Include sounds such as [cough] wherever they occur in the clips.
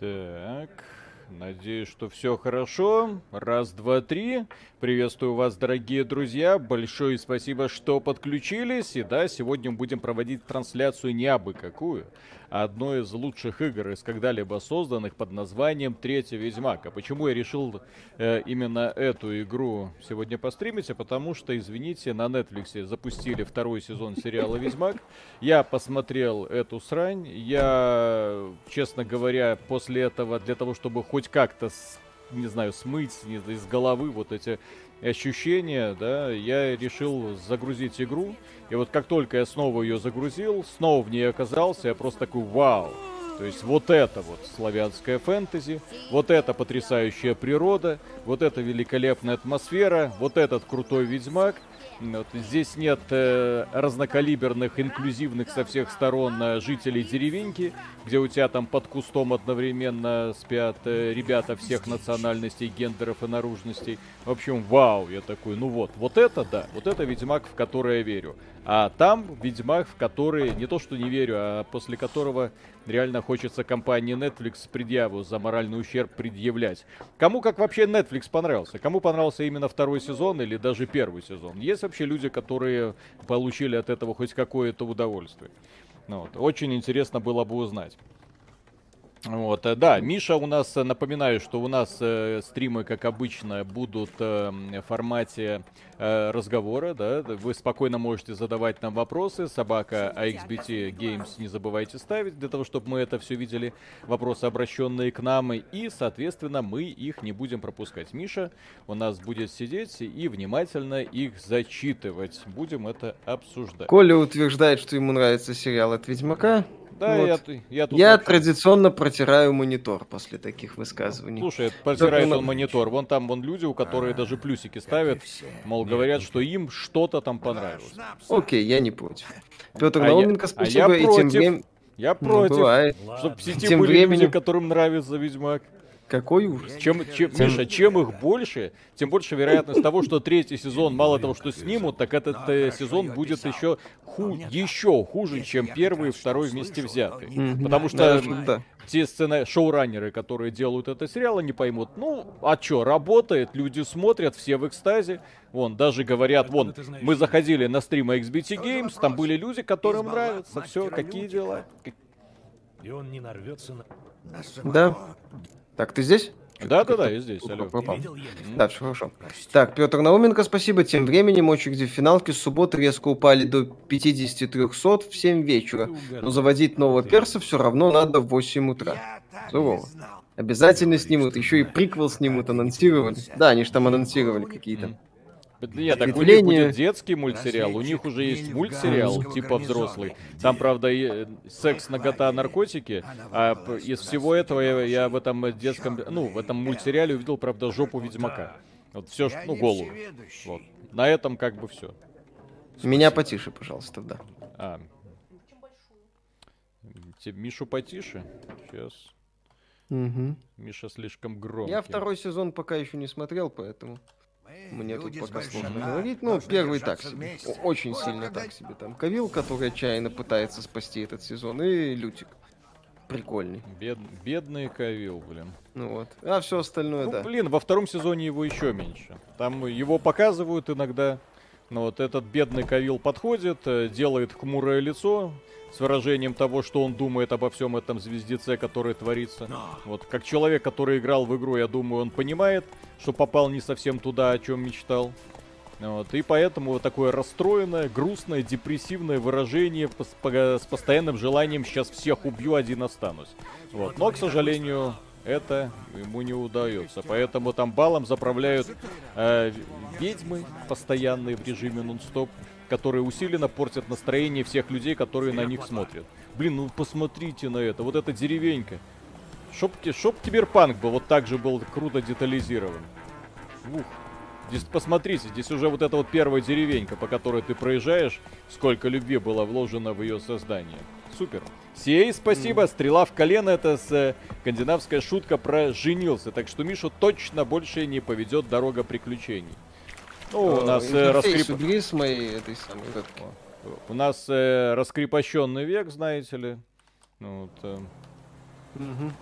Так, надеюсь, что все хорошо. Раз, два, три. Приветствую вас, дорогие друзья. Большое спасибо, что подключились. И да, сегодня будем проводить трансляцию не абы какую, одной из лучших игр из когда-либо созданных под названием Третий Ведьмак. А почему я решил э, именно эту игру сегодня постримить? А потому что, извините, на Netflix запустили второй сезон сериала Ведьмак. Я посмотрел эту срань. Я, честно говоря, после этого, для того, чтобы хоть как-то не знаю, смыть из головы вот эти ощущения, да, я решил загрузить игру. И вот как только я снова ее загрузил, снова в ней оказался, я просто такой, вау. То есть вот это вот славянская фэнтези, вот это потрясающая природа, вот эта великолепная атмосфера, вот этот крутой ведьмак. Вот, здесь нет э, разнокалиберных, инклюзивных со всех сторон э, жителей деревеньки, где у тебя там под кустом одновременно спят э, ребята всех национальностей, гендеров и наружностей. В общем, вау, я такой, ну вот, вот это да, вот это Ведьмак, в который я верю. А там Ведьмак, в который не то что не верю, а после которого реально хочется компании Netflix предъяву за моральный ущерб предъявлять. Кому как вообще Netflix понравился? Кому понравился именно второй сезон или даже первый сезон? Есть вообще люди, которые получили от этого хоть какое-то удовольствие? Ну, вот. Очень интересно было бы узнать. Вот, э, да, Миша у нас, э, напоминаю, что у нас э, стримы, как обычно, будут э, в формате э, разговора, да, вы спокойно можете задавать нам вопросы, собака AXBT Games не забывайте ставить, для того, чтобы мы это все видели, вопросы, обращенные к нам, и, соответственно, мы их не будем пропускать. Миша у нас будет сидеть и внимательно их зачитывать, будем это обсуждать. Коля утверждает, что ему нравится сериал от Ведьмака, да, Вот. я, я тут... Я вообще- традиционно протираю монитор после таких высказываний. Слушай, протирает он монитор. Вон там вон люди, у которых даже плюсики ставят, мол, говорят, что им что-то там понравилось. Окей, я не против. Петр А Науменко, а спасибо. я и тем против. временем... Я Ну, бывает. чтобы в сети Тем были временем- люди, которым нравится Ведьмак. Какой ужас. Чем, чем, Миша, чем их больше, тем больше вероятность того, что третий сезон, мало того, что снимут, так этот э, сезон будет еще, ху, еще хуже, чем первый и второй вместе взятый. Мгм. Потому что Да, те сцена... шоураннеры, которые делают это сериал, не поймут, ну, а чё, работает, люди смотрят, все в экстазе. Вон, даже говорят, вон, мы заходили на стрим XBT Games, там были люди, которым нравится, все, какие дела. И он не нарвется на... Да. Так, ты здесь? Да-да-да, я здесь, алло. Пропал. Видел я Да, все хорошо. Так, Петр Науменко, спасибо. Тем временем очереди в финалке с субботы резко упали до 50-300 в 7 вечера. Но заводить нового перса все равно надо в 8 утра. Сурово. Обязательно снимут, еще и приквел снимут, анонсировали. Да, они же там анонсировали какие-то. Нет, так у них будет детский мультсериал, у них уже есть мультсериал, типа взрослый. Там, правда, и, э, секс, нагота, наркотики, а из всего этого я, я в этом детском, ну, в этом мультсериале увидел, правда, жопу Ведьмака. Вот все, ну, голову. Вот. На этом как бы все. Меня потише, пожалуйста, да. А. Те- Мишу потише. Сейчас. Мгм. Миша слишком громкий. Я второй сезон пока еще не смотрел, поэтому мне тут пока сложно говорить. Ну, первый так себе. вместе. Очень Вот сильно так себе. Там Кавил, который отчаянно пытается спасти этот сезон, и Лютик. Прикольный. Бед- Бедный Кавил, блин. Ну вот. А все остальное, Ну, да. блин, во втором сезоне его еще меньше. Там его показывают иногда. Но вот этот бедный Кавил подходит, э, делает хмурое лицо с выражением того, что он думает обо всем этом звездеце, который творится. Вот как человек, который играл в игру, я думаю, он понимает, что попал не совсем туда, о чем мечтал. Вот, и поэтому вот такое расстроенное, грустное, депрессивное выражение с постоянным желанием сейчас всех убью, один останусь. Вот. Но, к сожалению, это ему не удается. Поэтому там балом заправляют э, ведьмы постоянные в режиме нон-стоп, которые усиленно портят настроение всех людей, которые на них смотрят. Блин, ну посмотрите на это, вот эта деревенька. Ки- чтоб киберпанк был, вот так же был круто детализирован. Ух. Здесь посмотрите, здесь уже вот эта вот первая деревенька, по которой ты проезжаешь, сколько любви было вложено в ее создание. Супер. Сей, спасибо. Стрела в колено это э, скандинавская шутка про женился. Так что Мишу точно больше не поведет дорога приключений. Ну, у нас э, раскреп- убери с моей этой самой... у нас э, раскрепощенный век, знаете ли. Ну, вот, э, Мгм.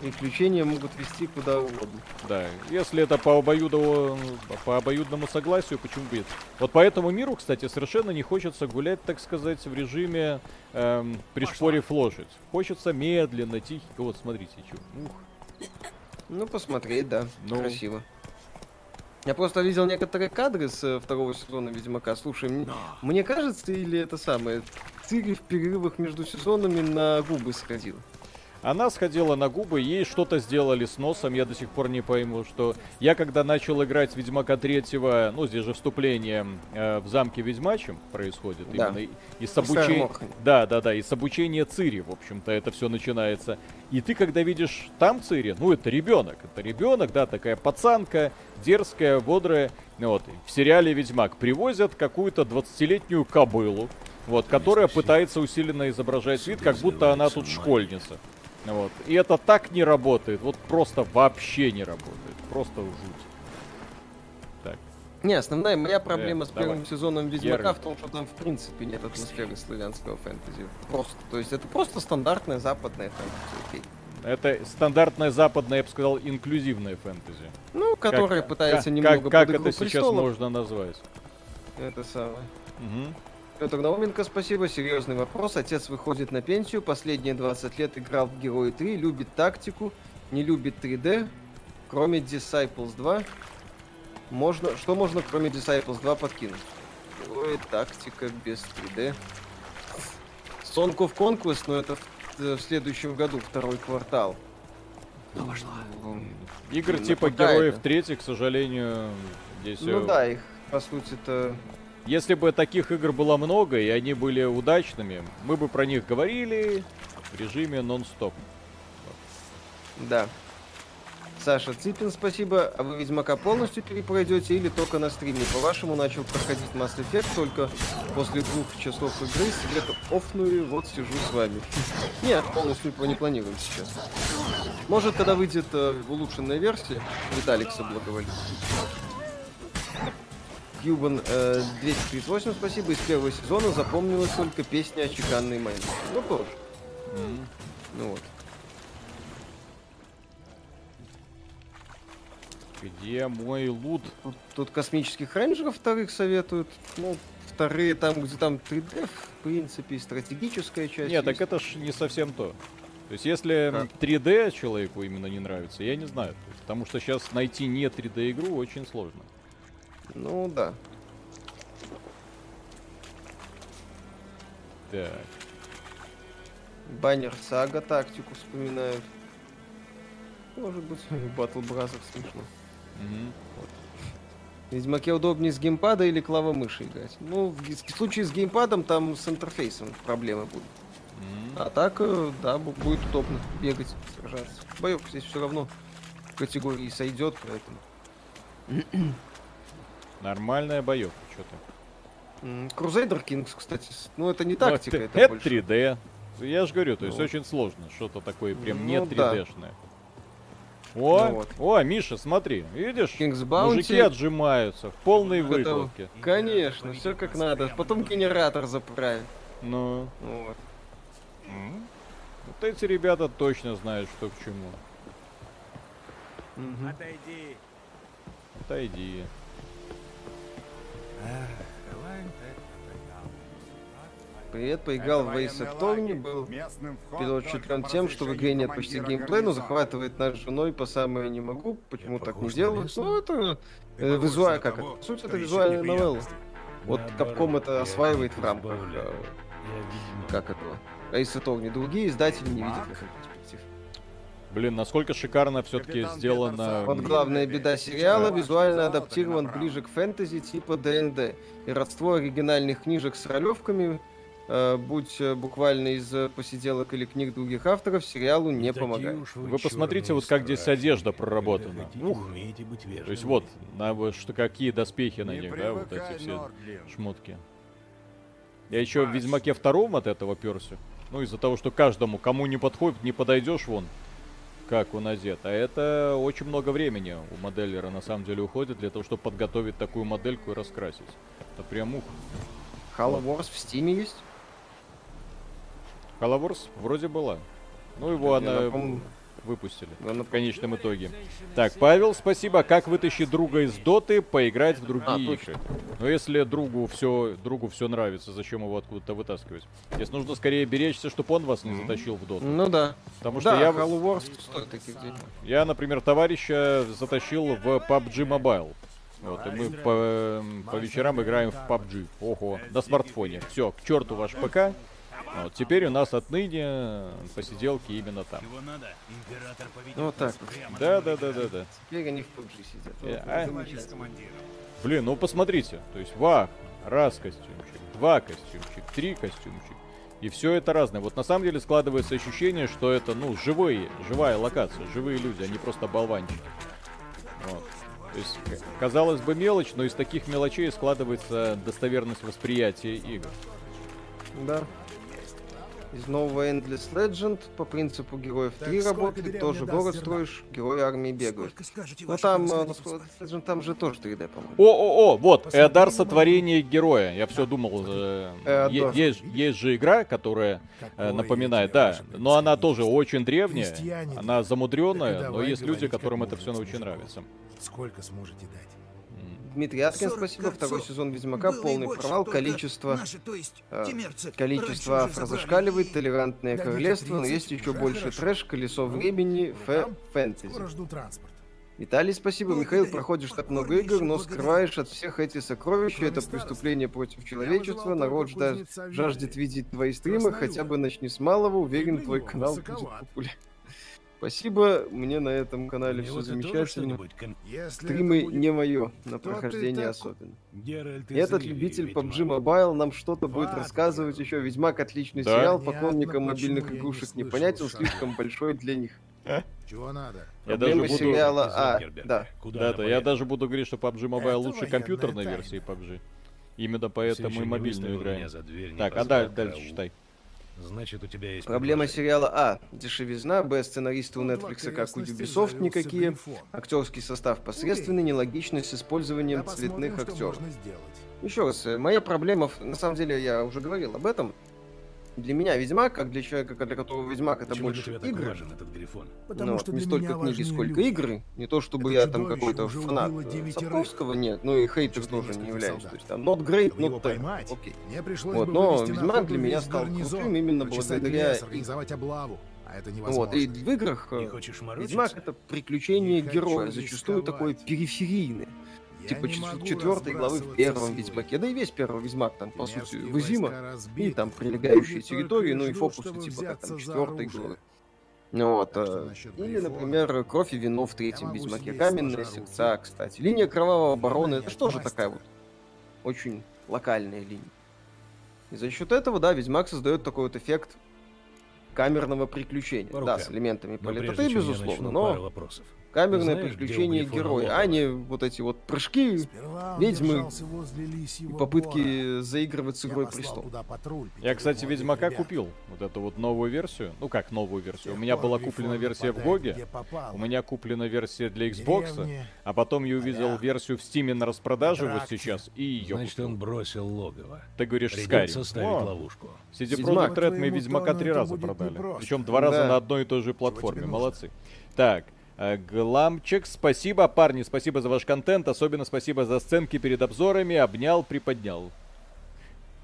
Приключения могут вести куда угодно. Да, если это по, обоюдову, по обоюдному согласию, почему бы нет? Вот по этому миру, кстати, совершенно не хочется гулять, так сказать, в режиме эм, пришпорив лошадь. Хочется медленно, тихо. Вот, смотрите, чё. Ух. Ну, посмотреть, да. Ну. Красиво. Я просто видел некоторые кадры с э, второго сезона Ведьмака. Слушай, м- мне кажется, или это самое, Цири в перерывах между сезонами на губы сходила. Она сходила на губы, ей что-то сделали с носом, я до сих пор не пойму, что... Я когда начал играть Ведьмака третьего, ну, здесь же вступление э, в замке Ведьмачем происходит, Да. именно и, и с. Охане. Да, да, да, и с обучения Цири, в общем-то, это все начинается. И ты, когда видишь там Цири, ну, это ребенок, это ребенок, да, такая пацанка, дерзкая, бодрая. Ну, Вот, в сериале Ведьмак привозят какую-то 20-летнюю кобылу, вот, которая пытается усиленно изображать вид, как будто она тут школьница. Вот. И это так не работает, вот просто вообще не работает. Просто жуть. Так, Не, основная моя проблема Э, с первым давай. сезоном Ведьмака Геральт. в том, что там в принципе нет атмосферы славянского фэнтези. Просто. То есть это просто стандартная западная фэнтези. окей. это стандартное западное, я бы сказал, инклюзивное фэнтези. Ну, которая Как- пытается как, немного как, как под «Игру это сейчас престолов». можно назвать? Это самое. Мгм. Петр Науменко, спасибо. Серьезный вопрос. Отец выходит на пенсию, последние 20 лет играл в Герои 3, любит тактику, не любит 3D, кроме Disciples 2. Можно, что можно кроме Disciples 2 подкинуть? Герои, тактика без 3D. Song of Conquest, но это в, э, в следующем году, второй квартал. М, Игр Ну, типа. Героев третьих, к сожалению, здесь... Ну э, да, их, по сути-то... Если бы таких игр было много, и они были удачными, мы бы про них говорили в режиме нон-стоп. Да. Саша Ципин, спасибо. А вы Ведьмака полностью перепройдете или только на стриме? По-вашему, начал проходить Mass Effect только после двух часов игры, себе офнули, вот сижу с вами. Нет, полностью его не планируем сейчас. Может, когда выйдет э, улучшенная версия, Виталик соблаговолит. Кьюбан э, 238, спасибо. Из первого сезона запомнилась только песня о чеканной майне. Ну, тоже. Ну вот. Где мой лут? Тут, тут космических рейнджеров вторых советуют. Ну, вторые там, где там 3D, в принципе, стратегическая часть. Нет, так есть. это ж не совсем то. То есть, если Как? 3D человеку именно не нравится, я не знаю. Потому что сейчас найти не 3D игру очень сложно. Ну да. Так. Баннер Сага тактику вспоминают. Может быть, [laughs] Батл Бразер смешно. Мгм. В Ведьмаке удобнее с геймпада или клавомыши играть? Ну, в, в случае с геймпадом там с интерфейсом проблемы будут. Мгм. А так, э, да, бу- будет удобно бегать, сражаться. Боек здесь все равно в категории сойдет, поэтому. [clears throat] Нормальная боевка, что-то. Crusader Kings, кстати, ну это не тактика, это, это больше. 3D. Я же говорю, то есть Ну. очень сложно. Что-то такое прям не Ну да. 3D-шное. О, Ну вот. о, Миша, смотри, видишь? King's Bounty. Мужики отжимаются в полной Это- выкладке. Конечно, все как надо. Потом генератор заправить. Ну, Вот. вот эти ребята точно знают, что к чему. Мгм. Отойди. Отойди. Привет, поиграл в Ace Attorney, был впечатлен тем, что в игре нет почти геймплея, но захватывает нас женой по самое не могу, почему так не делают. Ну, это э, визуально, как это? По сути, это визуальная новелла. Вот Capcom это осваивает в рамках, э, как этого, Ace Attorney. Другие издатели не видят этом перспектив. Блин, насколько шикарно все-таки сделано. Вот главная беда сериала, визуально адаптирован ближе к фэнтези типа ДНД. И родство оригинальных книжек с ролевками, э, будь э, буквально из э, посиделок или книг других авторов, сериалу не помогает. Вы посмотрите, вот как здесь одежда проработана. Ух. То есть вот, на вот что какие доспехи на них, да, вот эти все шмотки. Я еще в Ведьмаке втором от этого перся. Ну, из-за того, что каждому, кому не подходит, не подойдешь, вон, как он одет. А это очень много времени у моделлера на самом деле уходит для того, чтобы подготовить такую модельку и раскрасить. Это прям ух. Halo Wars в Стиме есть? Halo Wars вроде была. Ну, его Не, она... по-моему, выпустили Ну, ну, в конечном итоге. Так, Павел, спасибо. Как вытащить друга из доты, поиграть в другие А, игры? Но если другу все, другу все нравится, зачем его откуда-то вытаскивать? Здесь нужно скорее беречься, чтобы он вас не затащил в доту. Ну да. Потому что Да, я, Halo Wars таких я, например, товарища затащил в PUBG Mobile. Вот, и мы по, по вечерам играем в PUBG. Ого, на смартфоне. Все, к черту ваш ПК. Вот, теперь у нас отныне посиделки именно там. Ну вот так. Да, да, да, да, да. Теперь они в PUBG сидят. Э, Вот, а? Блин, ну посмотрите. То есть вах, раз костюмчик, два костюмчик, три костюмчик. И все это разное. Вот на самом деле складывается ощущение, что это, ну, живые, живая локация, живые люди, а не просто болванчики. Вот. То есть, казалось бы, мелочь, но из таких мелочей складывается достоверность восприятия игр. Да. Из нового Endless Legend по принципу героев Так 3 сколько работает, тоже город зерна? строишь, герои армии бегают. Скажете, Ну там, э, Legend, там же тоже 3D, по-моему. О-о-о, вот, Посмотри Эодар на сотворение героя. Я все думал, э, е- есть, есть же игра, которая э, Какое напоминает, да, но она тоже очень древняя, она замудренная, но есть люди, которым это все очень нравится. Сколько сможете дать? Дмитрий Аткин, 40 спасибо. Второй сезон Ведьмака, полный больше, провал. Количество, наши, то есть э, темерцы, количество уже зашкаливает, толерантное Да, королевство, но 30 есть еще больше хорошо. трэш, колесо Ну, времени, фэ, фэнтези. Скоро жду транспорт. Виталий, спасибо. Михаил, Благодарю. проходишь так много игр, но скрываешь от всех эти сокровища. Кроме Это преступление против человечества. Народ жаждет видеть твои стримы. Хотя бы начни с малого. Уверен, твой канал будет популярен. Спасибо. Мне на этом канале него все тоже замечательно. кон- Стримы будет- не мое, на ты прохождение так- особенно. Геральт Этот любитель ведьмак. PUBG Mobile нам что-то будет рассказывать еще. Ведьмак отличный Да. сериал, поклонникам мобильных не игрушек слышал непонятен, шага. слишком большой для них. Чего надо? Я даже буду... сериала... А, да. Куда Да, я даже буду говорить, что PUBG Mobile Это лучше компьютерной тайна. версии PUBG. Именно поэтому и не мобильную играем. не Так, а дальше, читай. Значит, у тебя есть Проблема сериала А. Дешевизна. Б. Сценаристы у Netflix, как у Ubisoft, никакие. Актерский состав посредственный, нелогичность с использованием Да цветных актеров. Еще раз, э, моя проблема, на самом деле, я уже говорил об этом. Для меня Ведьмак, как для человека, для которого Ведьмак это Почему для больше так игры. важен этот грифон? Потому Ну, что не для столько книги, сколько люди. игры. Не то, чтобы Это я там какой-то фанат э. Сапковского, нет. Ну и хейтер тоже не являюсь. солдат. То есть там not great, not поймать, terrible. Окей. мне пришлось Вот, но Ведьмак для меня стал крутым именно благодаря лес, и- организовать облаву. А это невозможно. Вот, и в играх э? Ведьмак это приключение героя, зачастую рисковать. такое периферийное. Я Типа четвертой главы в первом. Ведьмаке, да и весь первый Ведьмак там, по сути, Немецкие в Изима, войска и там прилегающие территории, ну и фокусы типа как там четвертой главы. Ну вот, что э, или, например, Кровь и вино в третьем Ведьмаке, Каменные сердца, кстати. Линия Кровавого обороны, это нет, же такая вот очень локальная линия. И за счет этого, да, Ведьмак создает такой вот эффект камерного приключения. По да, с элементами Но политоты, я безусловно, начну, пару но вопросов. Камерное Знаешь, приключение героя, а не вот эти вот прыжки Сперва ведьмы и лисьего бора. попытки заигрывать с Игрой патруль, Я, кстати, Ведьмака ребят. купил. Вот эту вот новую версию. Ну как новую версию? У меня была куплена версия в Гоге. У меня куплена версия для Xbox. Деревни, А потом я увидел версию в Стиме на распродаже вот сейчас и ее Значит, он бросил логово. Ты говоришь Придется Skyrim. ставить О, ловушку. CD. Projekt Red мы Ведьмака три раза продали. Причем два раза на одной и той же платформе. Молодцы. Так, Гламчик, спасибо, парни, спасибо за ваш контент. Особенно спасибо за сценки перед обзорами. Обнял, приподнял.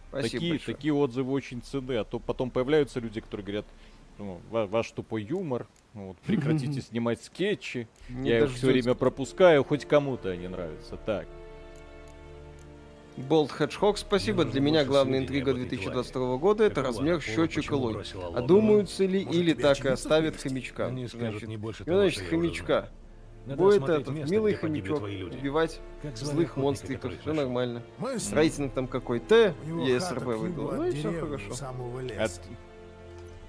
Спасибо такие, большое. такие отзывы очень цены. А то потом появляются люди, которые говорят, ну, «Ва- ваш тупой юмор. ну, вот, прекратите [laughs] снимать скетчи. Я их все время пропускаю, хоть кому-то они нравятся. Так. Болт Хеджхок, спасибо. Для меня главная интрига об этой 2022 года это размер счетчика лой. А думаются ли или так и оставят хомячка? Они скажут Значит, не больше того, значит, хомячка. Будет этот милый хомячок убивать злых монстриков. Все нормально. Рейтинг там какой Т, ЕСРБ выдал. Ну и все хорошо. От-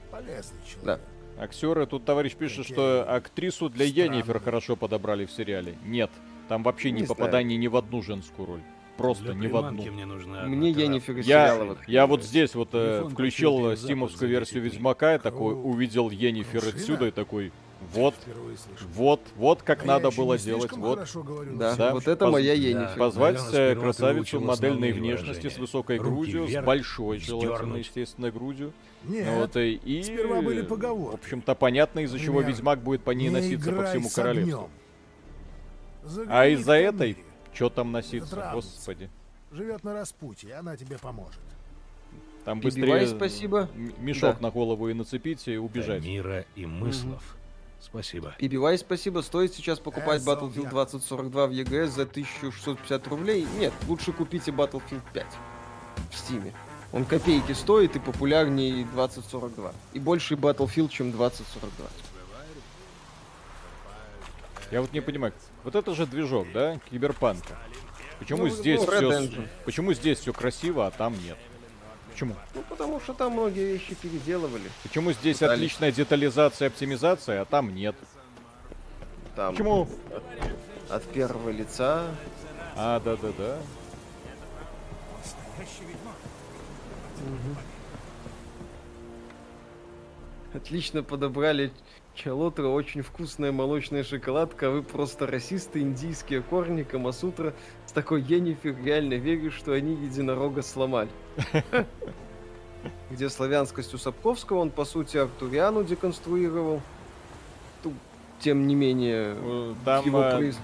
Полезный человек. Да. Актеры, тут товарищ пишет, что актрису для. Йеннифер хорошо подобрали в сериале. Нет, там вообще не, Не попадание ни в одну женскую роль. Просто Для ни в одну. мне нужна Мне Енифер Я, сериала вот. я вот здесь вот э, включил стимовскую версию 10 дней. Ведьмака, и такой увидел Крушина? отсюда и такой, Вот, вот, вот как А я надо было делать. Вот. говорю, Да, Да, вот это поз- моя да. Енифер. Позвать Алена э, красавицу модельной внешности с высокой Руки грудью, с вверх, большой, желательно, естественно, грудью. Нет, Вот, и, и, сперва были поговорки. в общем-то, понятно, из-за чего Ведьмак будет по ней не носиться по всему с королевству. А из-за этой, Что там носиться, господи. Живет на распутье, и она тебе поможет. Там Перебивай, быстрее спасибо. мешок Да. на голову и нацепить, и убежать. Мира и мыслов. Спасибо. PBY, спасибо. Стоит сейчас покупать Э, Battlefield Соловья. 2042 в EGS за 1650 рублей? Нет, лучше купите Battlefield 5 в Стиме. Он копейки стоит и популярнее 2042. И больше Battlefield, чем 2042. Я вот не понимаю, вот это же движок, да, киберпанка. Почему Ну, здесь ну, все, почему здесь все красиво, а там нет? Почему? Ну, потому что там многие вещи переделывали. Почему здесь Пытались. отличная детализация, оптимизация, а там нет? Там Почему? от первого лица. А, да-да-да. Отлично подобрали Чалотра, очень вкусная молочная шоколадка, а вы просто расисты, индийские корни, Камасутра. С такой Енифер реально верю, что они единорога сломали. Где славянскость у Сапковского, он по сути Артуриану деконструировал. Тем не менее, Э, Там, его э, произ-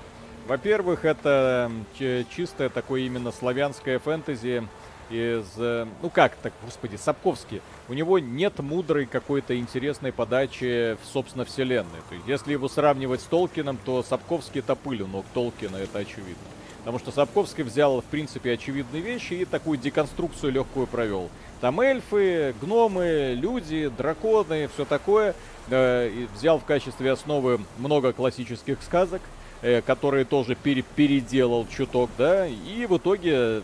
во-первых, это чи- чистое такое именно славянское фэнтези из... э, Ну как так, господи, Сапковский. У него нет мудрой какой-то интересной подачи, в, собственно, вселенной. То есть, если его сравнивать с Толкином, то Сапковский это пыль у ног Толкина, это очевидно. Потому что Сапковский взял, в принципе, очевидные вещи и такую деконструкцию легкую провел. Там эльфы, гномы, люди, драконы, все такое. Э, и взял в качестве основы много классических сказок, э, которые тоже пере- переделал чуток, да, и в итоге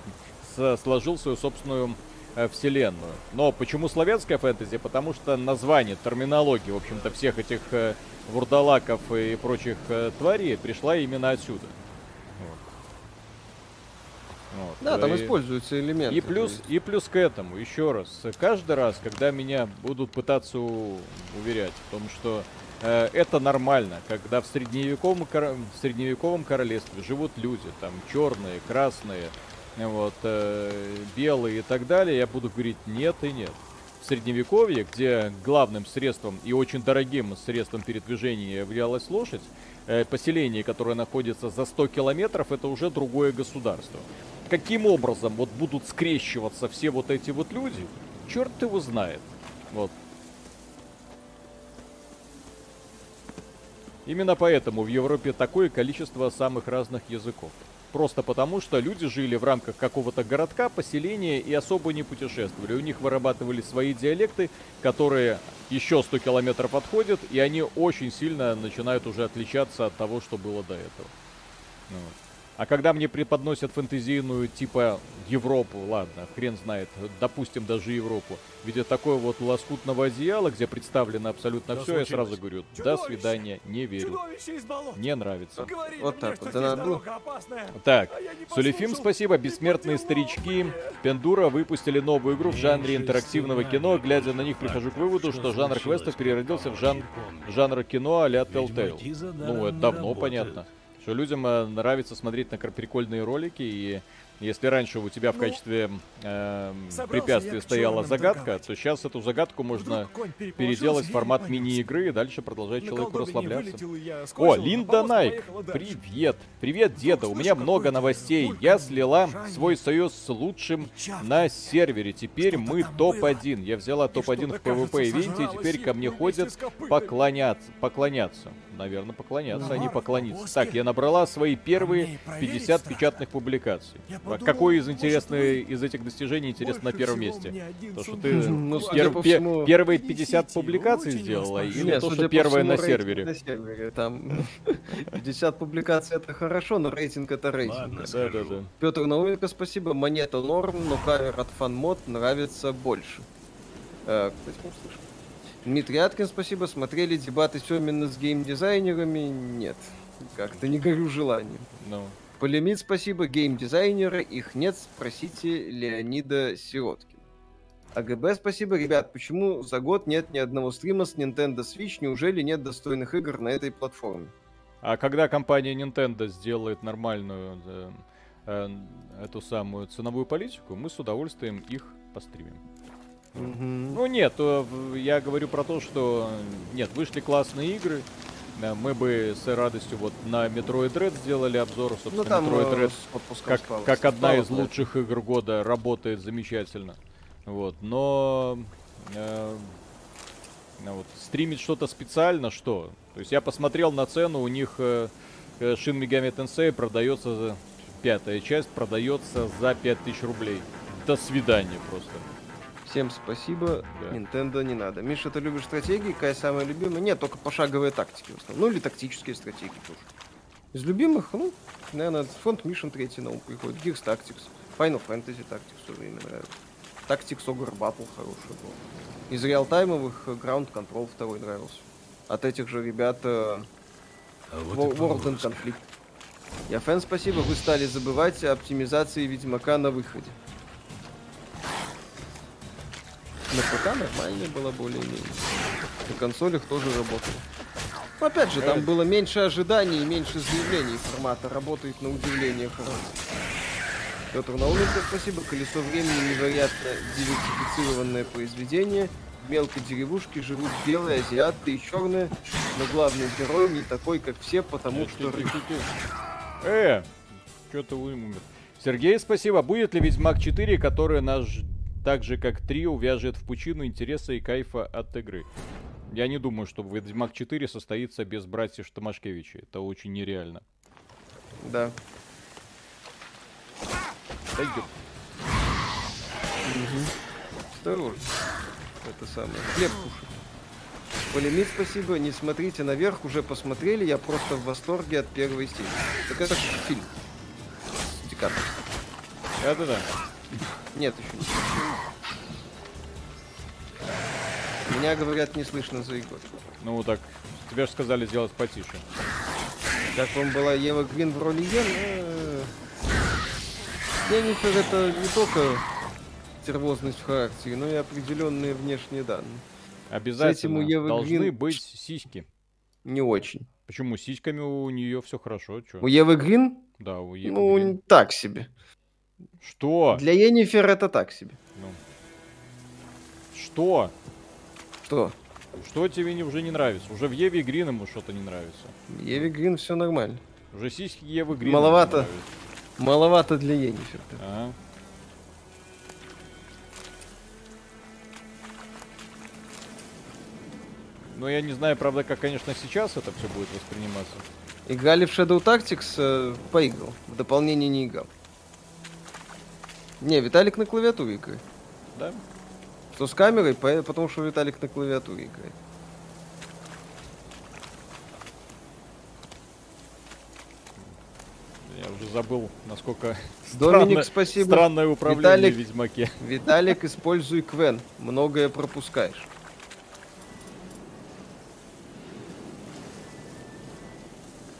сложил свою собственную э, вселенную. Но почему славянская фэнтези? Потому что название, терминология, в общем-то, всех этих э, вурдалаков и прочих э, тварей пришла именно отсюда. Вот. Да, там И- используются элементы. и плюс, и плюс к этому, еще раз, каждый раз, когда меня будут пытаться уверять в том, что э, это нормально, когда в средневековом, в средневековом королевстве живут люди, там черные, красные, э, вот, э, белые и так далее, я буду говорить нет и нет. В средневековье, где главным средством и очень дорогим средством передвижения являлась лошадь, э, поселение, которое находится за 100 километров, это уже другое государство. Каким образом вот будут скрещиваться все вот эти вот люди, черт его знает. Вот. Именно поэтому в Европе такое количество самых разных языков. Просто потому, что люди жили в рамках какого-то городка, поселения и особо не путешествовали. У них вырабатывали свои диалекты, которые еще 100 километров отходят, и они очень сильно начинают уже отличаться от того, что было до этого. Ну вот. А когда мне преподносят фэнтезийную типа Европу, ладно, хрен знает, допустим даже Европу, в виде такого вот лоскутного одеяла, где представлено абсолютно Что все, я случилось? сразу говорю, до свидания, не верю, болот! не нравится. Говорили Вот мне, так вот, да, опасная. Так, А я Сулифим, спасибо. Бессмертные старички. Пендура выпустили новую игру в жанре интерактивного кино. Глядя на них, прихожу к выводу, Что жанр квестов переродился в жан... помню. жанр кино а-ля Telltale. Ну, это давно понятно. Что людям э, нравится смотреть на прикольные ролики, и если раньше у тебя в Ну, качестве собрался препятствия стояла загадка, то сейчас эту загадку можно переделать в формат мини-игры и дальше продолжать человеку расслабляться. О, Линда Найк, привет. Привет, деда. У меня много новостей. Я слила свой союз с лучшим на сервере. Теперь мы там топ-1. Я взяла И топ-1 в что-то, кажется, PvP ивенте, и теперь ко мне ходят поклоняться. Поклоняться. Наверное, поклоняться, а не Навар, поклониться. повозки. Так, я набрала свои первые мне и проверить 50 страшно. печатных публикаций. А подумал, Какой из интересных из этих достижений интересно на первом месте? То, что ты [laughs] Ну, Пер- всему- первые Принесите, 50 публикаций сделала, или. Нет, то, что первое на сервере? На сервере. Там [laughs] 50 публикаций это хорошо, но рейтинг это рейтинг. Ладно, Да, да, да. Петр Науменко, спасибо. Монета норм, но кавер от фанмод нравится больше. Э, кстати, не слышу. Дмитрий Аткин, спасибо. Смотрели дебаты Семина с геймдизайнерами? Нет. Как-то не горю желанием. Ну. Полемит, спасибо. Геймдизайнеры, их нет, спросите Леонида Сироткина. АГБ, спасибо. Ребят, почему за год нет ни одного стрима с Nintendo Switch? Неужели нет достойных игр на этой платформе? А когда компания Nintendo сделает нормальную э, э, эту самую ценовую политику, мы с удовольствием их постримим. Мгм. Ну нет, э, я говорю про то, что нет, вышли классные игры. Мы бы с радостью вот на Metroid Dread сделали обзор, Ну собственно, там Metroid э, отпуском как, спалось. как одна Спало, из да. лучших игр года работает замечательно. Вот, но э, ну вот, стримить что-то специально, что? То есть я посмотрел на цену, у них э, э, Shin Megami Tensei продается за пятая часть продается за 5000 рублей. До свидания просто. Всем спасибо. Да. Nintendo не надо. Миша, ты любишь стратегии? Какая самая любимая? Нет, только пошаговые тактики в основном. Ну или тактические стратегии тоже. Из любимых, ну, наверное, фонд Mission 3 на ум приходит. Gears Tactics. Final Fantasy Tactics тоже мне нравится. Tactics Ogre Battle хороший был. Из реалтаймовых э, Ground Control второй нравился. От этих же ребят э, А вот World полоска. Conflict. Я фэн, спасибо. Вы стали забывать о оптимизации Ведьмака на выходе. На ПК нормально было более-менее. На консолях тоже работало. Но опять же, там было меньше ожиданий и меньше заявлений формата. Работает на удивление хорошо. Петр Науменко, спасибо. Колесо времени невероятно диверсифицированное произведение. В мелкой деревушке живут белые, азиаты и черные, но главный герой не такой, как все, потому что. Э, что-то умер. Сергей, спасибо. Будет ли Ведьмак 4, который нас ж- так же как 3 увяжет в пучину интереса и кайфа от игры? Я не думаю, что Ведьмак 4 состоится без братьев Штамашкевича. Это очень нереально. Да. Да ёп. Осторожно. Это самое. Хлеб кушать. Полимит, спасибо. Не смотрите наверх, уже посмотрели. Я просто в восторге от первой серии. Так это фильм. С Ди Каприо. Нет, еще не Меня, говорят, не слышно за игрой. Ну так, тебе же сказали сделать потише. Как вам была Ева Грин в роли Йен? Э, Дженнифер это не только стервозность в характере, но и определенные внешние данные. Обязательно у Евы должны Грин- быть сиськи. Не очень. Почему? С сиськами у нее все хорошо. Чё? У Евы Грин? Да, у Евы ну, Грин. так себе. Что? Для Енифер это так себе. Ну. Что? Что? Что тебе не, уже не нравится? Уже в Еве Грин ему что-то не нравится. Еве Грин все нормально. Уже сиськи Евы Грин. Маловато. Маловато для Енифер. Ага. Ну, я не знаю, правда, как, конечно, сейчас это все будет восприниматься. Играли в Shadow Tactics, э, поиграл. В дополнение не играл. Не, Виталик на клавиатуре играет. Да? Что с камерой, по- потому что Виталик на клавиатуре играет. Я уже забыл, насколько Доминик, странно- спасибо. странное управление Виталик- в Ведьмаке. Виталик, используй Квен. Многое пропускаешь.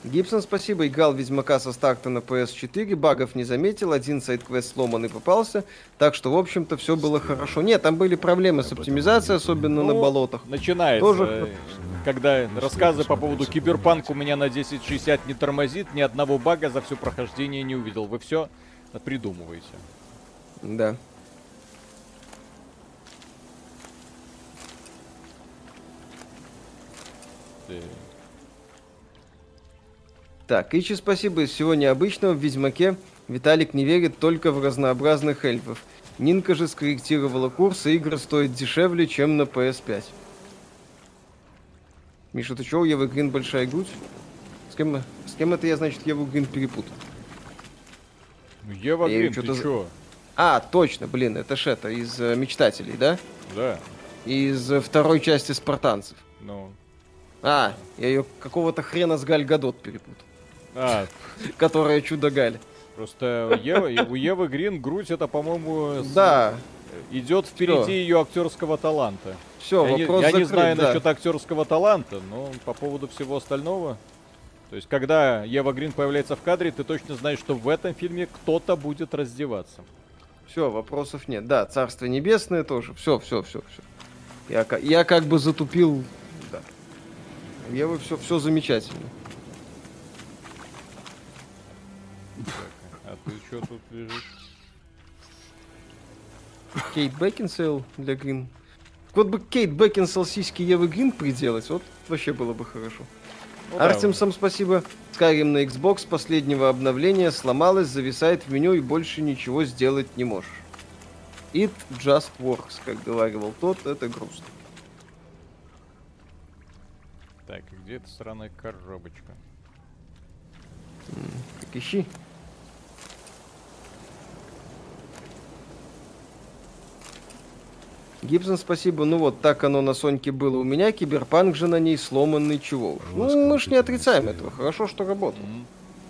Гибсон, спасибо. Играл Ведьмака со старта на PS4. Багов не заметил. Один сайт-квест сломанный попался. Так что, в общем-то, все было хорошо. Нет, там были проблемы с оптимизацией, особенно на Ну, болотах. Начинается, Тоже- когда рассказы по поводу Киберпанк у меня на 1060 не тормозит, ни одного бага за все прохождение не увидел. Вы все придумываете. Да. Э, Так, Ичи, спасибо. Из всего необычного в Ведьмаке Виталик не верит только в разнообразных эльфов. Нинка же скорректировала курс, и игры стоят дешевле, чем на PS5. Миша, ты чё, у Евы Грин большая грудь? С кем, с кем это я, значит, Еву Грин перепутал? Ну, Ева Я Грин, ты за- чё? А, точно, блин, это ж это, из э, «Мечтателей», да? Да, Из э, второй части «Спартанцев». ну... А, я ее какого-то хрена с Галь Гадот перепутал. А, Которая чудо Галь. просто Ева, у Евы Грин грудь это, по-моему, Да, идет впереди ее актерского таланта. все, я не, вопрос я не закрыт, знаю да. насчет актерского таланта, но по поводу всего остального. То есть, когда Ева Грин появляется в кадре, ты точно знаешь, что в этом фильме кто-то будет раздеваться. Все, вопросов нет. Да, Царство Небесное тоже. Все, все, все, все. Я, я как бы затупил. Да. Я вы все, все замечательно. А ты что тут лежишь? Кейт Бекинсейл для Грин. Вот бы Кейт Бекинсейл сиськи Евы Грин приделать, вот вообще было бы хорошо. Ну да, Артем, сам спасибо. Skyrim на Xbox последнего обновления сломалась, зависает в меню и больше ничего сделать не можешь. It just works, как говаривал тот, это грустно. Так, где эта сраная коробочка? Так ищи. Гибсон, спасибо. Ну вот, так оно на Соньке было у меня, Киберпанк же на ней сломанный чего уж. Ну, мы ж не отрицаем этого. Хорошо, что работал.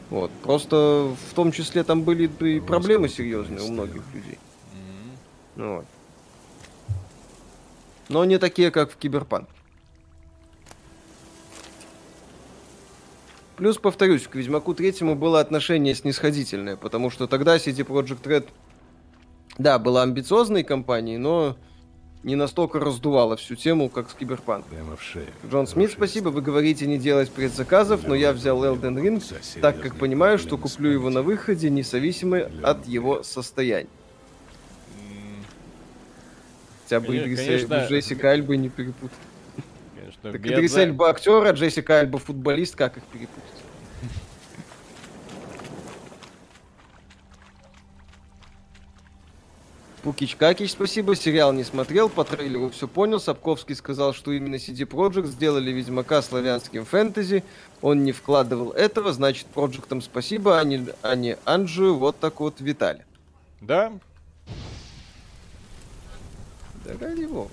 Вот. Просто в том числе там были и проблемы серьезные у многих людей. Ну вот. Но не такие, как в Киберпанк. Плюс, повторюсь, к Ведьмаку третьему было отношение снисходительное, потому что тогда CD Projekt Red, да, была амбициозной компанией, но не настолько раздувала всю тему, как с Киберпанк. Прямо в шею. Джон Смит, спасибо, вы говорите не делать предзаказов, но я взял Elden Ring, так как понимаю, что куплю его на выходе, независимо от его состояния. Хотя бы Конечно, Идриса конечно. Джессика Альба не перепутать. Конечно, Так Идрис Эльба актер, а Джессика Альба футболист, как их перепутать? Пукич Какич, спасибо. Сериал не смотрел, по трейлеру все понял. Сапковский сказал, что именно CD Projekt сделали Ведьмака славянским фэнтези. Он не вкладывал этого, значит, Проджектам спасибо, а не, а не Анджию. Вот так вот Виталий. Да, Да ради бога.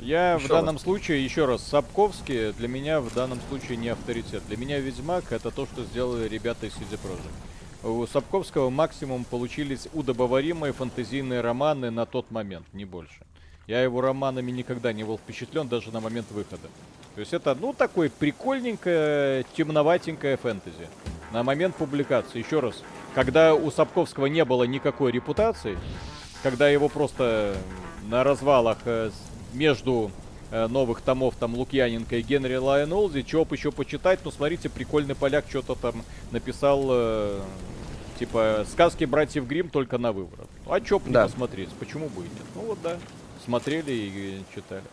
Я в Ещё данном случае, еще раз, Сапковский для меня в данном случае не авторитет. Для меня Ведьмак это то, что сделали ребята из CD Projekt. У Сапковского максимум получились удобоваримые фантазийные романы на тот момент, не больше. Я его романами никогда не был впечатлен, даже на момент выхода. То есть это, ну, такой прикольненькое, темноватенькое фэнтези. На момент публикации, еще раз, когда у Сапковского не было никакой репутации, когда его просто на развалах э, между э, новых томов там Лукьяненко и Генри Лайон Олди, чего еще почитать, ну смотрите, прикольный поляк что-то там написал, э, типа, сказки братьев Грим только на выворот. А чё бы не Да. посмотреть, почему бы и нет? Ну вот да, смотрели и читали.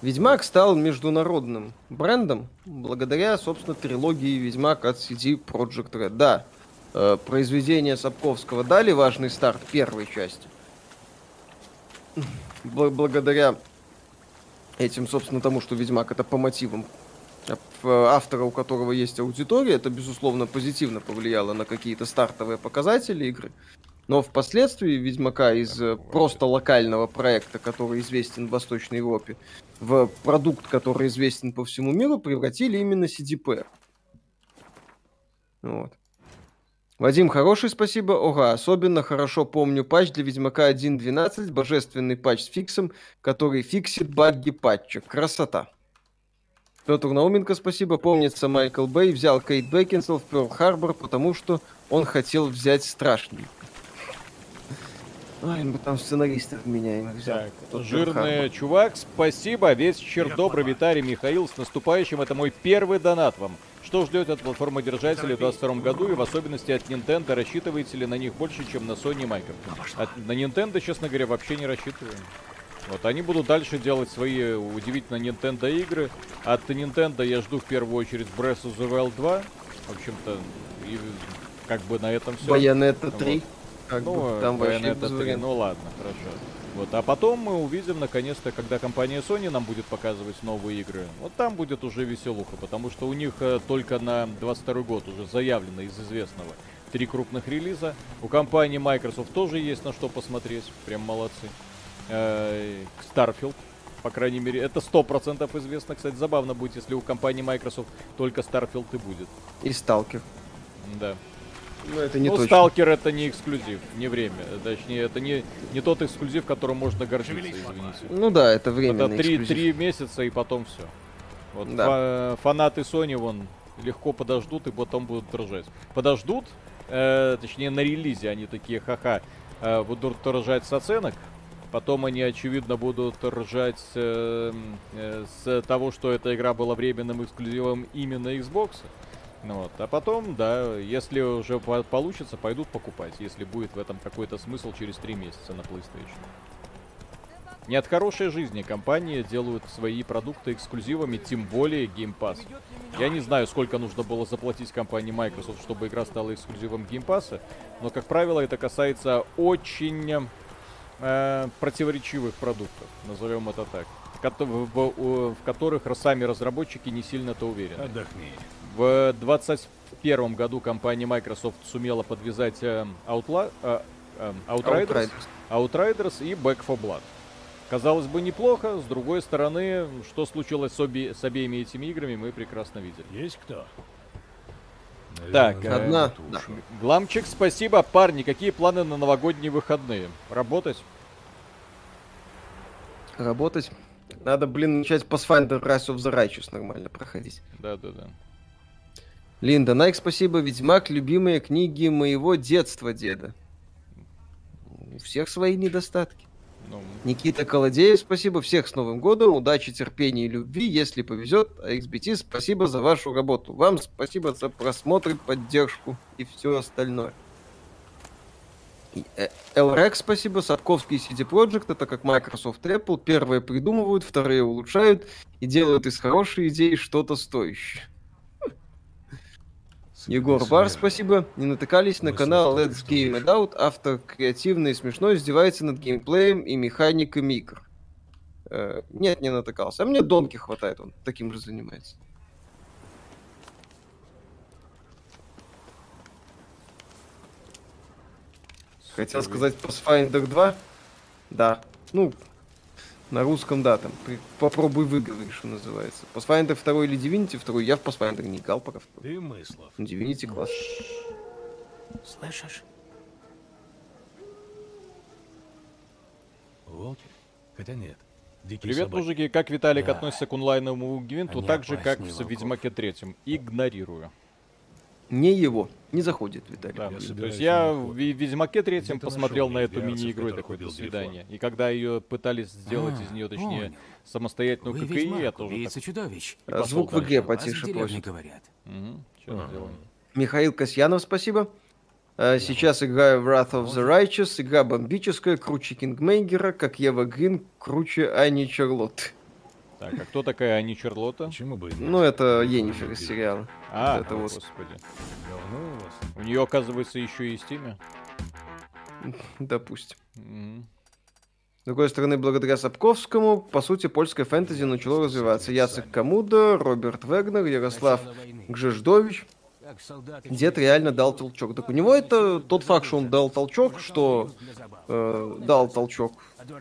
Ведьмак стал международным брендом благодаря, собственно, трилогии Ведьмак от CD Projekt Red. Да, э, произведения Сапковского дали важный старт первой части. Бл- благодаря этим, собственно, тому, что Ведьмак это по мотивам автора, у которого есть аудитория, это, безусловно, позитивно повлияло на какие-то стартовые показатели игры. Но впоследствии Ведьмака из э, просто локального проекта, который известен в Восточной Европе, в продукт, который известен по всему миру, превратили именно CDP. Вот. Вадим, хороший спасибо. Ого, особенно хорошо помню патч для Ведьмака 1.12, божественный патч с фиксом, который фиксит баги патча. Красота. Петр Науменко, спасибо. Помнится, Майкл Бэй взял Кейт Бекинсел в Перл Харбор, потому что он хотел взять страшный. Ай, мы там сценаристов меняем. Так, Тот жирный чувак, спасибо. Вечер добрый, Виталий Михаил. С наступающим. Это мой первый донат вам. Что ждет от платформодержателей в 2022 году и в особенности от Nintendo? Рассчитываете ли на них больше, чем на Sony и Microsoft? От- на Nintendo, честно говоря, вообще не рассчитываю. Вот, они будут дальше делать свои удивительно Nintendo игры. От Nintendo я жду в первую очередь Breath of the Wild 2. В общем-то, и как бы на этом все. Байонета 3. Вот. Как Ну, бы, там вообще Bayonetta без 3, вариантов. ну ладно, хорошо. Вот, а потом мы увидим наконец-то, когда компания Sony нам будет показывать новые игры. Вот там будет уже веселуха, потому что у них э, только на 22 год уже заявлено из известного три крупных релиза. У компании Microsoft тоже есть на что посмотреть, прям молодцы. Э, Starfield, по крайней мере, это 100% известно. Кстати, забавно будет, если у компании Microsoft только Starfield и будет. И Сталкер. Да. Ну, это не ну, точно. Сталкер это не эксклюзив, не время. Точнее, это не, не тот эксклюзив, которым можно гордиться, извините. Ну да, это временный Это три, три месяца и потом все. Вот Да. фа- фанаты Sony вон легко подождут и потом будут дрожать. Подождут, э, точнее на релизе они такие, ха-ха. э, будут ржать с оценок, потом они, очевидно, будут ржать э, э, с того, что эта игра была временным эксклюзивом именно Xbox. Вот. А потом, да, если уже по- получится, пойдут покупать, если будет в этом какой-то смысл через три месяца на PlayStation. Не от хорошей жизни компании делают свои продукты эксклюзивами, тем более Game Pass. Я не знаю, сколько нужно было заплатить компании Microsoft, чтобы игра стала эксклюзивом Game Pass, но, как правило, это касается очень э, противоречивых продуктов, назовем это так, в, в- в- которых сами разработчики не сильно-то уверены. Отдохни. В 2021 году компания Microsoft сумела подвязать э, Outla- э, э, Outriders, Outriders и Back 4 Blood. Казалось бы, неплохо. С другой стороны, что случилось с, обе- с обеими этими играми, мы прекрасно видели. Есть кто? Так, Наверное, э, Одна, да. Гламчик, спасибо. Парни, какие планы на новогодние выходные? Работать? Работать. Надо, блин, начать Pathfinder Rise of the Righteous нормально проходить. Да-да-да. Линда, Найк, спасибо. Ведьмак, любимые книги моего детства, деда. У всех свои недостатки. Ну, Никита Колодеев, спасибо. Всех с Новым годом. Удачи, терпения и любви. Если повезет, а XBT, спасибо за вашу работу. Вам спасибо за просмотр, поддержку и все остальное. Э, LREX, спасибо. Сапковский CD Projekt, это как Microsoft Apple. Первые придумывают, вторые улучшают и делают из хорошей идеи что-то стоящее. Егор Бар, спасибо. Не натыкались на канал Let's Game It. Out. Автор креативно и смешно издевается над геймплеем и механиками игр. Э, нет, не натыкался. А мне Донки хватает, он таким же занимается. Хотел сказать Pathfinder 2? Да. Ну, на русском, да, там. при- Попробуй выговорить, что называется. Pathfinder 2 или Divinity 2? Я в Pathfinder не играл пока. Ты мыслов. Divinity класс. Слышишь? Волки? Хотя нет. Дикие Привет, собаки. мужики. Как Виталик Да. относится к онлайновому гвинту? Они Так же, как в. Ведьмаке третьем. Игнорирую. Не его. Не заходит, Виталий. Да, Я то есть я в Ведьмаке третьем посмотрел на эту мини-игру и такой, до свидания. И когда ее пытались сделать А, из нее, точнее, понял. самостоятельную Вы ККИ, я ведьмак, тоже убийца чудовищ. И А, Звук в дальше. игре Вас в потише просит. говорят. Угу, сделаем. Михаил Касьянов, спасибо. А, Сейчас играю в Wrath of the Righteous. Игра бомбическая, круче Кингмейгера, как Ева Грин, круче Ани Чарлотт. Так, а кто такая Ани Чарлотта? Почему бы и нет? Ну, это Енифер из сериала. А, это вот. господи. Говно у вас. У нее, оказывается, еще есть имя. [laughs] Допустим. С другой стороны, благодаря Сапковскому, по сути, польское фэнтези начало развиваться. Яцек Камуда, Роберт Вегнер, Ярослав. Гжеждович. Дед реально дал толчок. Так у него это тот факт, что он дал толчок, что э, дал толчок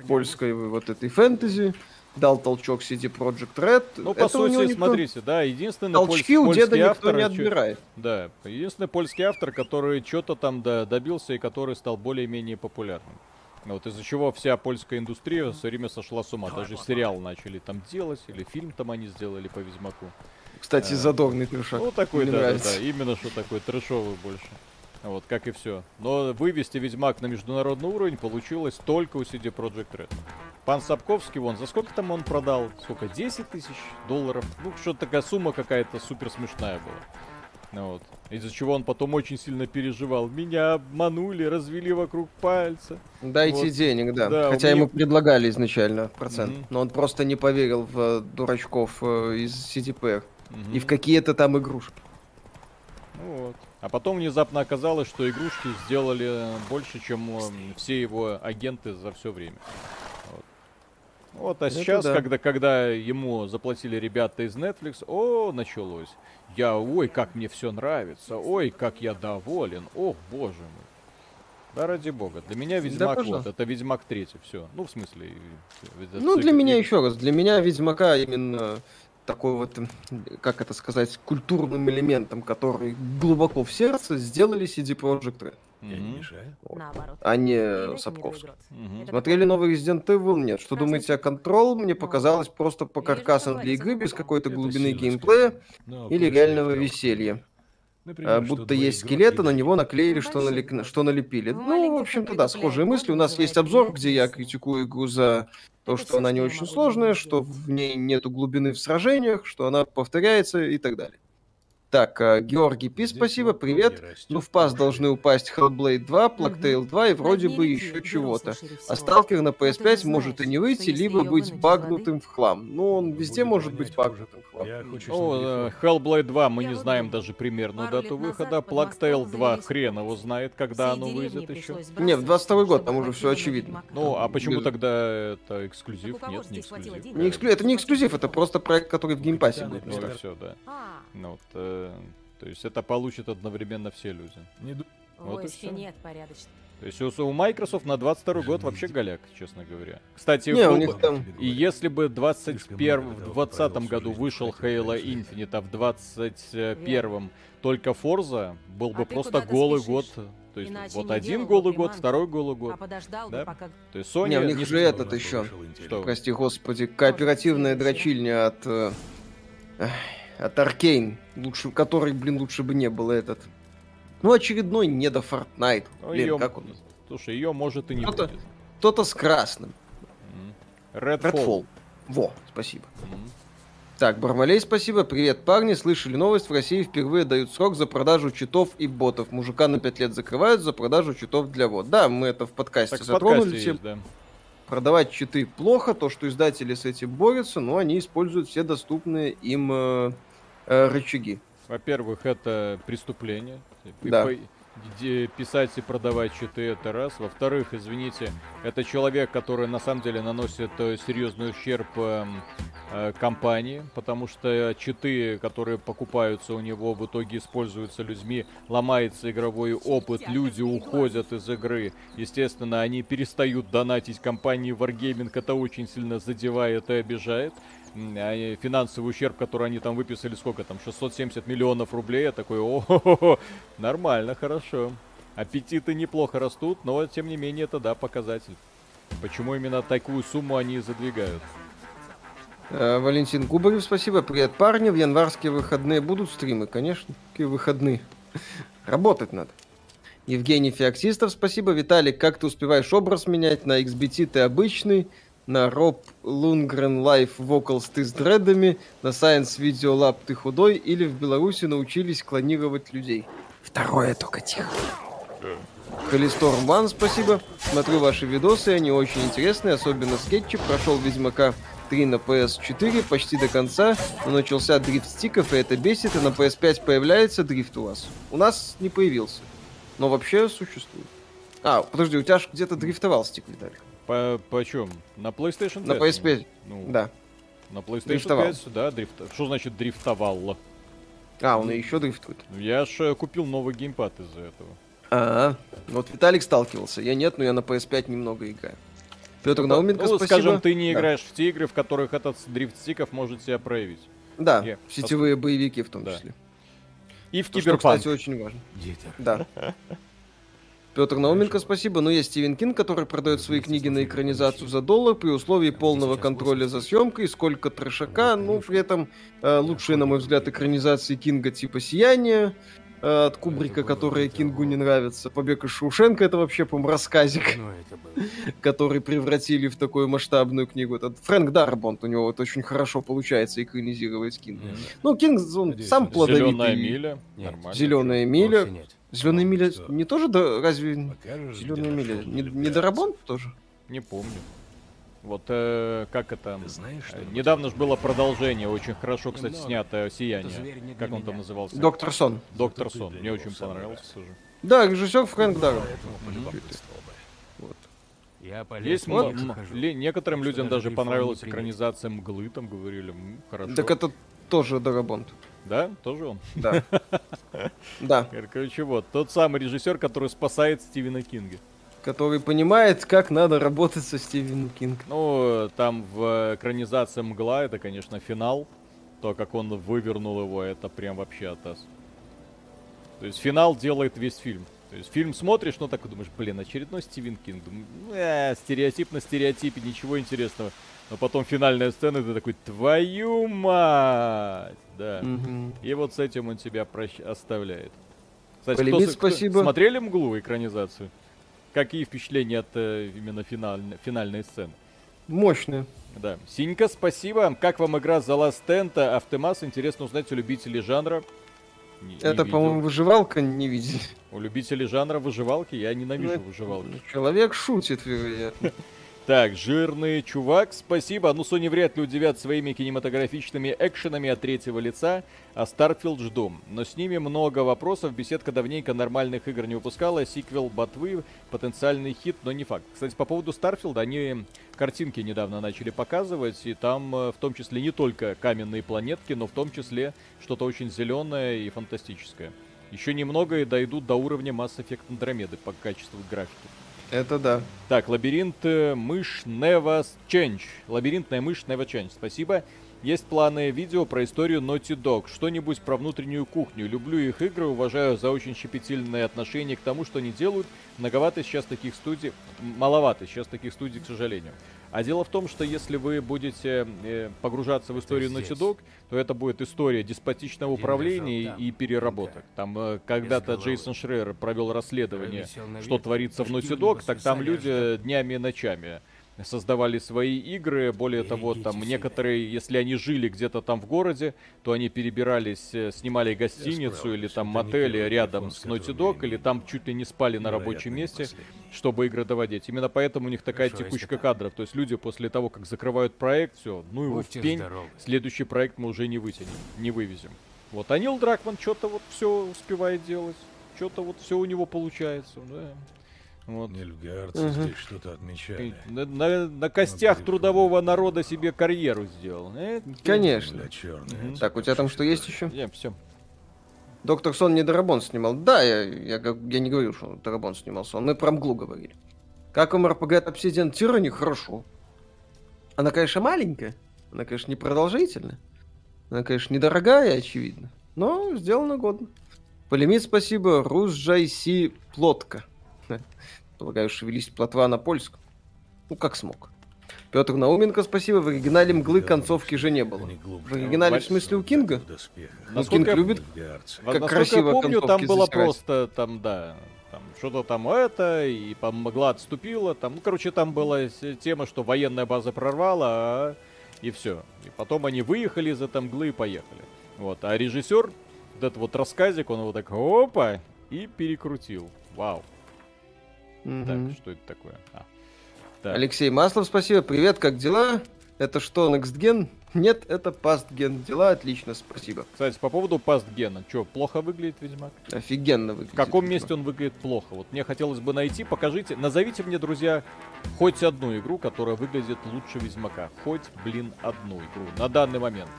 польской вот этой фэнтези, дал толчок CD Project Red. Ну, по сути, никто- смотрите, да, единственный Толчки польс- у деда польский никто автор, не чё- отбирает. Да, единственный польский автор, который что-то там да, добился и который стал более-менее популярным. Вот из-за чего вся польская индустрия все время сошла с ума. Даже сериал начали там делать, или фильм там они сделали по Ведьмаку. Кстати, задорный трешак. Ну, такой, Мне да, да, нравится. да, именно что такой трэшовый больше. Вот, как и все. Но вывести Ведьмак на международный уровень получилось только у CD Projekt Red. Пан Сапковский, вон, за сколько там он продал? Сколько? 10 тысяч долларов? Ну, что-то такая сумма какая-то супер смешная была. Ну Вот. Из-за чего он потом очень сильно переживал. Меня обманули, развели вокруг пальца. Дайте Вот. денег, да. Да, Хотя меня- ему предлагали изначально процент. Мгм. Но он просто не поверил в э, дурачков э, из CDPR. Мгм. И в какие-то там игрушки. Ну вот. А потом внезапно оказалось, что игрушки сделали больше, чем м, все его агенты за все время. Вот. Вот, а Это сейчас, да. когда, когда ему заплатили ребята из Netflix, о, началось. Я, ой, как мне все нравится, ой, как я доволен, ох, боже мой. Да ради бога. Для меня Ведьмак вот, пожалуйста. это Ведьмак третий, все. Ну, в смысле... э, Ну, для меня еще раз, для меня Ведьмака именно такой вот, как это сказать, культурным элементом, который глубоко в сердце сделали CD Projekt Red, Я не мешаю. Наоборот. а не Сапковский. Это Смотрели новый Resident Evil? Нет. Что думаете о. Control? Мне Ну. показалось просто по каркасам для игры, без какой-то глубины геймплея. Но или реального веселья. Например, э, что будто есть скелет, а на него наклеили, Ну, что, больших. налик- что налепили. Ну, в общем-то, да, схожие мысли. У нас есть обзор, где я критикую игру за то, что она не что очень сложная, что в ней нету глубины в сражениях, что она повторяется и так далее. Так, э, Георгий Пи, спасибо, привет. Ну, в пас должны упасть Hellblade 2, Plague 2 и вроде бы еще чего-то. А. Сталкер на ты же PS5 может и не выйти, либо быть багнутым в хлам. Ну, он везде может быть багнутым в хлам. Ним Hellblade 2 мы не знаем даже примерную пару дату выхода. Plague Tale Москвой 2 завелись хрен его знает, когда оно выйдет еще. Не, в 22 год, там уже все очевидно. Ну, а почему тогда это эксклюзив? Нет, не эксклюзив. Это не эксклюзив, это просто проект, который в геймпассе будет. Ну и выставлен. все, да. А, Ну, вот, то есть это получат одновременно все люди. Не ду- Вот всё. нет порядочно. То есть у, у Microsoft на 22 год вообще голяк, честно говоря. Кстати, Не, у них там... и если бы 21 Слишком много в годов 20 провел году вышел Halo. Infinite, а в 21 только Forza, был бы А просто голый спешишь. год. То есть Иначе вот один голый год, второй голый год. А подождал да? бы, пока... То есть Sony... Не, у них не- же этот еще. Что? Прости, господи, кооперативная дрочильня от... э, от Аркейн, лучше, который, блин, лучше бы не было этот. Ну, очередной не до Fortnite. Ну, Блин, её- как он? Слушай, ее может и не Кто-то- будет. Кто-то с красным. М. Redfall. Redfall. Во, спасибо. М. Так, Бармалей, спасибо. Привет, парни. Слышали новость? В России впервые дают срок за продажу читов и ботов. Мужика на 5 лет закрывают за продажу читов для вод. Да, мы это в подкасте Так в затронули. подкасте все. есть, да. Продавать читы плохо, то, что издатели с этим борются, но они используют все доступные им э, рычаги. Во-первых, это преступление. Да. писать и продавать читы это раз. Во-вторых, извините, это человек, который на самом деле наносит э, серьезный ущерб эм, э, компании, потому что читы, которые покупаются у него, в итоге используются людьми, ломается игровой опыт, люди уходят из игры. Естественно, они перестают донатить компании Wargaming, это очень сильно задевает и обижает. А, финансовый ущерб, который они там выписали, сколько там, 670 миллионов рублей, я такой, о нормально, хорошо. Аппетиты неплохо растут, но тем не менее это да, показатель. Почему именно такую сумму они задвигают? Э, Валентин Кубарев, спасибо. Привет, парни. В январские выходные будут стримы? Конечно. Какие выходные? [laughs] Работать надо. Евгений Феоксистов, спасибо. Виталик, как ты успеваешь образ менять? На XBT ты обычный, на Роб Лунгрен Life Vocals ты с дредами, на Science Video Lab ты худой, или в Беларуси научились клонировать людей? Второе только тихо. Калисторм Ван, спасибо. Смотрю ваши видосы, они очень интересные, особенно скетчик. Прошел Ведьмака 3 на PS4 почти до конца, но начался дрифт стиков, и это бесит, и на PS5 появляется дрифт у вас. У нас не появился, но вообще существует. А, подожди, у тебя же где-то дрифтовал стик, Виталий. По почем? На PlayStation 5? На PS5, Ну, да. На PlayStation Дрифтовал. 5, да, дрифт. Что значит дрифтовал? А, он и еще дрифтует. Я ж э, купил новый геймпад из-за этого. А, вот Виталик сталкивался. Я нет, но я на PS5 немного играю. Петр Науменко, ну, спасибо. скажем, ты не Да. играешь в те игры, в которых этот дрифт стиков может себя проявить. Да, Я- сетевые боевики в том Да. числе. И в То, что, Киберпанк. кстати, очень важно. Дитя. Да. [laughs] Петр Науменко, спасибо. Но есть Стивен Кинг, который продает свои книги на экранизацию за доллар при условии полного контроля за съемкой, сколько трешака, ну, при этом э, лучшие, на мой взгляд, экранизации Кинга типа «Сияние», э, от Кубрика, которые Кингу не нравятся. «Побег из Шоушенка» — это вообще, по рассказик, Ну, [laughs] который превратили в такую масштабную книгу. Этот Фрэнк Дарбонт, у него вот очень хорошо получается экранизировать Кинга. Ну, Кинг, он сам плодовитый. Зеленая миля. Нормально. Зеленая миля. Зеленая миля Что? не тоже, да, разве... Покажешь, Зеленая миля. Не, не Дарабонт тоже? Не помню. Вот э, как это... Ты знаешь, что э, Недавно же было продолжение, очень хорошо, кстати, Немного. снято Это «Сияние». Как он там меня. назывался? Доктор Сон. Доктор Сон. Мне очень понравился тоже. Да, режиссер Фрэнк полюбопытствовал бы. Вот. Я по Есть ли- некоторым людям даже понравилась экранизация Мглы, там говорили, «М, хорошо. Так это тоже Дарабонт. Да, тоже он. Да. [laughs] Да. Короче, вот, тот самый режиссер, который спасает Стивена Кинга. Который понимает, как надо работать со Стивеном Кингом. Ну, там в экранизации Мгла, это, конечно, финал. То, как он вывернул его, это прям вообще атас. То есть финал делает весь фильм. То есть фильм смотришь, ну так и думаешь, блин, очередной Стивен Кинг. Думаю, «Э, стереотип на стереотипе, ничего интересного. Но потом финальная сцена, ты такой, твою мать! Да. Мгм. И вот с этим он тебя прощ- оставляет. Кстати, Полемит, кто с- кто- спасибо. смотрели «Мглу» экранизацию? Какие впечатления от э, именно финальной, финальной сцены? Мощная. Да. Синька, спасибо. Как вам игра The Last Stand? Автомас, интересно узнать у любителей жанра. Не- не Это, видел. по-моему, выживалка не видели. У любителей жанра выживалки я ненавижу Ну, выживалки. Человек шутит, вероятно. Так, жирный чувак, спасибо. Ну, Sony вряд ли удивят своими кинематографичными экшенами от третьего лица, а Starfield жду. Но с ними много вопросов, беседка давненько нормальных игр не выпускала, сиквел Ботвы, потенциальный хит, но не факт. Кстати, по поводу Starfield, они картинки недавно начали показывать, и там э, в том числе не только каменные планетки, но в том числе что-то очень зеленое и фантастическое. Еще немного и дойдут до уровня Mass Effect Andromeda по качеству графики. Это да. Так, лабиринт э, мышь Never Change. Лабиринтная мышь Never Change. Спасибо. Есть планы видео про историю Naughty Dog. Что-нибудь про внутреннюю кухню. Люблю их игры, уважаю за очень щепетильное отношение к тому, что они делают. Многовато сейчас таких студий, маловато сейчас таких студий, к сожалению. А дело в том, что если вы будете э, погружаться в историю Naughty. Dog, то это будет история деспотичного управления и переработок. Там э, когда-то. Джейсон Шрейер провел расследование, что творится в Naughty Dog, так там люди днями и ночами создавали свои игры. Более того, там некоторые, если они жили где-то там в городе, то они перебирались, э, снимали гостиницу или там мотели рядом с Naughty Dog, или там чуть ли не спали на рабочем месте, чтобы игры доводить. Именно поэтому у них такая текучка кадров. То есть люди после того, как закрывают проект, все, ну его в пень, следующий проект мы уже не вытянем, не вывезем. Вот, а Нил Дракман что-то вот все успевает делать. Что-то вот все у него получается, да. Вот. Нильфгардцы Мгм. здесь что-то отмечали. На, на- на костях трудового народа себе карьеру сделал. Э, Конечно. Мгм. Так, у тебя там что есть еще? Я все. Доктор Сон не Дарабон снимал. Да, я, я, я не говорил, что Дарабон снимал Сон. Мы про мглу говорили. Как вам РПГ от Obsidian Tyranny? Хорошо. Она, конечно, маленькая. Она, конечно, непродолжительная. Она, конечно, недорогая, очевидно. Но сделана годно. Полемит спасибо. Рус Жайси Плотка. [laughs] Полагаю, шевелись плотва на польском. Ну, как смог. Петр Науменко, спасибо. В оригинале мглы концовки же не было. В оригинале, в смысле, у Кинга? Ну, Кинг любит. Как Насколько красиво я помню, там было просто, там, да, там что-то там это, и помогла отступила, там, ну, короче, там была тема, что военная база прорвала, а, и все. И потом они выехали из этой мглы и поехали. Вот, а режиссер, вот этот вот рассказик, он его так, опа, и перекрутил. Вау. Мгм. Так, что это такое? А. Так. Алексей Маслов, спасибо. Привет, как дела? Это что, Next Gen? Нет, это Past Gen. Дела отлично, спасибо. Кстати, по поводу пастгена, что, плохо выглядит Ведьмак? Офигенно выглядит. В каком видимо. месте он выглядит плохо? Вот мне хотелось бы найти, покажите, назовите мне, друзья, хоть одну игру, которая выглядит лучше Ведьмака. Хоть, блин, одну игру на данный момент.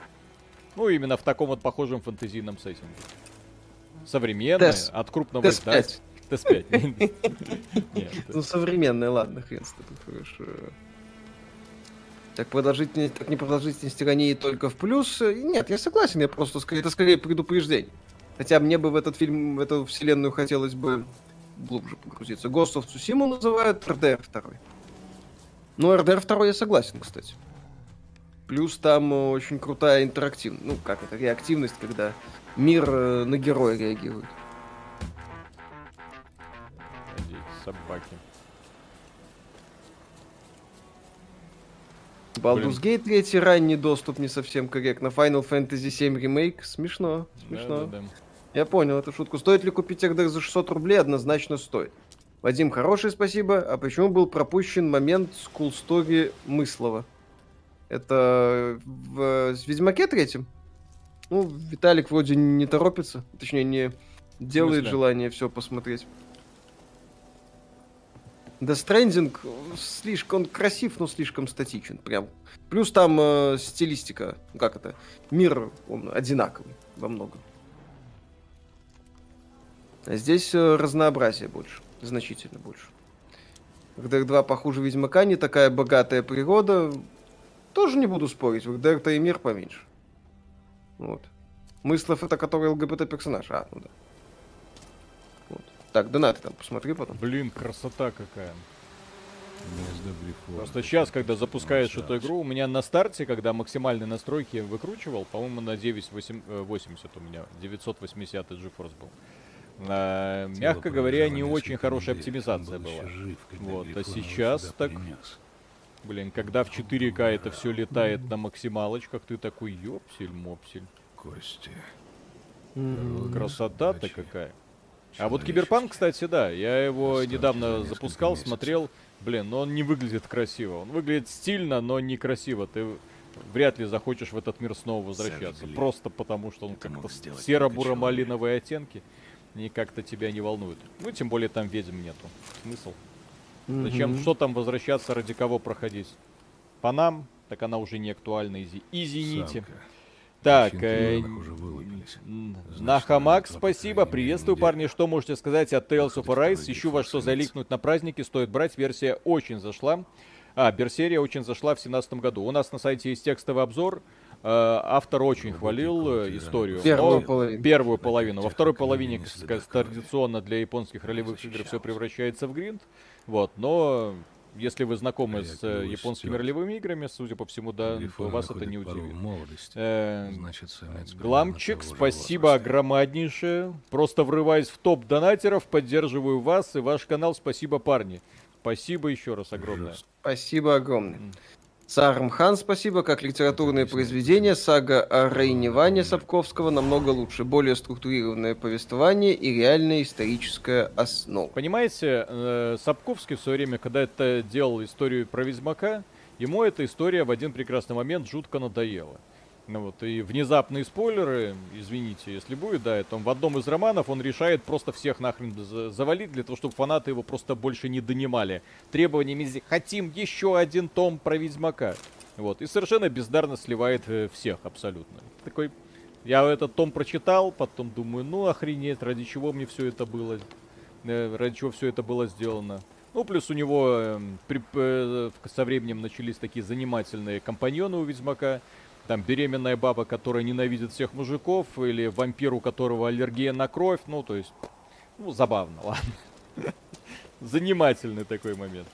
Ну, именно в таком вот похожем фэнтезийном сеттинге. Современная, Тес. от крупного Тес издателя. 5. Тес 5. Нет, Ну, современная, ладно, хрен с тобой, хорошо. Так, продолжительность, так непродолжительность тирании только в плюс. Э, Нет, я согласен, я просто, ск- это скорее предупреждение. Хотя мне бы в этот фильм, в эту вселенную хотелось бы глубже погрузиться. Ghost of Tsushima называют RDR 2. Ну, RDR 2 я согласен, кстати. Плюс там э, очень крутая интерактивность. Ну, как это, реактивность, когда мир э, на героя реагирует. Собаки. Baldur's Gate 3 ранний доступ не совсем корректно. Final Fantasy 7 ремейк. Смешно, смешно. Да-да-да. Я понял эту шутку. Стоит ли купить RDR за 600 рублей? Однозначно стоит. Вадим, хорошее спасибо. А почему был пропущен момент с Story Мыслова? Это в в Ведьмаке третьем? Ну, Виталик вроде не торопится. Точнее, не делает желание все посмотреть. Э, слишком он красив, но слишком статичен. Прям. Плюс там э, стилистика, ну, как это, мир он одинаковый во многом. А здесь э, разнообразие больше, значительно больше. В RDR 2 похуже Ведьмака, не такая богатая природа. Тоже не буду спорить, в RDR-то и мир поменьше. Вот. Мыслов это который ЛГБТ-персонаж. А, ну да. Так, донаты там посмотри потом. Блин, красота какая. Просто сейчас, когда запускаешь эту игру, у меня на старте, когда максимальные настройки выкручивал, по-моему, на 980 у меня, 980 GeForce был. А, мягко говоря, не очень хорошая оптимизация была. Вот, а сейчас так, блин, когда в 4К это все летает на максималочках, ты такой, ёпсель-мопсель. Кости. Мгм. Красота-то какая. А вот Киберпанк, кстати, да, я его недавно запускал, смотрел. Блин, но он не выглядит красиво. Он выглядит стильно, но некрасиво. Ты вряд ли захочешь в этот мир снова возвращаться. сожалению. Просто потому, что он как-то серо-буро-малиновые оттенки. И как-то тебя не волнует. Ну, тем более там ведьм нету. Смысл? Зачем? Мгм. Что там возвращаться, ради кого проходить? По нам? Так она уже не актуальна. Изи. Извините. Так, э, Нахамак, спасибо, приветствую, парни. Что можете сказать от Tales of Arise? Ищу во что заликнуть на праздники, стоит брать. Версия очень зашла. А, Берсерия очень зашла в семнадцатом году. У нас на сайте есть текстовый обзор. Э, Автор очень хвалил э, историю. Первую половину. Первую половину. Во второй половине, как традиционно для японских ролевых игр все превращается в гринд. Вот, но если вы знакомы А с э, японскими Стюарт. ролевыми играми, судя по всему, да, Грифон вас это не удивит. молодости. Э, Значит, Гламчик, спасибо возраста. огромнейшее. Просто врываюсь в топ донатеров, поддерживаю вас и ваш канал. Спасибо, парни. Спасибо еще раз огромное. Жест. Спасибо огромное. Сармхан, спасибо. Как литературное произведение, сага о Рейне Ване Сапковского намного лучше. Более структурированное повествование и реальная историческая основа. Понимаете, э, Сапковский в свое время, когда это делал историю про Ведьмака, ему эта история в один прекрасный момент жутко надоела. Ну вот, и внезапные спойлеры, извините, если будет, да, это в одном из романов он решает просто всех нахрен за- завалить, для того, чтобы фанаты его просто больше не донимали. Требованиями хотим еще один том про Ведьмака. Вот, и совершенно бездарно сливает э, всех абсолютно. Такой, я этот том прочитал, потом думаю, ну охренеть, ради чего мне все это было, э, ради чего все это было сделано. Ну, плюс у него эм, при- э, со временем начались такие занимательные компаньоны у Ведьмака. Там беременная баба, которая ненавидит всех мужиков, или вампир, у которого аллергия на кровь. Ну, то есть, ну, забавно, [laughs] ладно. Занимательный такой момент.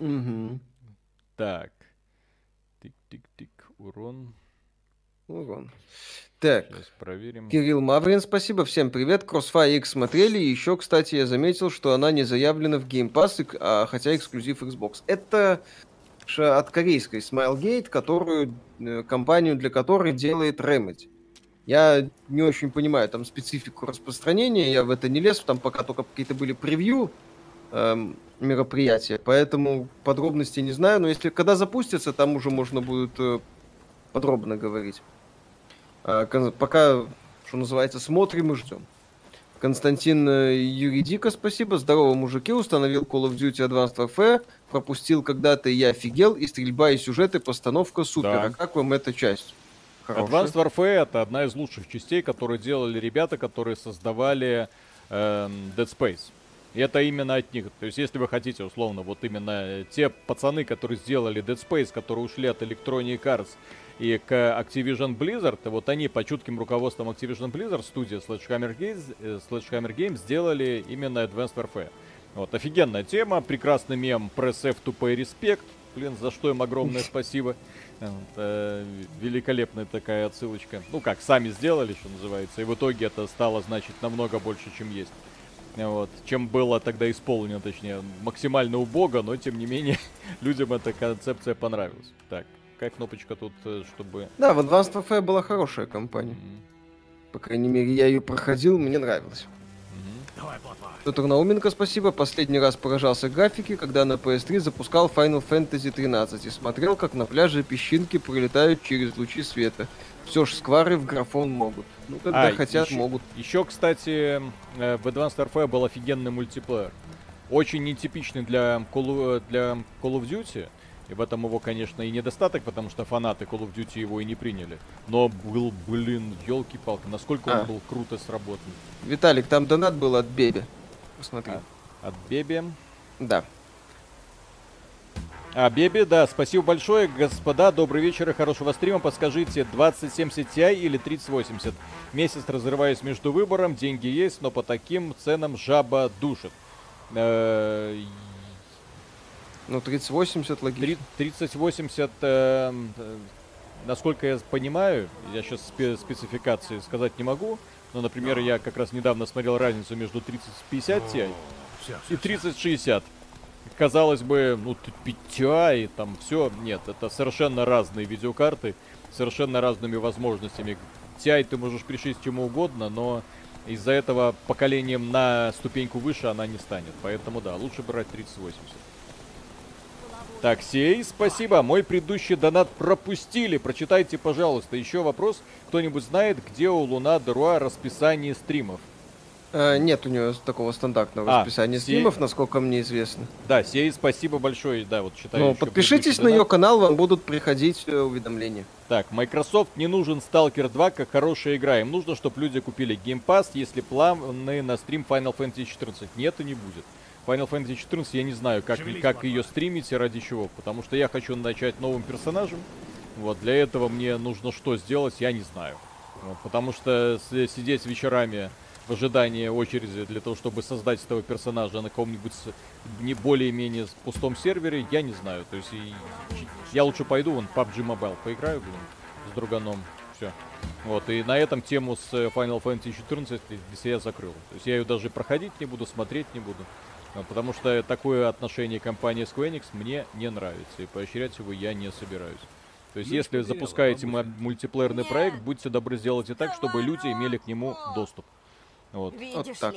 Мгм. Так. Тик-тик-тик. Урон. Урон. Так. Сейчас проверим. Кирилл Маврин, спасибо. Всем привет. Crossfire X смотрели. И еще, кстати, я заметил, что она не заявлена в Game Pass, а, хотя эксклюзив Xbox. Это от корейской Smilegate, которую, э, компанию для которой делает Remedy. Я не очень понимаю там специфику распространения, я в это не лез, там пока только какие-то были превью эм, мероприятия, поэтому подробностей не знаю, но если когда запустится, там уже можно будет э, подробно говорить. А, пока, что называется, смотрим и ждем. Константин э, Юридика, спасибо. Здорово, мужики. Установил Call of Duty Advanced Warfare. Пропустил когда-то, и я офигел. И стрельба, и сюжет, и постановка супер. Да. А как вам эта часть? Хорошая? Advanced Warfare это одна из лучших частей, которые делали ребята, которые создавали эм, Dead Space. И это именно от них. То есть, если вы хотите, условно, вот именно э, те пацаны, которые сделали Dead Space, которые ушли от Electronic Arts и к Activision Blizzard, вот они по чутким руководством Activision Blizzard, студия Sledgehammer Games, э, Sledgehammer Games сделали именно Advanced Warfare. Вот, офигенная тема, прекрасный мем Press F to pay respect. Блин, за что им огромное спасибо. Вот, э, великолепная такая отсылочка. Ну как, сами сделали, что называется. И в итоге это стало значить намного больше, чем есть. Вот, чем было тогда исполнено, точнее, максимально убого, но тем не менее [laughs] людям эта концепция понравилась. Так, какая кнопочка тут, э, чтобы... Да, в Advanced Warfare была хорошая компания. М, По крайней мере, я ее проходил, мне нравилось. Петр Науменко, спасибо. Последний раз поражался графике, когда на PS3 запускал Final Fantasy 13 и смотрел, как на пляже песчинки пролетают через лучи света. Все ж сквары в графон могут. Ну, когда А, хотят, ещё- могут. Еще, кстати, э, в Advanced Warfare был офигенный мультиплеер. Очень нетипичный для Call, of- для Call of Duty. И в этом его, конечно, и недостаток, потому что фанаты Call of Duty его и не приняли. Но был, блин, елки-палки, насколько А. он был круто сработан. Виталик, там донат был от Беби. Посмотри. А. От Беби. Да. А, Беби, да, спасибо большое, господа, добрый вечер и хорошего стрима. Подскажите, 2070 Ti или 3080? Месяц разрываюсь между выбором, деньги есть, но по таким ценам жаба душит. Ну, 3080 логично. 3080, э, э, насколько я понимаю, я сейчас спецификации сказать не могу, но, например, я как раз недавно смотрел разницу между 3050 Ti и 3060. Казалось бы, ну, Ti и там все. Нет, это совершенно разные видеокарты, совершенно разными возможностями. Ti ты можешь пришить чему угодно, но из-за этого поколением на ступеньку выше она не станет. Поэтому да, лучше брать 3080. Так, Сей, спасибо. Мой предыдущий донат пропустили. Прочитайте, пожалуйста. Еще вопрос. Кто-нибудь знает, где у Луна Деруа расписание стримов? Э, нет у него такого стандартного А, расписания все- стримов, насколько мне известно. Да, Сей, спасибо большое. Да, вот читаю. Ну, подпишитесь на ее канал, вам будут приходить э, уведомления. Так, Microsoft не нужен Stalker 2 как хорошая игра. Им нужно, чтобы люди купили Game Pass, если планы на стрим Final Fantasy 14. Нет и не будет. Final Fantasy 14 я не знаю, как, как ее стримить и ради чего. Потому что я хочу начать новым персонажем. Вот, для этого мне нужно что сделать, я не знаю. Вот, потому что сидеть вечерами в ожидании очереди для того, чтобы создать этого персонажа на каком-нибудь не более-менее пустом сервере, я не знаю. То есть и- я лучше пойду вон PUBG Mobile поиграю, блин, с друганом. Все. Вот, и на этом тему с Final Fantasy 14 для себя закрыл. То есть я ее даже проходить не буду, смотреть не буду. А, Потому что такое отношение компании Square Enix мне не нравится, и поощрять его я не собираюсь. То есть, Есть если дело, запускаете мультиплеерный проект, будьте добры, сделайте так, чтобы люди имели к нему доступ. Вот. Видишь так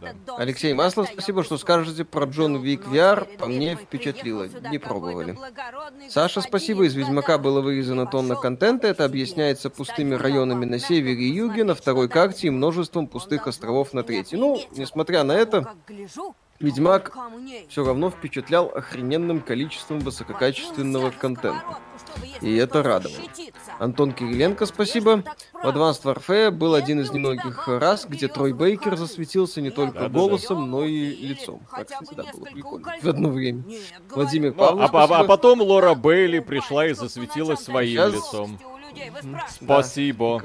Да. Алексей Маслов, спасибо, что скажете про Джон Вик VR, по мне впечатлило, не пробовали. Саша, спасибо, из Ведьмака было и вырезано тонна контента, это объясняется пустыми районами на севере и юге, на второй карте и множеством пустых островов на третьей. Ну, несмотря на это, Ведьмак все равно впечатлял охрененным количеством высококачественного контента. И это радовало. Антон Кириленко, спасибо. В Advanced Warfare был один из немногих раз, где Трой Бейкер засветился не только голосом, но и лицом. Так, кстати, да, было прикольно. В одно время. Владимир говорю, Ну, а, Павлов, а- а потом Лора Бейли пришла и засветилась своим Сейчас- лицом. Спасибо.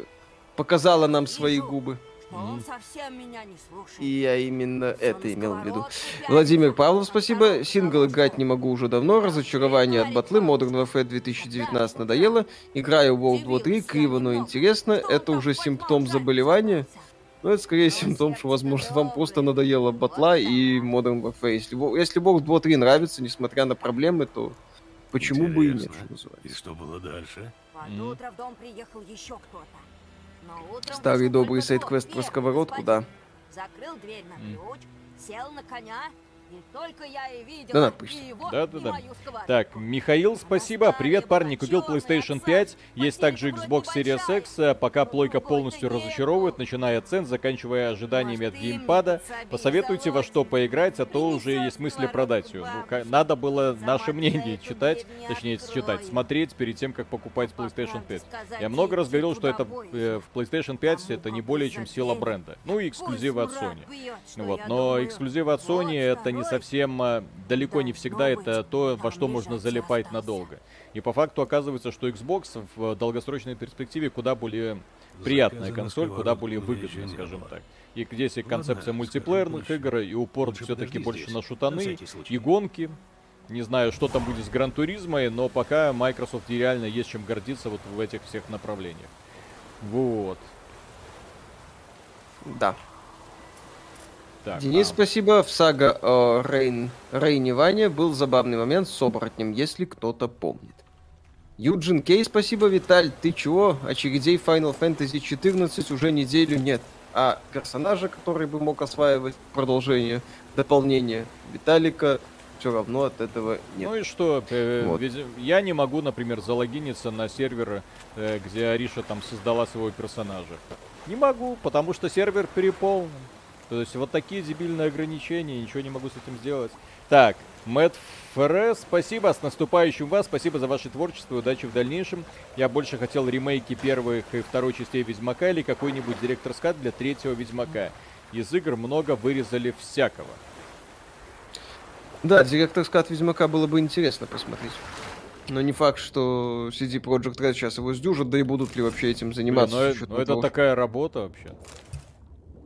Показала нам свои губы. Он совсем меня не слушает. И я именно Всё это имел в виду. Владимир Павлов, спасибо. Сингл играть не могу уже давно. Да, Разочарование от батлы. Modern Warfare 2019 надоело. Играю в World War 3. Криво, но интересно. Это уже симптом заболевания. Но это скорее симптом, что, возможно, вам просто надоело батла и Modern Warfare. Если, если World War 3 нравится, несмотря на проблемы, то почему бы и нет, Интересно. что И называется. что было дальше? Под утро в дом приехал еще кто-то. Старый добрый сайт-квест про сковородку, да. Закрыл дверь на ключ, сел на коня, Да, надо пусть. и мою сковородку. Так, Михаил, спасибо. Привет, парни. Купил PlayStation 5. Есть также Xbox Series X. а Пока плойка полностью разочаровывает, начиная от цен, заканчивая ожиданиями от геймпада. Посоветуйте во что поиграть, а то уже есть мысли продать ее. Ну, надо было наше мнение читать, точнее, читать, смотреть перед тем, как покупать PlayStation 5. Я много раз говорил, что это э, в PlayStation 5 это не более чем сила бренда. Ну и эксклюзивы от Sony. Вот, но эксклюзивы от Sony это не совсем, а, далеко не всегда это то, во что можно залипать надолго. И по факту оказывается, что Xbox в долгосрочной перспективе куда более приятная консоль, куда более выгодная, скажем так. И здесь и Ладно, концепция мультиплеерных игр, и упор все-таки больше на шутаны, и гонки. Не знаю, что там будет с Гран Туризмой, но пока Microsoft и реально есть чем гордиться вот в этих всех направлениях. Вот. Да. Так, Денис, а, спасибо. В сага о Рейн, Рейне Ване был забавный момент с оборотнем, если кто-то помнит. Юджин Кей, спасибо, Виталь. Ты чего? Очередей Final Fantasy 14 уже неделю нет. А персонажа, который бы мог осваивать продолжение, дополнение Виталика, все равно от этого нет. Ну и что, э, Вот. ведь я не могу, например, залогиниться на сервер, э, где Ариша там создала своего персонажа. Не могу, потому что сервер переполнен. То есть вот такие дебильные ограничения, ничего не могу с этим сделать. Так, Мэтт ФР, спасибо, с наступающим вас, спасибо за ваше творчество и удачи в дальнейшем. Я больше хотел ремейки первых и второй частей Ведьмака или какой-нибудь директор скат для третьего Ведьмака. Из игр много вырезали всякого. Да, директор скат Ведьмака было бы интересно посмотреть. Но не факт, что CD Projekt Red сейчас его сдюжат, да и будут ли вообще этим Блин, заниматься. ну, с э- учетом ну это того, такая работа вообще.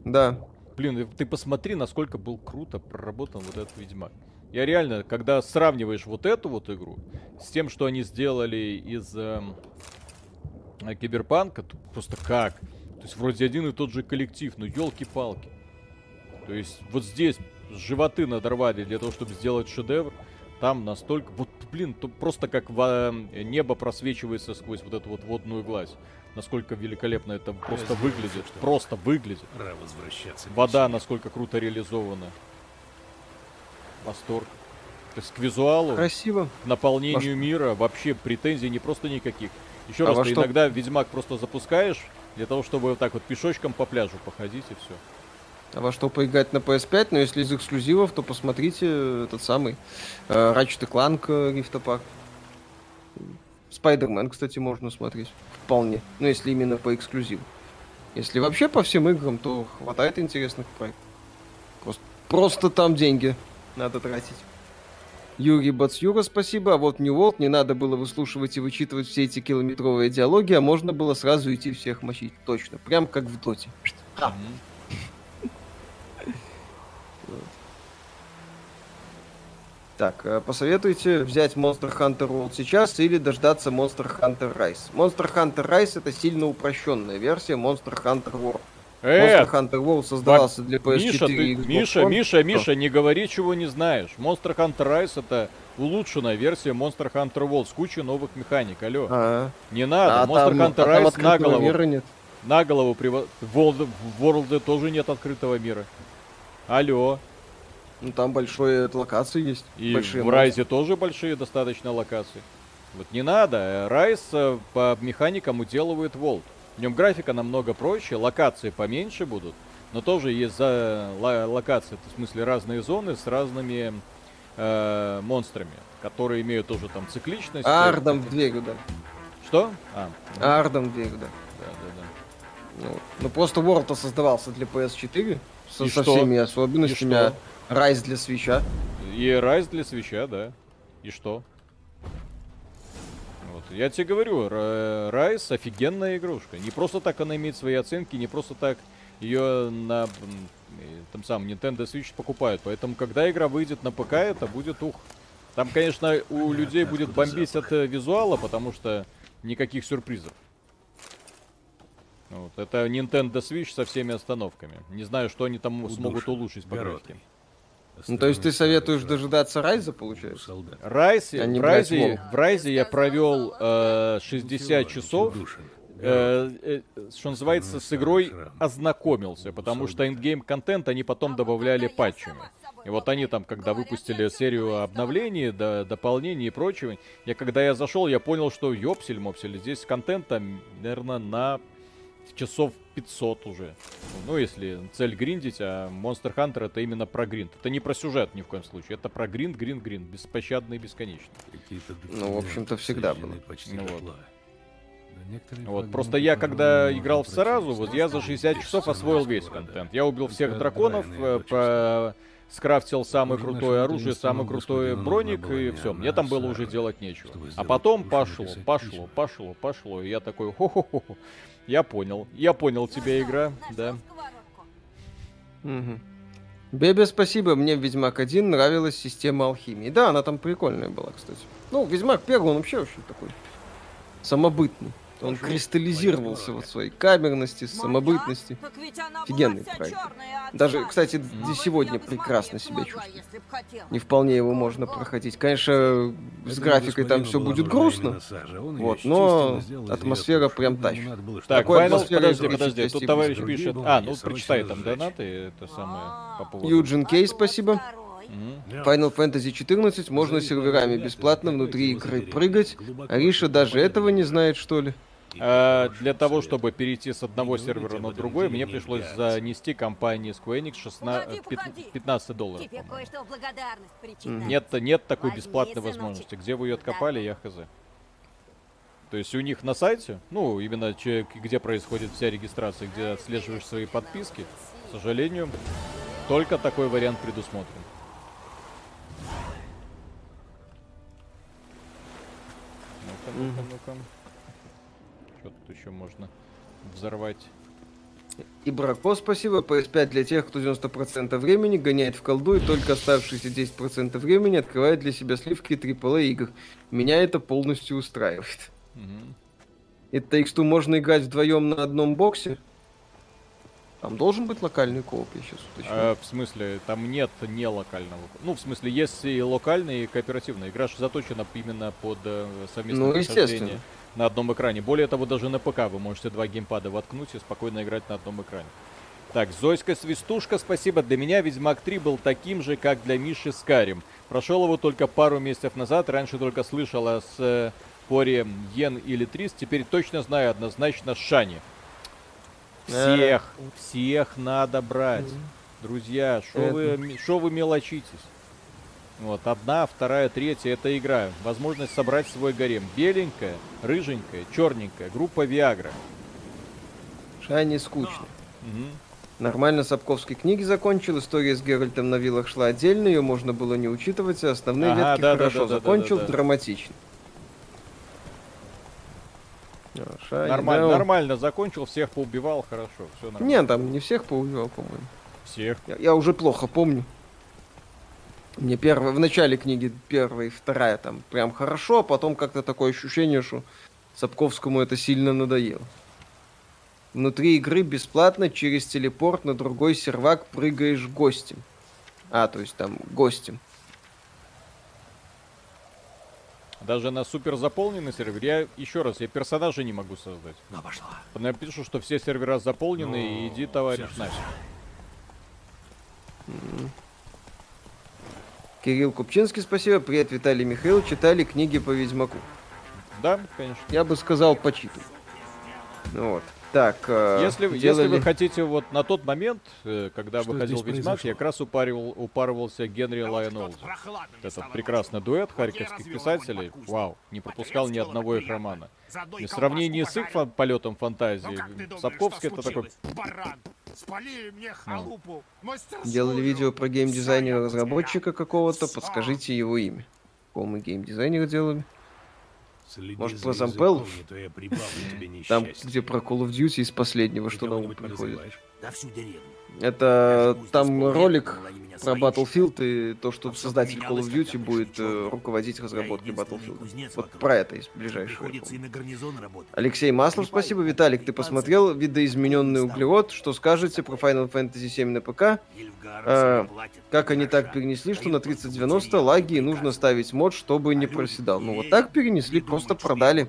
Да, Блин, ты посмотри, насколько был круто проработан вот этот Ведьмак. Я реально, когда сравниваешь вот эту вот игру с тем, что они сделали из эм, э, Киберпанка, то просто как? То есть вроде один и тот же коллектив, ну елки-палки. То есть вот здесь животы надорвали для того, чтобы сделать шедевр. Там настолько... Вот, блин, то просто как во- небо просвечивается сквозь вот эту вот водную гладь. Насколько великолепно это просто сделаю выглядит. что- Просто выглядит. Пора возвращаться. Вода насколько круто реализована. Восторг. То есть к визуалу, Красиво. к наполнению Во мира вообще претензий не просто никаких. Еще А раз, ты что- иногда Ведьмак просто запускаешь для того, чтобы вот так вот пешочком по пляжу походить и все. А во что поиграть на PS5, но если из эксклюзивов, то посмотрите этот самый э, Ratchet Clank э, Rift Apart. Spider-Man, кстати, можно смотреть. Вполне. Ну, если именно по эксклюзиву. Если вообще по всем играм, то хватает интересных проектов. Просто, просто там деньги надо тратить. Юрий Бацюра, спасибо. А вот New World не надо было выслушивать и вычитывать все эти километровые диалоги, а можно было сразу идти всех мочить. Точно. Прям как в Доте. А. Так, э, посоветуйте взять Monster Hunter World сейчас или дождаться Monster Hunter Rise. Monster Hunter Rise это сильно упрощенная версия Monster Hunter World. Э, Monster Hunter World создавался для PS4 Миша, ты- и Xbox Миша, One. Миша, Миша, не говори, чего не знаешь. Monster Hunter Rise это улучшенная версия Monster Hunter World с кучей новых механик. Алло, А, не надо. а Monster там- Hunter а там Rise на открытого голову. мира нет. На голову приво... В World, в World тоже нет открытого мира. Алло. Ну там большие локации есть. И большие в. Райзе тоже большие достаточно локации. Вот не надо. Райз э, по механикам уделывает Волт. В нем графика намного проще, локации поменьше будут. Но тоже есть за локации, в смысле разные зоны с разными э, монстрами, которые имеют тоже там цикличность. А э, Ардом в дверь, да. Что? А, ну, Ардом в дверь, да. да, да, да. Ну, ну просто World создавался для PS4 со, И со что? всеми особенностями, И а что? Rise для свеча. И Райз для свеча, да. И что? Вот. Я тебе говорю, Райз офигенная игрушка. Не просто так она имеет свои оценки, не просто так ее на там сам Nintendo Switch покупают. Поэтому, когда игра выйдет на ПК, это будет ух. Там, конечно, у людей будет бомбить от э, визуала, потому что никаких сюрпризов. Вот. Это Nintendo Switch со всеми остановками. Не знаю, что они там смогут Удушен, улучшить по графике. Ну, то есть ты советуешь дожидаться Райза, получается? Солдат. Райсе, А не в, Райзе, в Райзе я провел э, 60 часов, э, э, что называется, с игрой ознакомился, потому что ингейм контент они потом добавляли патчами. И вот они там, когда выпустили серию обновлений, до, дополнений и прочего, я когда я зашел, я понял, что ёпсель-мопсель, здесь контента, наверное, на часов 500 уже. Ну, если цель гриндить, а Monster Hunter это именно про гринд. Это не про сюжет ни в коем случае, это про гринд, гринд, гринд, беспощадный и бесконечный. Какие-то Ну, в общем-то, всегда было. почти Ну вот. Вот, просто я, когда играл в Саразу, вот я за 60 часов освоил весь контент. Я убил всех драконов, э, по- скрафтил самое крутое оружие, самый крутой броник, и все. Мне там было уже делать нечего. А потом пошло, пошло, пошло, пошло. И я такой, хо-хо-хо. Я понял, я понял тебя, игра, да. Мгм. Бебе, спасибо. Мне в Ведьмак 1 нравилась система алхимии. Да, она там прикольная была, кстати. Ну, Ведьмак первый, он вообще очень такой самобытный. Он кристаллизировался вот в своей камерности, самобытности. Офигенный проект. Даже, кстати, сегодня прекрасно себя чувствует. Не вполне его можно проходить. Конечно, с графикой там все будет грустно. Вот, но атмосфера прям тащит. Так, Такой Final, подожди, подожди, тут товарищ пишет. А, ну прочитай там донаты, это самое по поводу. Юджин Кей, спасибо. Final Fantasy 14 можно серверами бесплатно внутри игры прыгать. Ариша даже этого не знает, что ли? А, для того, чтобы перейти с одного сервера на другой, мне пришлось занести компании Square Enix 16, Погоди, пят- погоди. 15 долларов. Нет, нет такой бесплатной возможности. Где вы ее откопали, я хз. То есть у них на сайте, ну, именно где происходит вся регистрация, где отслеживаешь свои подписки, к сожалению, только такой вариант предусмотрен. Ну-ка, ну-ка, ну-ка. Что тут еще можно взорвать? И Брако, спасибо. PS5 для тех, кто 90% времени гоняет в колду и только оставшиеся 10% времени открывает для себя сливки AAA игр. Меня это полностью устраивает. Мгм. Это X2 можно играть вдвоем на одном боксе? Там должен быть локальный кооп, я сейчас уточню. А, в смысле, там нет не локального. Ну, в смысле, есть и локальный, и кооперативный. Игра же заточена именно под э, совместное Ну, естественно. На одном экране. Более того, даже на ПК вы можете два геймпада воткнуть и спокойно играть на одном экране. Так, Зоська Свистушка, спасибо. Для меня Ведьмак 3 был таким же, как для Миши Скарим. Прошел его только пару месяцев назад. Раньше только слышал о споре Йен или Трис. Теперь точно знаю однозначно Шани. Э. Всех, всех надо брать. Друзья, что вы, шо вы мелочитесь? Вот, одна, вторая, третья, это игра. Возможность собрать свой гарем. Беленькая, рыженькая, черненькая. Группа Виагра. Шайни скучно. Мгм. Нормально Сапковской книги закончил, история с Геральтом на виллах шла отдельно, ее можно было не учитывать, а основные Ага, ветки да, да, хорошо да, да, закончил, да, да. драматично. А, Шайни, Нормально, да, нормально закончил, всех поубивал, хорошо, все нормально. Не, там не всех поубивал, по-моему. Всех. Я, я уже плохо помню. Мне первая, в начале книги первая и вторая там прям хорошо, а потом как-то такое ощущение, что Сапковскому это сильно надоело. Внутри игры бесплатно через телепорт на другой сервак прыгаешь гостем. А, то есть там гостем. Даже на супер заполненный сервер, я еще раз, я персонажа не могу создать. Ну, пошла. Напишу, что все сервера заполнены, и иди, товарищ, нафиг. Кирилл Купчинский, спасибо. Привет, Виталий Михаил. Читали книги по Ведьмаку. Да, конечно. Я бы сказал, почитывай. Ну Вот. Так, э, Если, вы- если делали- вы хотите, вот на тот момент, э, когда Что выходил Ведьмак, я как раз упаривал, упарывался Генри Лайон Олди. Этот прекрасный дуэт харьковских писателей. Вау, не пропускал ни одного их романа. И в сравнении с их фан- полетом фантазии, Сапковский это такой... Спалили мне халупу, Делали видео про геймдизайнера-разработчика какого-то, подскажите его имя. Мы геймдизайнера делали? Следи Может, про тебе [laughs] Там, где про Call of Duty из последнего, что на ум приходит. Это там ролик про Battlefield и то, что создатель Call of Duty будет э, руководить разработкой Battlefield. Вот про это из ближайшего. Алексей Маслов, спасибо. Виталик, ты посмотрел видоизмененный углерод? Что скажете про Final Fantasy 7 на ПК? Платит. Как они так перенесли, что на только 3090 материал, лаги нужно ставить мод, чтобы не проседал. Ну вот так перенесли, не просто продали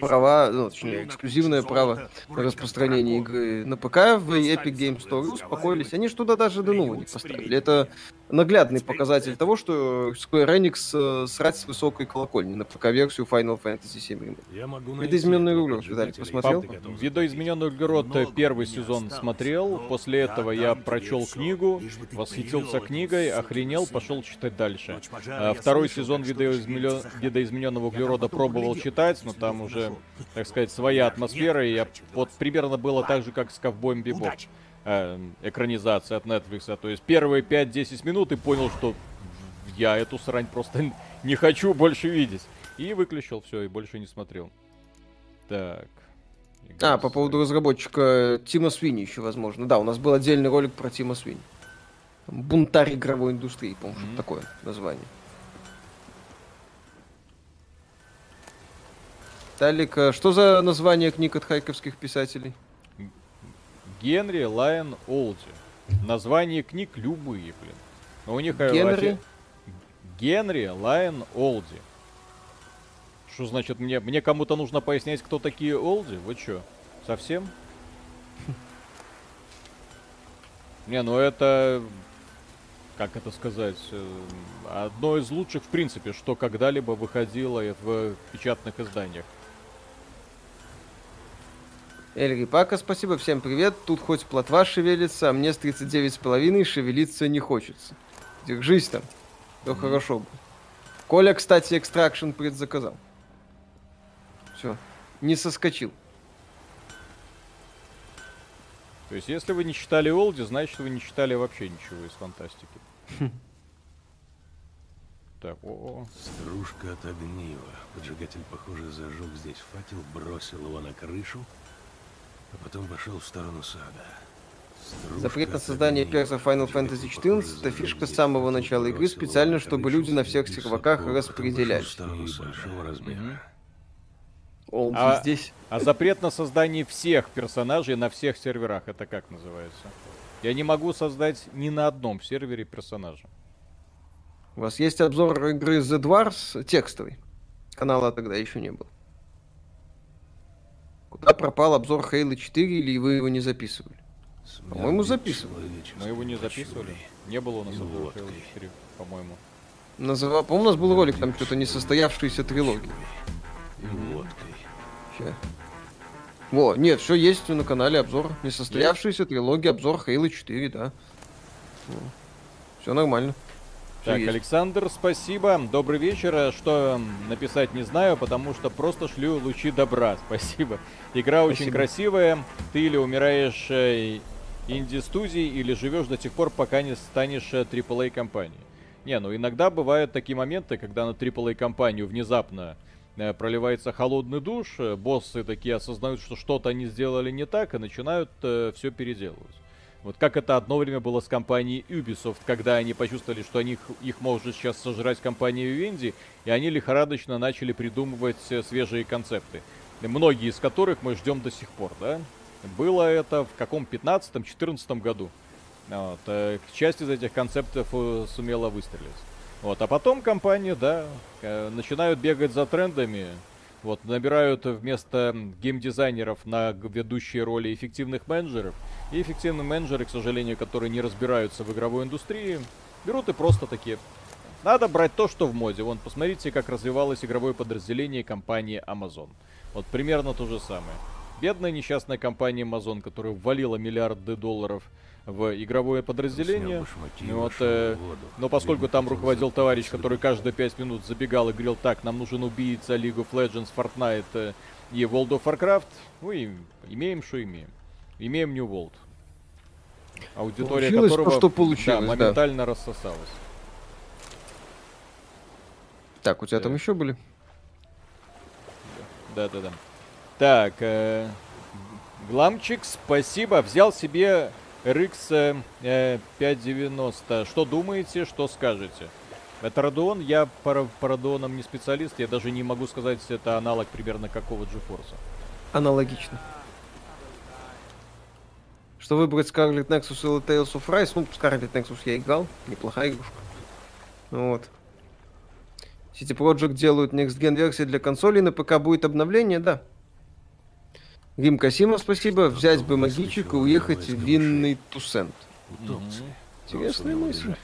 права, ну, точнее, эксклюзивное право на распространение игры на ПК в Epic Game Store успокоились. Они туда даже Денува не поставили. Это наглядный показатель того, что Square Enix э, срать с высокой колокольни на ПК-версию Final Fantasy 7 Remake. Я могу найти Видоизмененный углерод, Виталик, посмотрел? Видоизмененный углерод э, Много первый сезон осталось, смотрел, после этого я прочел книгу, восхитился книгой, охренел, пошел читать дальше. А, я Второй сезон храм. видоизмененного углерода пробовал читать, но там уже, так сказать, своя атмосфера, и я вот примерно было так же, как с Ковбоем Бибоп. Э, экранизация от Netflix. То есть первые 5-10 минут и понял, что я эту срань просто [laughs] не хочу больше видеть. И выключил все, и больше не смотрел. Так. Игра А, по поводу разработчика Тима Свини еще, возможно. Да, у нас был отдельный ролик про Тима Свини. Бунтарь игровой индустрии, по-моему, Мгм. что такое название. Талик, а что за название книг от хайковских писателей? Генри Лайон Олди. Название книг любые, блин. Но у них... э, Генри? Генри Лайон Олди. Что значит мне? Мне кому-то нужно пояснять, кто такие Олди? Вы чё? Совсем? Не, ну это... Как это сказать? э, Одно из лучших, в принципе, что когда-либо выходило в печатных изданиях. Эльри Пака, спасибо, всем привет. Тут хоть плотва шевелится, а мне с 39,5 шевелиться не хочется. Держись там, все хорошо будет. Коля, кстати, экстракшн предзаказал. Все, не соскочил. То есть, если вы не читали Олди, значит, вы не читали вообще ничего из фантастики. [laughs] Так, о, Стружка от огнива. Поджигатель, похоже, зажег здесь факел, бросил его на крышу а потом пошел в сторону сада. Стружка Запрет на создание персов Final Fantasy XIV это фишка с самого начала игры, специально, чтобы люди на всех серваках распределялись. А- здесь. А запрет на создание всех персонажей на всех серверах, это как называется? Я не могу создать ни на одном сервере персонажа. У вас есть обзор игры The Dwarfs текстовый. Канала тогда еще не было. Куда пропал обзор Halo 4 или вы его не записывали? По-моему, записывал. человеческой Мы его не записывали. Не было у нас обзора. Halo 4, по-моему. Называл... По-моему, у нас был ролик, там что-то несостоявшаяся трилогия. И водкой. Ща. Во, нет, все есть на канале обзор. Несостоявшаяся трилогия, обзор Halo 4, да. Все нормально. Так, есть. Александр, спасибо. Добрый вечер. А Что м, написать не знаю, потому что просто шлю лучи добра. [laughs] Спасибо. Игра очень Спасибо. красивая. Ты или умираешь э, инди-студией, или живешь до тех пор, пока не станешь э, AAA компанией. Не, ну иногда бывают такие моменты, когда на AAA компанию внезапно э, проливается холодный душ, э, боссы такие осознают, что что-то они сделали не так, и начинают все переделывать. Вот как это одно время было с компанией Ubisoft, когда они почувствовали, что они, их может сейчас сожрать компания Vivendi, и они лихорадочно начали придумывать э, свежие концепты. Многие из которых мы ждем до сих пор, да? Было это в каком 15-14 году. Вот, э, часть из этих концептов э, сумела выстрелить. Вот, а потом компании, да, начинают бегать за трендами, вот, набирают вместо геймдизайнеров на ведущие роли эффективных менеджеров. И эффективные менеджеры, к сожалению, которые не разбираются в игровой индустрии, берут и просто такие. Надо брать то, что в моде. Вон, посмотрите, как развивалось игровое подразделение компании Amazon. Вот примерно то же самое. Бедная несчастная компания Amazon, которая ввалила миллиарды долларов в игровое подразделение. Вот, э, но поскольку там руководил товарищ, который каждые 5 минут забегал и говорил, так, нам нужен убийца League of Legends, Fortnite э, и World of Warcraft, ну и имеем, что имеем. Имеем New World. Аудитория Получилось то, которого что получилось, да, да. моментально рассосалась. Так, у тебя там Так. еще были? Да-да-да. Так, э, Гламчик, спасибо. Взял себе RX э, 590. Что думаете, что скажете? Это Radeon, я по, по Radeonам не специалист, я даже не могу сказать, это аналог примерно какого GeForce. Аналогично. Что выбрать Scarlet Nexus или Tales of Rise? Ну, Scarlet Nexus я играл, неплохая игрушка. Ну Вот. City Project делают Next Gen версии для консолей, на ПК будет обновление, да. Рим Касимов, спасибо. Взять бы магичек и уехать в винный Тусент. Интересная мысль.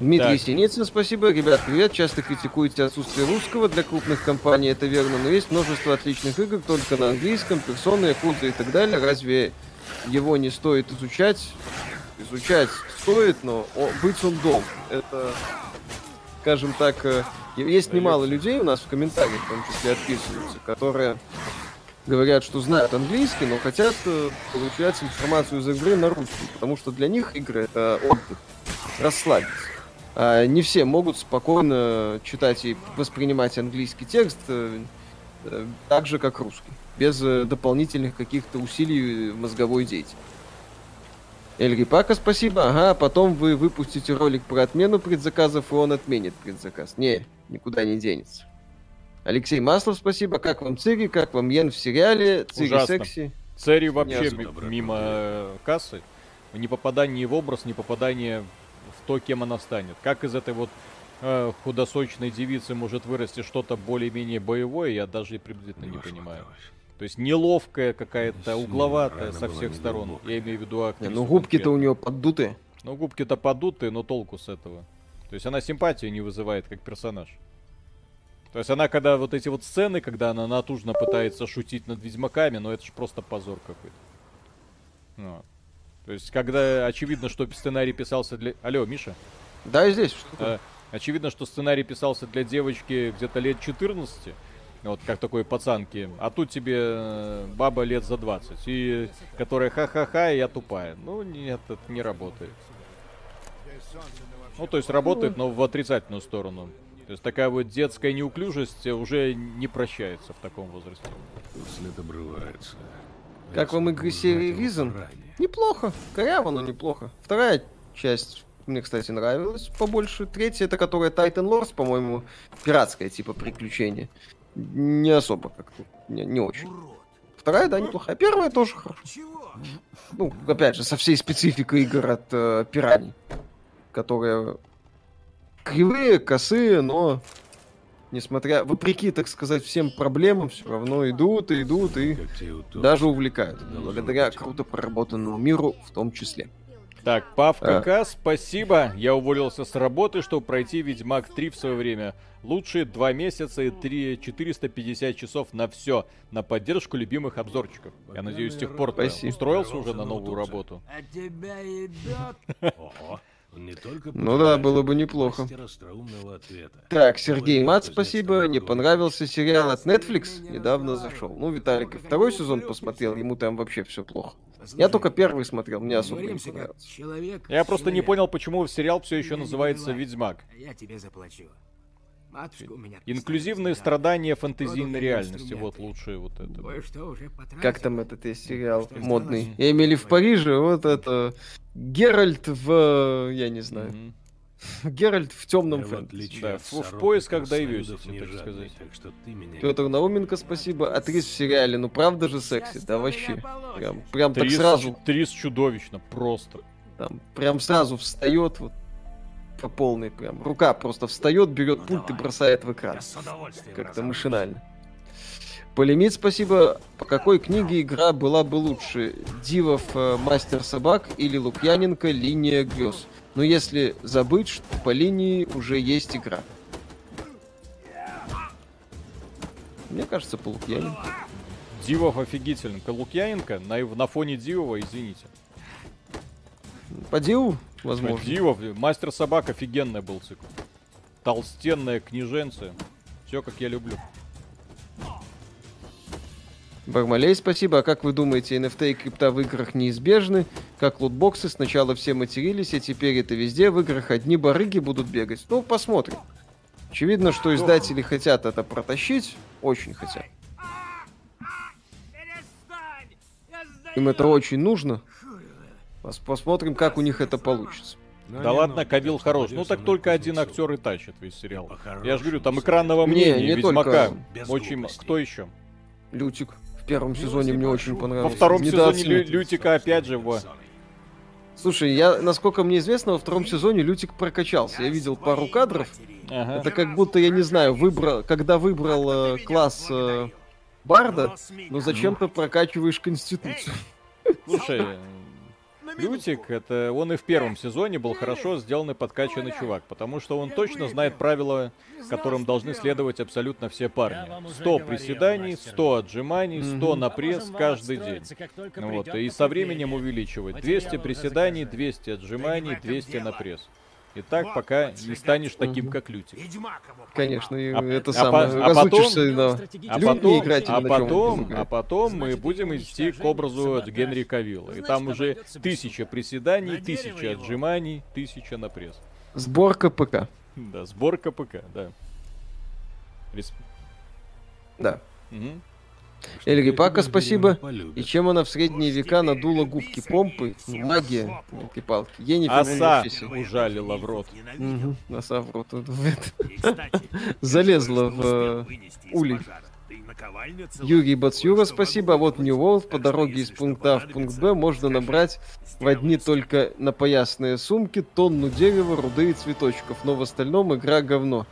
Дмитрий Так. Синицын, спасибо. Ребят, привет. Часто критикуете отсутствие русского для крупных компаний, это верно, но есть множество отличных игр только на английском, персоны, якудза и так далее. Разве его не стоит изучать? Изучать стоит, но о- быть он должен. Это, скажем так, э, есть немало людей у нас в комментариях, в том числе отписываются, которые говорят, что знают английский, но хотят э, получать информацию из игры на русском, потому что для них игры это отдых, расслабиться. А не все могут спокойно читать и воспринимать английский текст э, э, так же, как русский, без дополнительных каких-то усилий мозговой деятельности. Эльри Пака, спасибо. Ага, потом вы выпустите ролик про отмену предзаказов, и он отменит предзаказ. Не, никуда не денется. Алексей Маслов, спасибо. Как вам Цири, как вам Йен в сериале? Цири Ужасно. секси. Цери вообще мимо э, кассы. Не попадание в образ, не попадание в то, кем она станет. Как из этой вот э, худосочной девицы может вырасти что-то более-менее боевое, я даже и приблизительно не Вошла понимаю. То есть неловкая какая-то, угловатая со всех сторон. Я имею в виду Не, актрису ну губки-то у нее поддутые. Ну губки-то подутые, но толку с этого. То есть она симпатию не вызывает как персонаж. То есть она, когда вот эти вот сцены, когда она натужно пытается шутить над ведьмаками, ну это же просто позор какой-то. Ну. То есть, когда очевидно, что сценарий писался для... Алло, Миша? Да, и здесь. что? Э, очевидно, что сценарий писался для девочки где-то лет 14, вот как такой пацанки, а тут тебе э, баба лет за 20, и которая ха-ха-ха, и я тупая. Ну, нет, это не работает. Ну, то есть работает, но в отрицательную сторону. То есть такая вот детская неуклюжесть уже не прощается в таком возрасте. След обрывается. Как вам игры серии Risen? Неплохо. Коряво, но неплохо. Вторая часть мне, кстати, нравилась побольше. Третья, это которая Titan Lords, по-моему, пиратская типа приключение. Не особо как-то. Не, не очень. Вторая, да, неплохая. Первая тоже хорошо. Ну, опять же, со всей спецификой игр от э, пираний. Которые кривые, косые, но несмотря, вопреки, так сказать, всем проблемам, все равно идут и идут и даже увлекают. Благодаря круто проработанному миру в том числе. Так, Пав КК, спасибо. Я уволился с работы, чтобы пройти Ведьмак 3 в свое время. Лучшие два месяца и 3, 450 часов на все. На поддержку любимых обзорчиков. Я надеюсь, с тех пор ты устроился уже на новую работу. От тебя ебет. [laughs] Он не только Ну да, было бы неплохо. Так, Сергей Мат, спасибо. Не понравился сериал от Netflix? Недавно зашел. Ну, Виталик и второй сезон посмотрел, ему там вообще все плохо. Я только первый смотрел, мне особо не человек. Я просто не понял, почему сериал все еще называется. Ведьмак. А Я тебе заплачу. Матушка у меня Инклюзивные страдания тебе реальности. Вот лучшее вот это. Кое-что уже потратил. Как там этот есть сериал Что модный? Эмили в Париже, вот это... Геральт в... Я не знаю. [laughs] Геральт в темном фэнтези. Да, в- в поисках не так сказать. Так что ты меня Петр Науменко, спасибо. Атрис в сериале, ну правда же секси? Да вообще. Прям, прям так Трис, сразу, Трис чудовищно, просто. там, прям сразу встает вот по полной прям. Рука просто встает, берет пульт и бросает в экран. Как-то машинально. Полемит, спасибо. По какой книге игра была бы лучше? Дивов э, Мастер Собак или Лукьяненко Линия грез? Но если забыть, что по линии уже есть игра. Мне кажется, по Лукьяненко. Дивов офигительный. Лукьяненко на, на фоне Дивова, извините. По Диву, возможно. Дивов, Мастер Собак офигенный был цикл. Толстенная книженция. Все как я люблю. Бармалей, спасибо. А как вы думаете, NFT и крипта в играх неизбежны? Как лутбоксы, сначала все матерились, а теперь это везде. В играх одни барыги будут бегать. Ну, посмотрим. Очевидно, что издатели хотят это протащить. Очень хотят. Им это очень нужно. Пос- Посмотрим, как у них это получится. Но да не ладно, так что хорош. Ну так только один актер и тащит весь сериал. Я же говорю, там экранного Не, мнения, не Ведьмака. только. Без Очень... Кто еще? Лютик в первом сезоне мне очень Во понравился. втором сезоне. Лю- Лютика опять же в... Слушай, я, насколько мне известно, во втором сезоне Лютик прокачался. Я видел пару кадров. Ага. Это как будто, я не знаю, выбрал, когда выбрал э, класс э, Барда, но зачем-то прокачиваешь конституцию. Слушай, Лютик, это он и в первом сезоне был хорошо сделанный подкачанный чувак, потому что он точно знает правила, которым должны следовать абсолютно все парни. 100 приседаний, 100 отжиманий, 100 на пресс каждый день. Ну Вот, и со временем увеличивать. 200 приседаний, 200 отжиманий, 200 на пресс. И так, пока не станешь таким, как Лютик. Конечно, А- это а самое. а разучишься, потом- да. А Люди потом, играть а на потом, а потом мы будем идти к образу Генри Кавилла. И там уже тысяча приседаний, тысяча отжиманий, тысяча на пресс. Сборка ПК. Да, сборка ПК, да. Рес- Да. Мгм. Эльри Пака, спасибо. и чем она в средние века надула губки помпы? Магия. палки Енифер Оса ужалила в рот. Мгм, Оса в рот. [laughs] Залезла в э, улей. Юрий Бацюра, спасибо. А вот New. World по дороге из пункта А в пункт Б можно набрать в одни только напоясные сумки тонну дерева, руды и цветочков, но в остальном игра говно.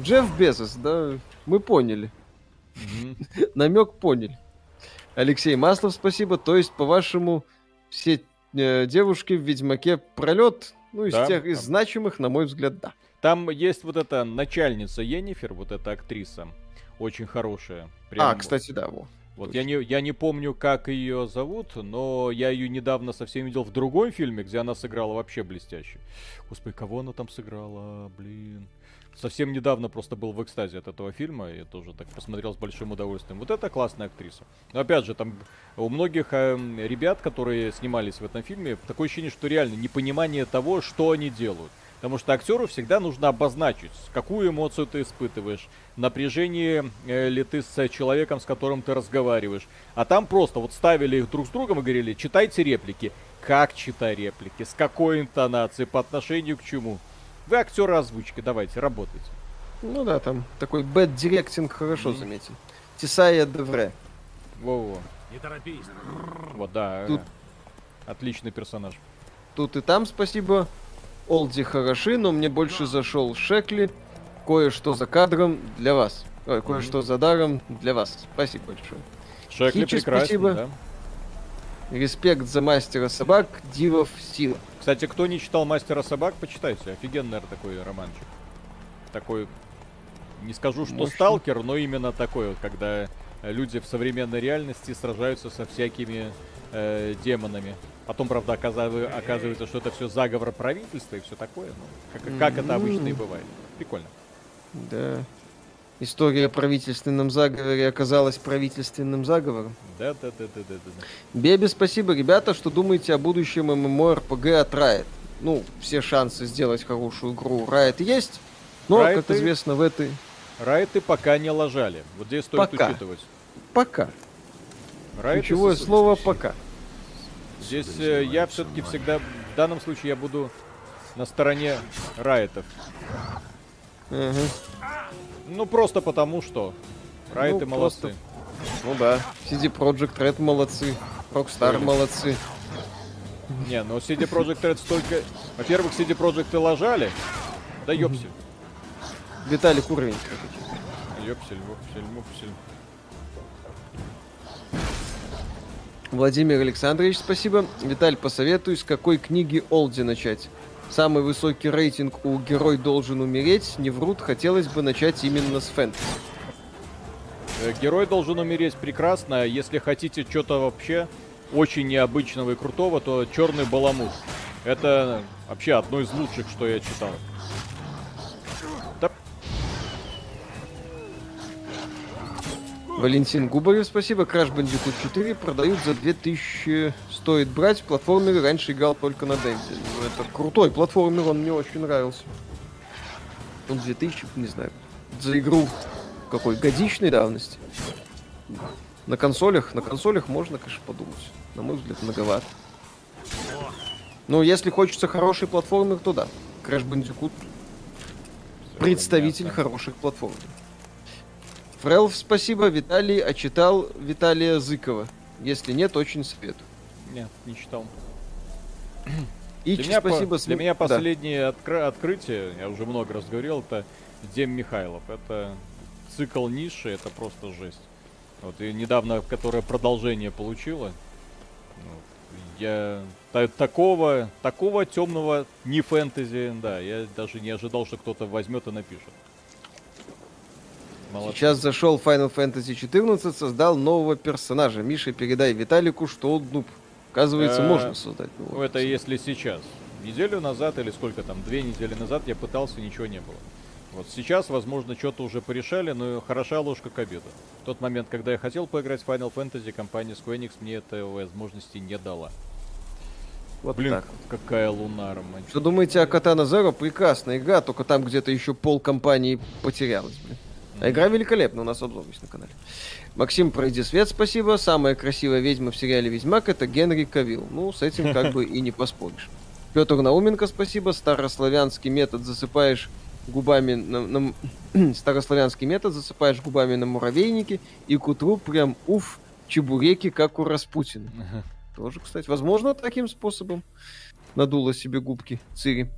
Джефф Безос, да, мы поняли. Намек поняли. Алексей Маслов, спасибо. То есть, по-вашему, все э, девушки в Ведьмаке пролет? Ну, из Да, тех, из да. значимых, на мой взгляд, да. Там есть вот эта начальница Енифер, вот эта актриса, очень хорошая. Прям А, кстати, да, во. Вот я не, я не помню, как ее зовут, но я ее недавно совсем видел в другом фильме, где она сыграла вообще блестяще. Господи, кого она там сыграла, блин. Совсем недавно просто был в экстазе от этого фильма и тоже так посмотрел с большим удовольствием. Вот это классная актриса. Но опять же, там у многих эм, ребят, которые снимались в этом фильме, такое ощущение, что реально непонимание того, что они делают. Потому что актеру всегда нужно обозначить, какую эмоцию ты испытываешь, напряжение э, ли ты с человеком, с которым ты разговариваешь. А там просто вот ставили их друг с другом и говорили, читайте реплики. Как читай реплики, с какой интонацией, по отношению к чему. Вы актеры озвучки, давайте, работайте. Ну да, там такой bad directing хорошо заметил. Тиссая де Врие. Во-во. Не торопись. Вот, да. Тут- Отличный персонаж. Тут и там спасибо. Олди хороши, но мне больше зашел Шекли. Кое-что за кадром для вас. Ой, кое-что за даром для вас. Спасибо большое. Шекли Хичи, прекрасный, спасибо. да. Респект за мастера собак, Дивов Сила. Кстати, кто не читал Мастера собак, почитайте. Офигенный, такой романчик. Такой, не скажу, что Мощный. сталкер, но именно такой вот, когда люди в современной реальности сражаются со всякими э, демонами. Потом, правда, оказывается, что это все заговор правительства и все такое. Ну, как, как это обычно и бывает. Прикольно. Да. История о правительственном заговоре оказалась правительственным заговором. Да, да, да, да, да, да. Бебе, спасибо, ребята, что думаете о будущем MMORPG от Riot. Ну, все шансы сделать хорошую игру Riot есть, но, как Riot-ы- известно, в этой... Райты пока не лажали. Вот здесь стоит Пока. учитывать. Пока. Райты Ключевое с- слово «пока». Здесь э, я все-таки всегда, в данном случае я буду на стороне райтов. Мгм. Ну просто потому что. Райты Ну, молодцы. просто- Ну да, CD Projekt Red молодцы, Rockstar молодцы. Не, ну CD Projekt Red столько... Во-первых, CD Projekt и лажали. Да ёпсель. Виталик уровень. Ёпсель, вопсель, мопсель. Владимир Александрович, спасибо. Виталь, посоветуй, с какой книги Олди начать? Самый высокий рейтинг у «Герой должен умереть» не врут, хотелось бы начать именно с фэнтези. Э, Герой должен умереть прекрасно. Если хотите что-то вообще очень необычного и крутого, то Черный Баламут. Это вообще одно из лучших, что я читал. Валентин Губарев, спасибо. Crash Bandicoot 4 продают за 2000. Стоит брать. В платформере раньше играл только на демпе. Ну, это крутой платформер, он мне очень нравился. Он 2000, не знаю, за игру какой годичной давности. На консолях, на консолях можно, конечно, подумать. На мой взгляд, многовато. Но если хочется хороший платформер, то да. Crash Bandicoot представитель мясо. хороших платформ. Фрелф, спасибо. Виталий, а читал Виталия Зыкова? Если нет, очень советую. Нет, не читал. И Для меня, по- спасибо. для см- меня да. последнее откры- открытие, я уже много раз говорил, это Дем Михайлов. Это цикл ниши, это просто жесть. Вот и недавно, которое продолжение получила. вот, я та- такого, такого темного не фэнтези, да, я даже не ожидал, что кто-то возьмет и напишет. Молодцы. Сейчас зашел Final Fantasy 14, создал нового персонажа. Миша, передай Виталику, что он нуб. Оказывается, Э, можно создать нового Ну, это персонажа. если сейчас. Неделю назад или сколько там, две недели назад я пытался, ничего не было. Вот сейчас, возможно, что-то уже порешали, но хороша ложка к обеду. В тот момент, когда я хотел поиграть в Final Fantasy, компания Square Enix мне этой возможности не дала. Вот Блин, так. какая луна романтичная. Что думаете о Катана Zero? Прекрасная игра, только там где-то еще пол компании потерялась, блин. А игра великолепна, у нас обзор есть на канале. Максим, пройди свет, спасибо. Самая красивая ведьма в сериале Ведьмак это Генри Кавилл. Ну, с этим как бы и не поспоришь. Петр Науменко, спасибо. Старославянский метод засыпаешь губами на, на- [clears throat] Старославянский метод засыпаешь губами на муравейнике и к утру прям уф, чебуреки, как у Распутина. Тоже, кстати, возможно, таким способом надула себе губки Цири.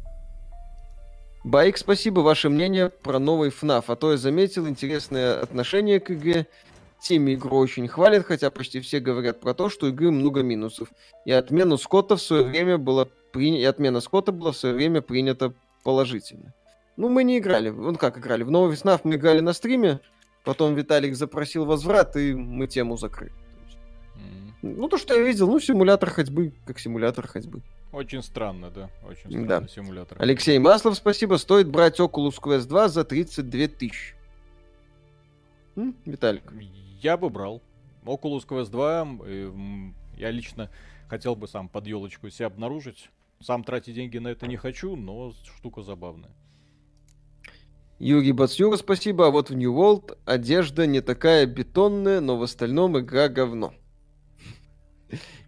Байк, спасибо. Ваше мнение про новый FNAF. А то я заметил интересное отношение к игре. Теме игру очень хвалят, хотя почти все говорят про то, что у игры много минусов. И отмену Скотта в свое время была при... и отмена Скотта была в свое время принята положительно. Ну, мы не играли. Ну, как играли? В новый FNAF мы играли на стриме, потом Виталик запросил возврат, и мы тему закрыли. Ну, то, что я видел, ну, симулятор ходьбы, как симулятор ходьбы. Очень странно, да. Очень странно Да. симулятор. Алексей Маслов, спасибо. Стоит брать Oculus Quest 2 за 32 тысячи. М, Виталик. Я бы брал. Oculus Quest 2, э, м, я лично хотел бы сам под елочку себя обнаружить. Сам тратить деньги на это не хочу, но штука забавная. Юрий Бацюра, спасибо. А вот в New World одежда не такая бетонная, но в остальном игра говно.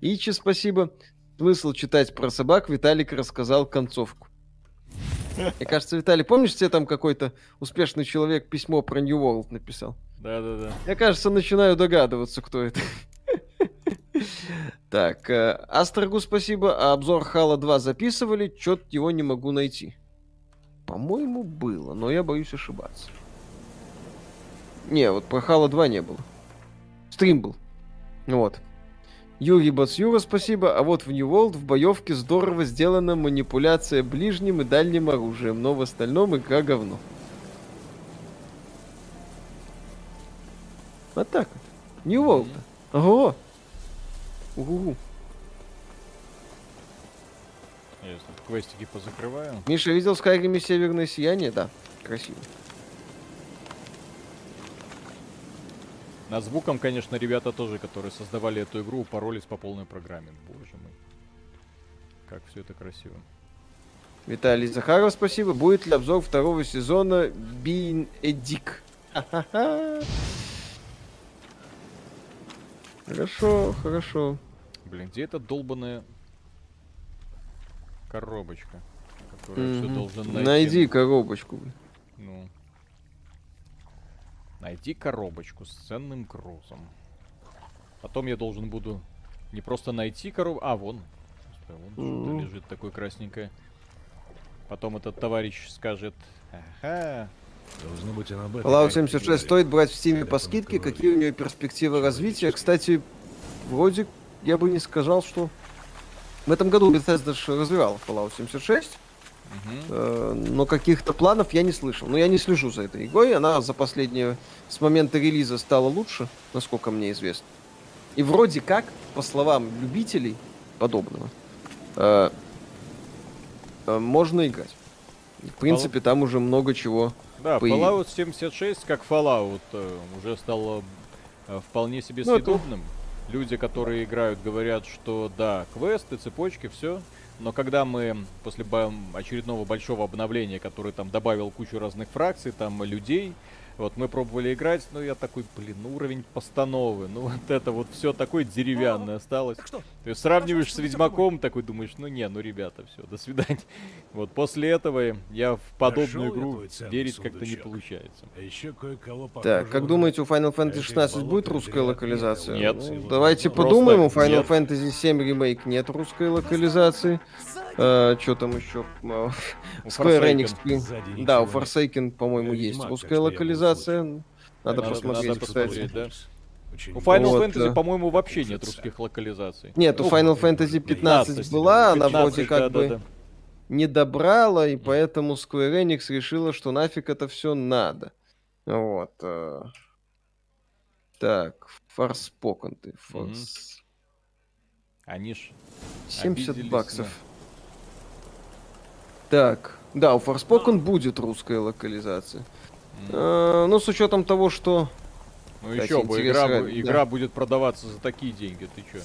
Ичи, спасибо. Смысл читать про собак Виталик рассказал концовку. Мне кажется, Виталий, помнишь, тебе там какой-то успешный человек письмо про New World написал? Да-да-да. Я, кажется, начинаю догадываться, кто это. Так, э, Астрогу спасибо. А обзор Хала 2 записывали, чё-то его не могу найти. По-моему, было, но я боюсь ошибаться. Не, вот про Хала 2 не было. Стрим был. Вот. Юрий Бацюра, спасибо. А вот в New World в боевке здорово сделана манипуляция ближним и дальним оружием, но в остальном игра говно. Вот так вот. New World. Ого! Угу. Я тут квестики позакрываю. Миша видел в Скайриме Северное Сияние? Да, красиво. Над звуком, конечно, ребята тоже, которые создавали эту игру, упоролись по полной программе. Боже мой. Как все это красиво. Виталий Захаров, спасибо. Будет ли обзор второго сезона Being a Dick? Ха-ха-ха. Хорошо, хорошо. Блин, где эта долбаная коробочка, которую все Мгм. должен найти? Найди коробочку. блин. Ну. Найди коробочку с ценным грузом. Потом я должен буду не просто найти коробку, а вон. Вон Мгм. лежит такое красненькое. Потом этот товарищ скажет, ага, Должно быть, он об этом. Fallout как 76 говорит. стоит брать в Стиме по скидке. Какие у нее перспективы развития? Кстати, вроде я бы не сказал, что... В этом году Bethesda ж развивала Fallout 76. мгм. Э, но каких-то планов я не слышал. Но я не слежу за этой игрой. Она за последние... С момента релиза стала лучше, насколько мне известно. И вроде как, по словам любителей подобного, э, э, можно играть. В принципе, там уже много чего. Да, появилось. Fallout 76, как Fallout, э, уже стало э, вполне себе Ну, съедобным. Люди, которые играют, говорят, что да, квесты, цепочки, все. Но когда мы после очередного большого обновления, который там добавил кучу разных фракций, там людей, вот мы пробовали играть, но я такой, блин, ну уровень постановы, ну вот это вот все такое деревянное осталось. что? Ты сравниваешь с Ведьмаком, такой думаешь, ну не, ну ребята, все, до свидания. [laughs] Вот после этого я в подобную игру верить как-то не получается. А еще кое-кого Так, как думаете, у Final Fantasy Этих 16 болот будет русская локализация? Нет. Ну, давайте подумаем, у Final нет. Fantasy 7 ремейк нет русской локализации. Что там еще? А, У Square. Enix. Да, у. Forsaken, по-моему, Я есть русская локализация. Надо посмотреть, кстати. да. Очень У Final Вот, Fantasy, да. по-моему, вообще нет русских локализаций. Нет, у Ну, Final Fantasy 15 была, она 15, вроде как бы да-да-да. не добрала, и поэтому Square Enix решила, что нафиг это все надо. Вот. э. Так, Forspoken ты. Force. Они ж 70 Обиделись, баксов. Так, да, у Forspoken будет русская локализация. М. Э, Ну, с учетом того, что... Ну Кстати, еще бы, игра, ради, да. игра будет продаваться за такие деньги, ты чё?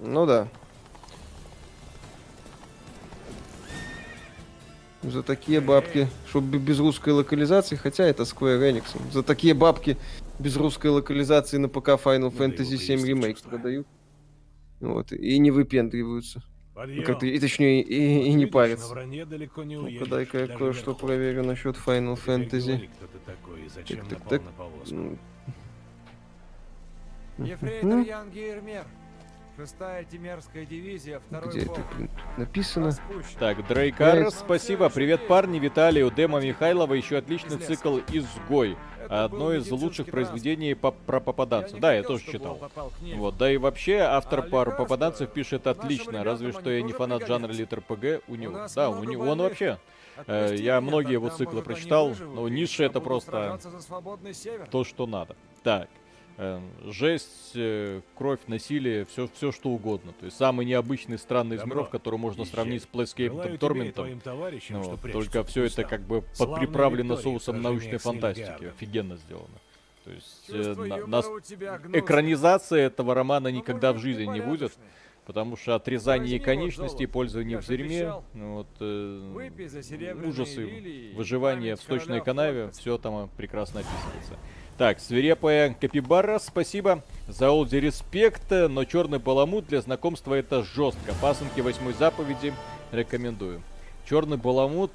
Ну да. За такие бабки, чтобы без русской локализации, хотя это Square Enix. За такие бабки без русской локализации на ПК Final Надо Fantasy его 7 поесть, ремейк чувствую. продают. Вот, и не выпендриваются. Подъем. Как-то, и точнее, и, и не не Ну-ка, дай-ка я кое-что проверю насчет Final Fantasy. Так, так, так. М, Ефрейтор Мгм. Ян Гейрмер. Шестая Тимерская дивизия, второй Где это, полк. блин, написано? Распущен. Так, Дрейкар, Блядь. спасибо. Привет, парни. Виталию, Дема Михайлова, еще отличный цикл «Изгой». Это Одно из лучших транспорт. произведений по- про попаданцев. Да, я тоже читал. Вот, да и вообще, автор А пару попаданцев пишет отлично, разве что я не фанат жанра литр ПГ у него. Да, у него он вообще. э, Отпусти я меня, многие его циклы прочитал, выживут, но я это просто то, что надо. Так. Э, Жесть, э, кровь, насилие, все, все что угодно. То есть самый необычный странный из Добро, миров, который можно езжай. сравнить с Playscape Торментом. Ну, что только все это как бы подприправлено соусом научной фантастики. Офигенно сделано. То есть э, Чувство на- тебя гнусное. экранизация этого романа Ну, никогда в может, жизни не будет. Потому что отрезание Возьми вот конечностей, пользование Я в зерьме, ну вот, э, ужасы лилии, выживания в сточной канаве, все там э, прекрасно описывается. Так, свирепая Капибара, спасибо за олди респект, но черный баламут для знакомства это жестко. Пасынки восьмой заповеди рекомендую. Черный баламут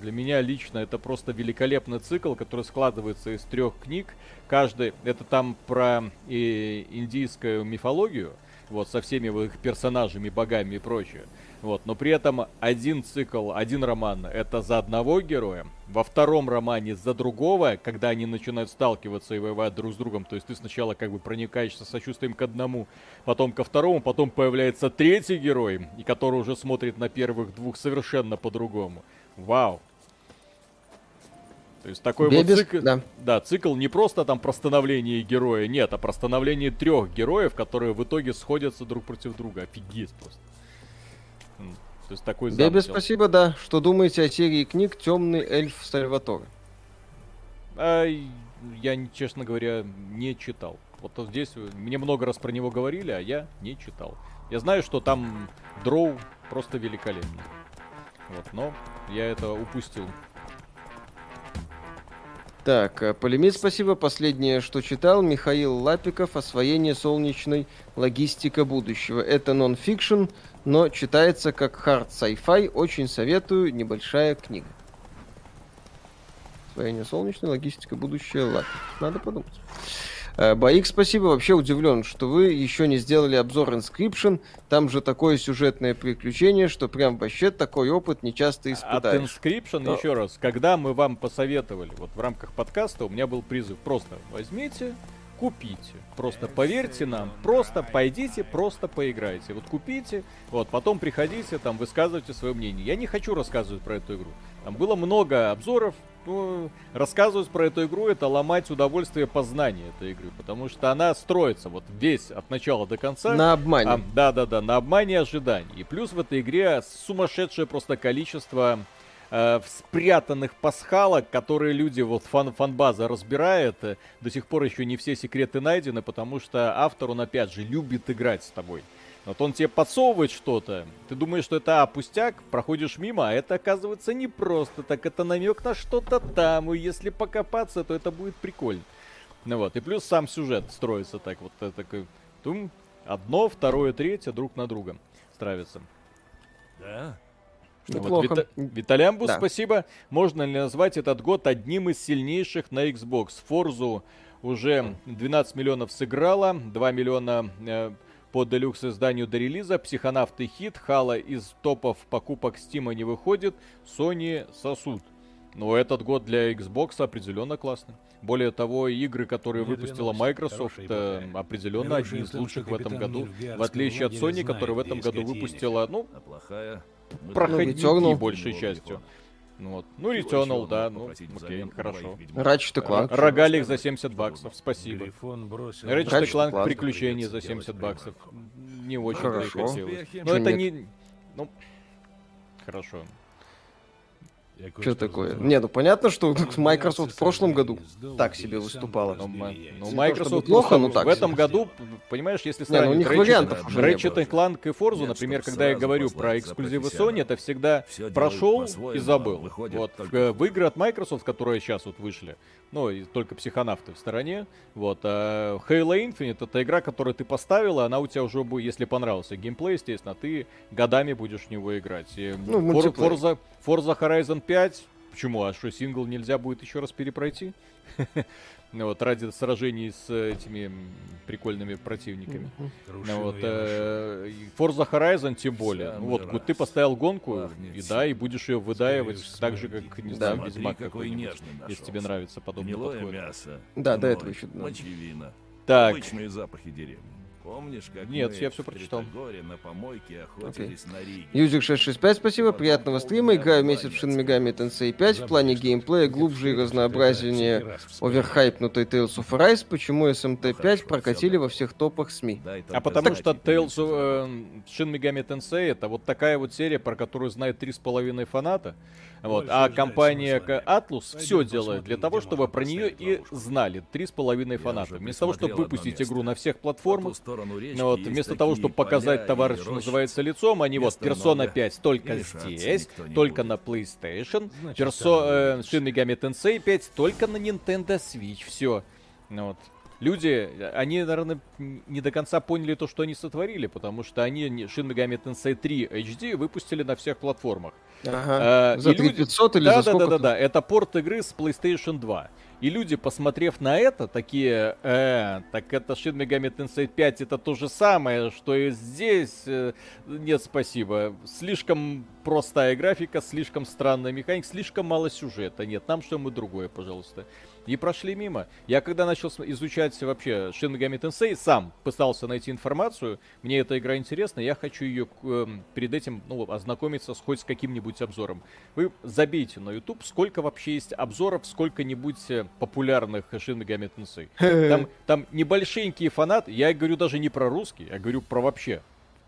для меня лично это просто великолепный цикл, который складывается из трех книг. Каждый это там про индийскую мифологию, вот со всеми их персонажами, богами и прочее. Вот, но при этом один цикл, один роман это за одного героя, во втором романе за другого, когда они начинают сталкиваться и воевать друг с другом. То есть ты сначала как бы проникаешься сочувствием к одному, потом ко второму, потом появляется третий герой, и который уже смотрит на первых двух совершенно по-другому. Вау. То есть такой Бебис, вот цикл, да. да, цикл не просто там про становление героя, нет, а про становление трех героев, которые в итоге сходятся друг против друга. Офигеть просто. То есть такой Бебе, замысел. спасибо, да. Что думаете о серии книг Темный эльф Сальваторе? А, я, честно говоря, не читал. Вот здесь мне много раз про него говорили, а я не читал. Я знаю, что там дроу просто великолепный. Вот, но я это упустил. Так, э, Полемит, спасибо. Последнее, что читал, Михаил Лапиков «Освоение солнечной логистика будущего». Это нон-фикшн, но читается как hard sci-fi. Очень советую, небольшая книга. Освоение солнечной логистика будущего Лапиков. Надо подумать. Э, Боик, спасибо. Вообще удивлен, что вы еще не сделали обзор Inscription. Там же такое сюжетное приключение, что прям вообще такой опыт не часто От испытаешь. Inscription, Но- еще раз, когда мы вам посоветовали, вот в рамках подкаста у меня был призыв, просто возьмите, купите. Просто поверьте нам, просто пойдите, просто поиграйте. Вот купите, вот потом приходите, там высказывайте свое мнение. Я не хочу рассказывать про эту игру. Там было много обзоров. ну, рассказывать про эту игру это ломать удовольствие познания этой игры, потому что она строится вот весь от начала до конца. На обмане. А, да, да, да, на обмане ожиданий. И плюс в этой игре сумасшедшее просто количество э, спрятанных пасхалок, которые люди, вот фан фанбаза разбирает. Э, До сих пор еще не все секреты найдены, потому что автор, он опять же любит играть с тобой. Вот он тебе подсовывает что-то, ты думаешь, что это а, пустяк, проходишь мимо, а это оказывается не просто так, это намек на что-то там, и если покопаться, то это будет прикольно. Ну вот, и плюс сам сюжет строится так вот, э, такой, тум, одно, второе, третье друг на друга стравится. Да? Ну вот. Вита- Виталямбу, Да. спасибо. Можно ли назвать этот год одним из сильнейших на Xbox? Форзу уже 12 миллионов сыграла, 2 миллиона э, по делюкс изданию до релиза, Психонавты хит, Хала из топов покупок Стима не выходит, Sony сосуд. Но этот год для Xbox определенно классный. Более того, игры, которые Мне выпустила Microsoft, э, определенно одни из лучших что в этом году. В отличие от Sony, которая в этом году выпустила, ну, А проходники Returnal. большей частью. Ну вот. Ну, Returnal, да, ну, окей, хорошо. Ratchet и Clank. Рогалик за рассказывать, 70 что баксов, спасибо. Ratchet Clank приключения за придется 70 делать баксов. Не очень Хорошо. хотелось. Но Чё это нет? не... Ну, хорошо. Я Что такое? разузнал. Не, ну понятно, что Двенадцать [laughs] Microsoft в прошлом году так себе выступала. Ну, разбери ну, яйца. Microsoft плохо, просто ну так в этом себе. году, понимаешь, если Не, ну у сравнивать них Ratchet- вариантов уже не Ratchet Clank и Forza, Нет, например, когда я говорю про эксклюзивы Sony, это всегда делают прошел и забыл. выходит Вот только в, в игры от Microsoft, которые сейчас вот вышли, ну и только психонавты в стороне, вот, а Halo Infinite это игра, которую ты поставила, она у тебя уже будет, если понравился геймплей, естественно, ты годами будешь в него играть. И Ну. Forza, Forza Horizon 5, почему, а что, сингл нельзя будет еще раз перепройти? [laughs] Ну вот, ради сражений с этими м, прикольными противниками. Ну вот, э, Forza Horizon тем более. Ну вот, ты поставил гонку, и да, и будешь ее выдаивать Скорее так же, как, не знаю, Ведьмак какой какой-нибудь, если тебе нравится подобный Гнилое подход. мясо. Да, до этого еще, да. Мочевина. Так, Обычные запахи деревни. Помнишь, как Нет, мы я всё в прочитал. Тритогоре на помойке охотились на Риге? Юзик 665, спасибо, приятного стрима. Играю месяц в Shin Megami Tensei 5. В плане геймплея глубже и разнообразнее оверхайпнутой Tales of Arise. Почему SMT 5 прокатили во всех топах СМИ? А потому что Tales of Shin Megami Tensei это вот такая вот серия, про которую знает три с половиной фаната. Вот. А компания. Atlus все делает для того, чтобы про нее и знали три с половиной Я фаната. уже Вместо того, чтобы выпустить игру на всех платформах, Ну вот, вместо того, чтобы показать товар, что называется, лицом, они вот Persona много, 5 только здесь, только на PlayStation, Персо, э, Shin Megami Tensei 5 только на Nintendo Switch, все. Ну вот. Люди, они, наверное, не до конца поняли то, что они сотворили, потому что они Shin Megami Tensei 3 HD выпустили на всех платформах. Ага. Э, За и люди- 3500 или да, за да, сколько? да, да, да, это порт игры с PlayStation 2. И люди, посмотрев на это, такие, э, так это Shin Megami Tensei 5, это то же самое, что и здесь. Э, нет, спасибо. Слишком простая графика, слишком странная механика, слишком мало сюжета. Нет, нам что-нибудь другое, пожалуйста. И прошли мимо. Я когда начал изучать вообще Shin Megami Tensei, сам пытался найти информацию. Мне эта игра интересна, я хочу ее эм, перед этим ну, ознакомиться с хоть с каким-нибудь обзором. Вы забейте на YouTube, сколько вообще есть обзоров, сколько-нибудь э, популярных Shin Megami Tensei. Там, там небольшенькие фанаты, я говорю даже не про русский, я говорю про вообще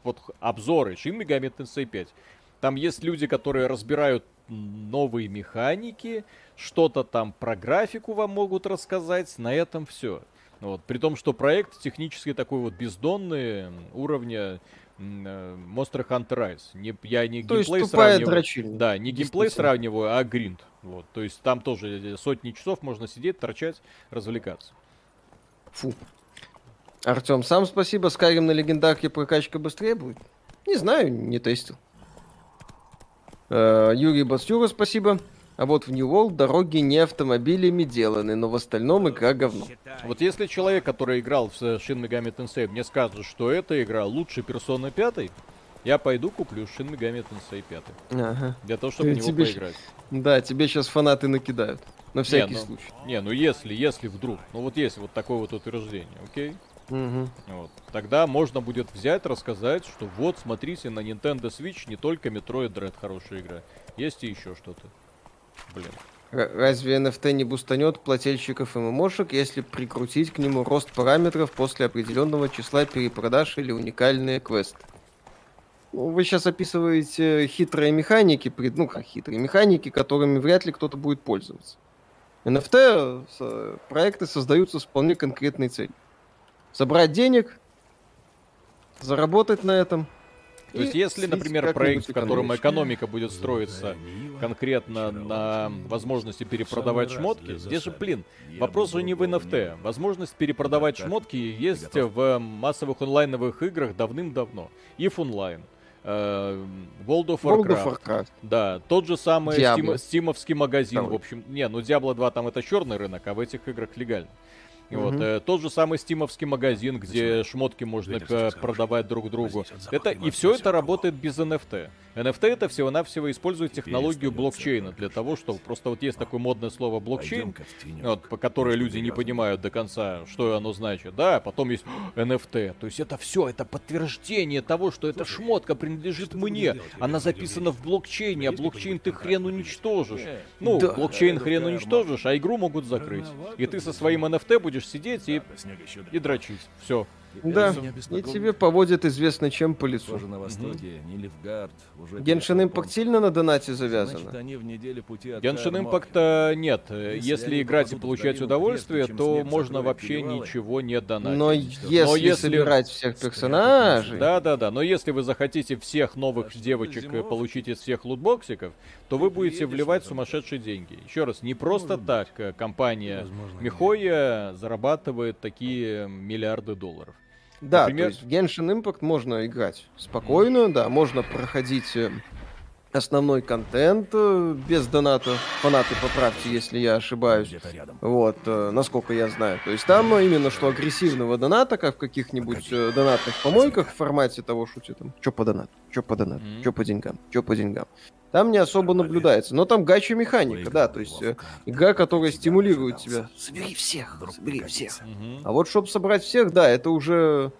вот обзоры Shin Megami Tensei 5. Там есть люди, которые разбирают новые механики, что-то там про графику вам могут рассказать, на этом все. Вот. При том, что проект технически такой вот бездонный, уровня э, Monster Hunter Rise. Не, я не То есть геймплей тупая сравниваю. дрочильня, Да, не геймплей сравниваю, а гринд. Вот. То есть там тоже э, сотни часов можно сидеть, торчать, развлекаться. Фу. Артем, сам спасибо. Скайрим на легендарке прокачка быстрее будет? Не знаю, не тестил. Э, Юрий Бастюра, спасибо. А вот в New World дороги не автомобилями деланы, но в остальном игра говно. Вот если человек, который играл в э, Shin Megami Tensei, мне скажет, что эта игра лучше Persona 5, я пойду куплю Shin Megami Tensei 5. Ага. Для того, чтобы в него Тебе поиграть. Да, тебе сейчас фанаты накидают. На всякий ну- случай. Не, ну если, если вдруг. Ну вот есть вот такое вот утверждение, окей? Мгм. Вот. Тогда можно будет взять, рассказать, что вот, смотрите, на Nintendo Switch не только Metroid Dread хорошая игра. Есть и еще что-то. Блин. Разве NFT не бустанет плательщиков ММОшек, если прикрутить к нему рост параметров после определенного числа перепродаж или уникальные квесты? Ну, вы сейчас описываете хитрые механики, ну как хитрые механики, которыми вряд ли кто-то будет пользоваться. NFT с- проекты создаются с вполне конкретной целью. Собрать денег, заработать на этом. То есть, если, например, проект, в котором экономика будет строиться конкретно на возможности перепродавать шмотки, здесь же, блин, вопрос же не в NFT. Возможность перепродавать шмотки есть в массовых онлайновых играх давным-давно. И в онлайн. Э, World of World Warcraft. of Warcraft. Да, тот же самый стим- стимовский магазин, Второй. в общем. Не, ну Diablo 2 там это черный рынок, а в этих играх легально. И Вот, э, тот же самый стимовский магазин, где шмотки можно продавать друг другу. Это, и все это работает без NFT. NFT это всего-навсего использует технологию блокчейна для того, чтобы просто вот есть такое модное слово блокчейн, вот, по которой Может, люди не понимают до конца, что оно значит. Да, а потом есть [gasps] NFT. То есть это все, это подтверждение того, что эта шмотка принадлежит мне. Она записана в блокчейне, а блокчейн ты хрен уничтожишь. Ну, блокчейн хрен уничтожишь, а игру могут закрыть. И ты со своим NFT будешь сидеть и, и дрочить. Все. Да, и тебе поводят известно чем по лицу. Тоже на востоке, Нильфгард, уже Геншин Импакт сильно на донате Значит, завязано? они в неделе пути от Genshin Каэр Impact Мокры. нет. Если Если играть и получать удовольствие, то можно вообще перевалы. ничего не донатить. Но если, если- собирать всех персонажей, Да, да, да. Но если вы захотите всех новых девочек э, получить из всех лутбоксиков, то вы будете приедешь вливать сумасшедшие деньги. Еще раз, не просто так э, компания Михоя зарабатывает такие миллиарды долларов. Да, Например- то есть в Genshin Impact можно играть спокойно, да, можно проходить э, основной контент э, без доната. Фанаты поправьте, если я ошибаюсь. Вот, э, насколько я знаю. То есть там э, именно что агрессивного доната, как в каких-нибудь донатных помойках в формате того, что тебе там, что по донату, что по донату, Мгм. что по деньгам, что по деньгам. Там не особо наблюдается. Но там гача механика, да, то есть игра, которая стимулирует тебя. Собери всех, собери всех. А вот чтобы собрать всех, да, это уже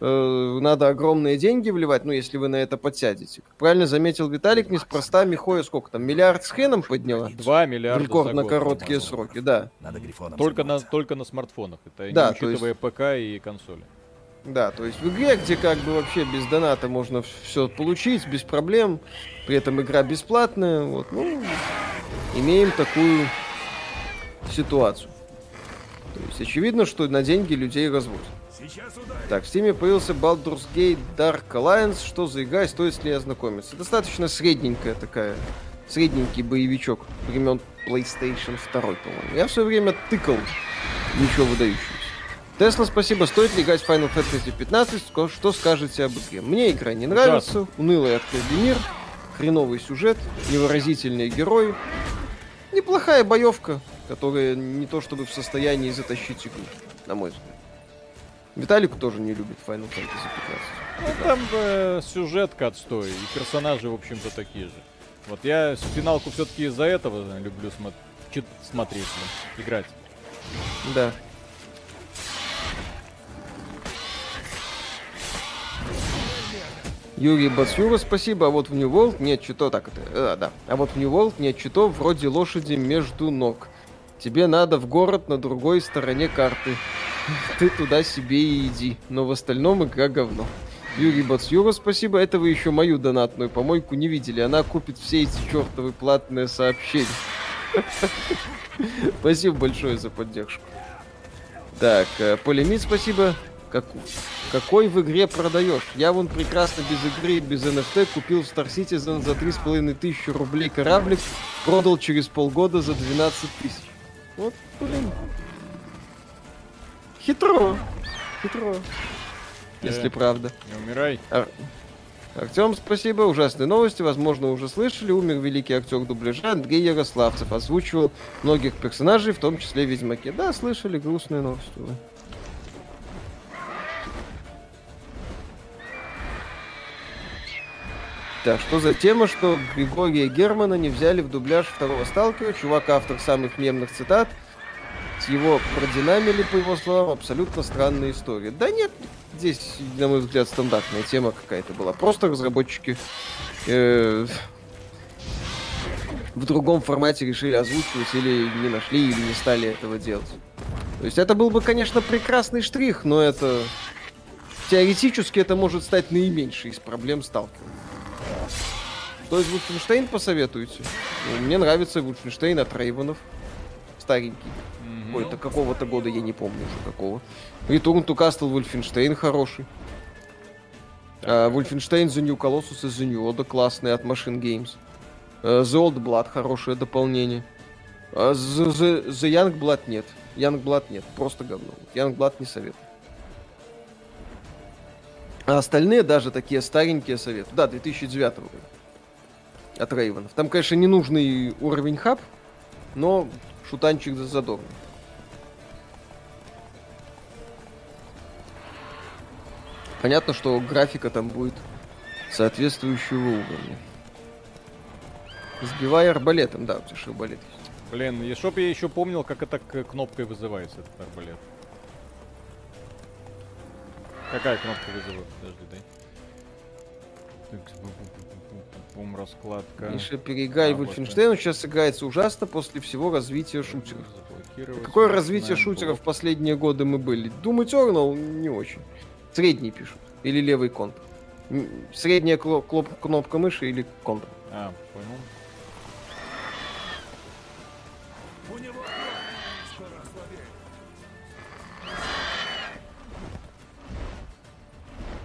э, надо огромные деньги вливать, ну, если вы на это подсядете. Правильно заметил Виталик, неспроста Михоя сколько там, миллиард с хреном подняла? Два миллиарда рекорд на короткие сроки, да. Надо грифоном Только на, только на смартфонах. Это Да, не то есть- учитывая ПК и консоли. Да, то есть в игре, где как бы вообще без доната можно все получить, без проблем, при этом игра бесплатная, вот, ну, имеем такую ситуацию. То есть очевидно, что на деньги людей разводят. Так, в Steam появился Baldur's Gate Dark Alliance. Что за игра и стоит ли ознакомиться? Достаточно средненькая такая, средненький боевичок времен PlayStation 2, по-моему. Я все время тыкал, ничего выдающегося. Тесла, спасибо. Стоит ли играть в Final Fantasy 15? Ска- Что скажете об игре? Мне игра не нравится. Унылый открытый мир, хреновый сюжет, невыразительные герои. Неплохая боевка, которая не то чтобы в состоянии затащить игру, на мой взгляд. Виталик тоже не любит Final Fantasy 15. Ну, там э, сюжетка отстой, и персонажи, в общем-то, такие же. Вот я финалку все-таки из-за этого люблю смо- чит- смотреть, играть. Да. Юрий Бацюра, спасибо. А вот в New World нет что так это. э, да. А вот в New World нет что вроде лошади между ног. Тебе надо в город на другой стороне карты. Ты туда себе и иди. Но в остальном игра говно. Юрий Бацюра, спасибо. Это вы еще мою донатную помойку не видели. Она купит все эти чертовы платные сообщения. Спасибо большое за поддержку. Так, э, Полемит, спасибо. Как, какой в игре продаешь? Я вон прекрасно без игры без NFT купил в Star Citizen за 3,5 тысячи рублей кораблик, продал через полгода за 12 тысяч. Вот, блин. Хитро. Хитро. Если Э. правда. Не умирай. Ар- Артем, спасибо. Ужасные новости. Возможно, уже слышали. Умер великий актер дубляжа Андрей Ярославцев. Озвучивал многих персонажей, в том числе Ведьмаке. Да, слышали. Грустные новости. Так, что за тема, что Григория Германа не взяли в дубляж второго сталкера? Чувак автор самых мемных цитат. Его продинамили, по его словам, абсолютно странная история. Да нет, здесь, на мой взгляд, стандартная тема какая-то была. Просто разработчики э, в другом формате решили озвучивать или не нашли, или не стали этого делать. То есть это был бы, конечно, прекрасный штрих, но это... Теоретически это может стать наименьшей из проблем сталкера. Что из Wolfenstein посоветуете? Ну, мне нравится Wolfenstein от Рейвенов. Старенький. Какой-то какого-то года, я не помню уже какого. Return to Castle Wolfenstein хороший. А, Wolfenstein The New Colossus и The New Order классные от Machine Games. А, The Old Blood хорошее дополнение. А The, The, The Young Blood нет. Young Blood нет, просто говно. Young Blood не советую. А остальные даже такие старенькие советую. Да, 2009 года. От Рейвенов. Там, конечно, не нужный уровень хаб, но шутанчик за- задорный. Понятно, что графика там будет соответствующего уровня. Сбивай арбалетом, да, у тебя же арбалет есть. Блин, и чтоб я еще помнил, как это кнопкой вызывается, этот арбалет. Какая кнопка вызывает? Подожди, дай. Так, бум, раскладка. Миша, переиграй А, он сейчас играется ужасно после всего развития шутеров. Какое развитие шутеров в последние годы мы были? Doom Eternal не очень. Средний пишут. Или левый. М, Средняя кло- клоп- кнопка мыши или контр. А, понял.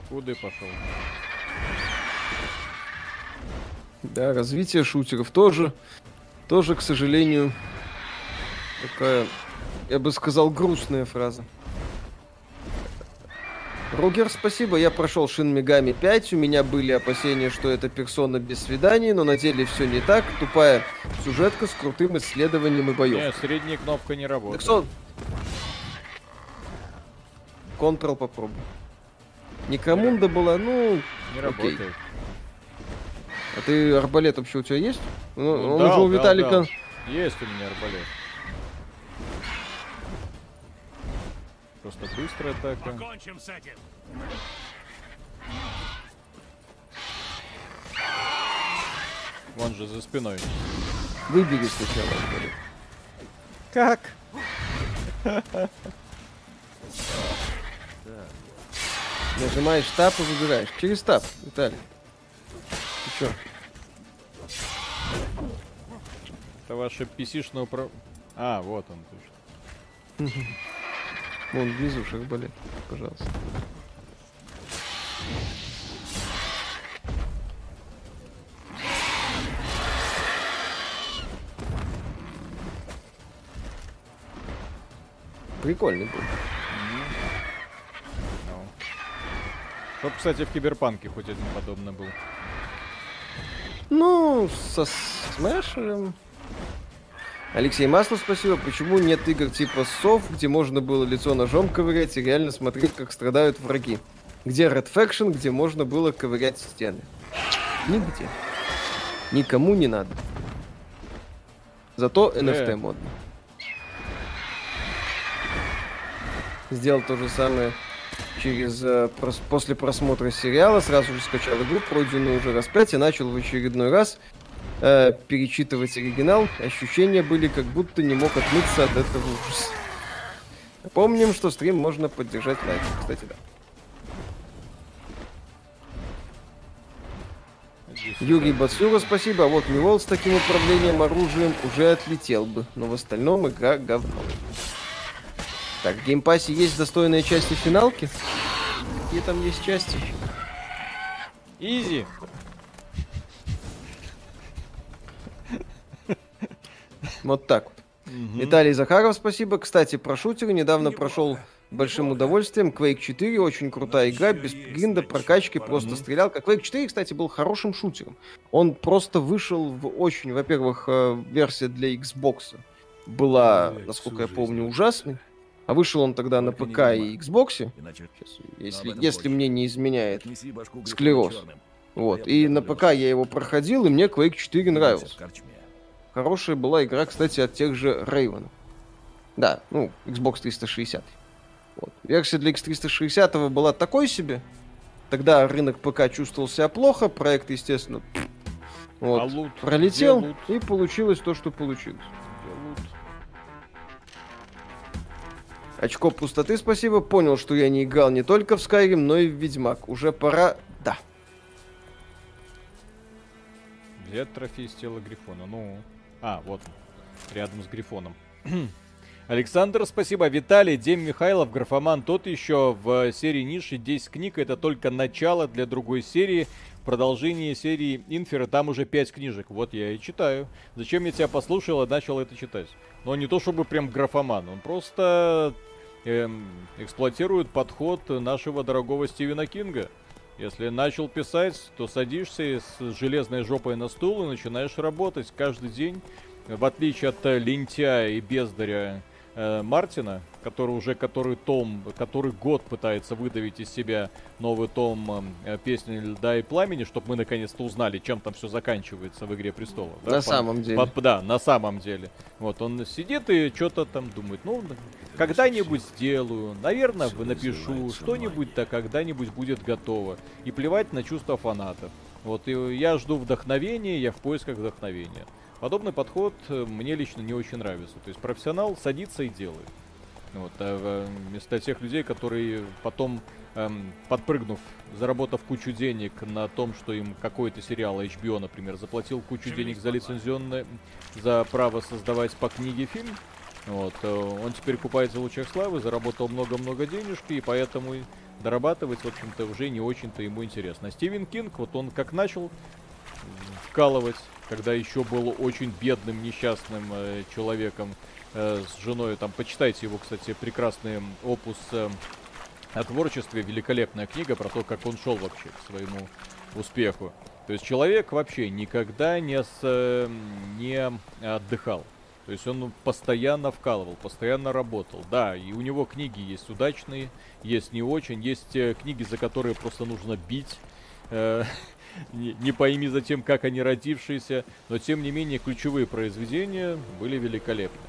Куда пошел? Да, развитие шутеров тоже, тоже, к сожалению, такая, я бы сказал, грустная фраза. Ругер, спасибо, я прошел Шин Мегами 5, у меня были опасения, что это персона без свиданий, но на деле все не так, тупая сюжетка с крутым исследованием и боем. Не, средняя кнопка не работает. Так что... Контрол попробуй. Некромунда была, ну... Не окей. работает. А ты арбалет вообще у тебя есть? Ну, Ну, он дал, же у дал, Виталика... дал. Есть у меня арбалет. Просто быстрая атака. Кончим с этим. Вон же за спиной. Выбери сначала арбалет. Как? Нажимаешь тап и выбираешь. Через тап, Виталий. Ты чё? Это ваше PC-шное управ... А, вот он. точно. [laughs] Вон внизу шарбалет, пожалуйста. Прикольный был. Чтоб, кстати, в Киберпанке хоть один подобный был. Ну, со Смешером. Алексей Маслов, спасибо. Почему нет игр типа сов, где можно было лицо ножом ковырять и реально смотреть, как страдают враги? Где Red Faction, где можно было ковырять стены? Нигде. Никому не надо. Зато NFT Э. модно. Сделал то же самое через э, прос- после просмотра сериала, сразу же скачал игру, пройденную уже раз пять, и начал в очередной раз э, перечитывать оригинал. Ощущения были, как будто не мог отмыться от этого ужаса. Помним, что стрим можно поддержать лайком. Кстати, да. Юрий Бацура, спасибо. А вот Мивол с таким управлением оружием уже отлетел бы. Но в остальном игра говно. Так, в Game Pass е есть достойные части финалки? Какие там есть части? Easy. Вот так вот. Виталий Захаров, спасибо. Кстати, про шутеры недавно прошел большим удовольствием. Quake 4 очень крутая игра, без гринда, прокачки, просто стрелял. Quake 4, кстати, был хорошим шутером. Он просто вышел в очень, во-первых, э, версия для Xbox была, Ой, насколько я помню, ужасный. А вышел он тогда на ПК и. Xbox. Если, если мне не изменяет. Склероз. Вот. И на. ПК я его проходил, и мне Quake 4 Увидимся нравился. Хорошая была игра, кстати, от тех же Raven. Да, ну, Xbox 360. Вот. Версия для X360 была такой себе. Тогда рынок ПК чувствовал себя плохо, проект, естественно, вот, А лут? пролетел, лут? и получилось то, что получилось. Очко пустоты, спасибо. Понял, что я не играл не только в Skyrim, но и в Ведьмак. Уже пора... Да. Взять трофей с тела Грифона. Ну. А, вот. Рядом с Грифоном. [clears throat] Александр, спасибо. Виталий, Дем Михайлов, графоман. Тот еще в серии Ниши 10 книг. Это только начало для другой серии. Продолжение серии Инфера. Там уже 5 книжек. Вот я и читаю. Зачем я тебя послушал и начал это читать? Но не то чтобы прям графоман. Он просто эм, эксплуатирует подход нашего дорогого Стивена Кинга. Если начал писать, то садишься с железной жопой на стул и начинаешь работать каждый день. В отличие от лентяя и бездаря э, Мартина, который уже который том, который год пытается выдавить из себя новый том э, песни Льда и Пламени, чтобы мы наконец-то узнали, чем там все заканчивается в Игре Престолов. да, На по- самом деле. по- да, на самом деле. Вот он сидит и что-то там думает, ну, когда-нибудь сделаю, наверное, Всё напишу, называется что-нибудь-то когда-нибудь будет готово. И плевать на чувства фанатов. Вот, и я жду вдохновения, я в поисках вдохновения. Подобный подход э, мне лично не очень нравится. То есть профессионал садится и делает. Вот, а, вместо тех людей, которые потом, эм, подпрыгнув, заработав кучу денег на том, что им какой-то сериал HBO, например, заплатил кучу денег за лицензионное, за право создавать по книге фильм, вот, э, он теперь купается в лучах славы, заработал много-много денежки, и поэтому дорабатывать, в общем-то, уже не очень-то ему интересно. А Стивен Кинг, вот он как начал вкалывать, когда еще был очень бедным, несчастным э, человеком э, с женой. Там почитайте его, кстати, прекрасный опус э, о творчестве, великолепная книга про то, как он шел вообще к своему успеху. То есть человек вообще никогда не, с, э, не отдыхал. То есть он постоянно вкалывал, постоянно работал. Да, и у него книги есть удачные, есть не очень, есть э, книги, за которые просто нужно бить. [laughs] Не, не пойми за тем, как они родившиеся, но тем не менее ключевые произведения были великолепны.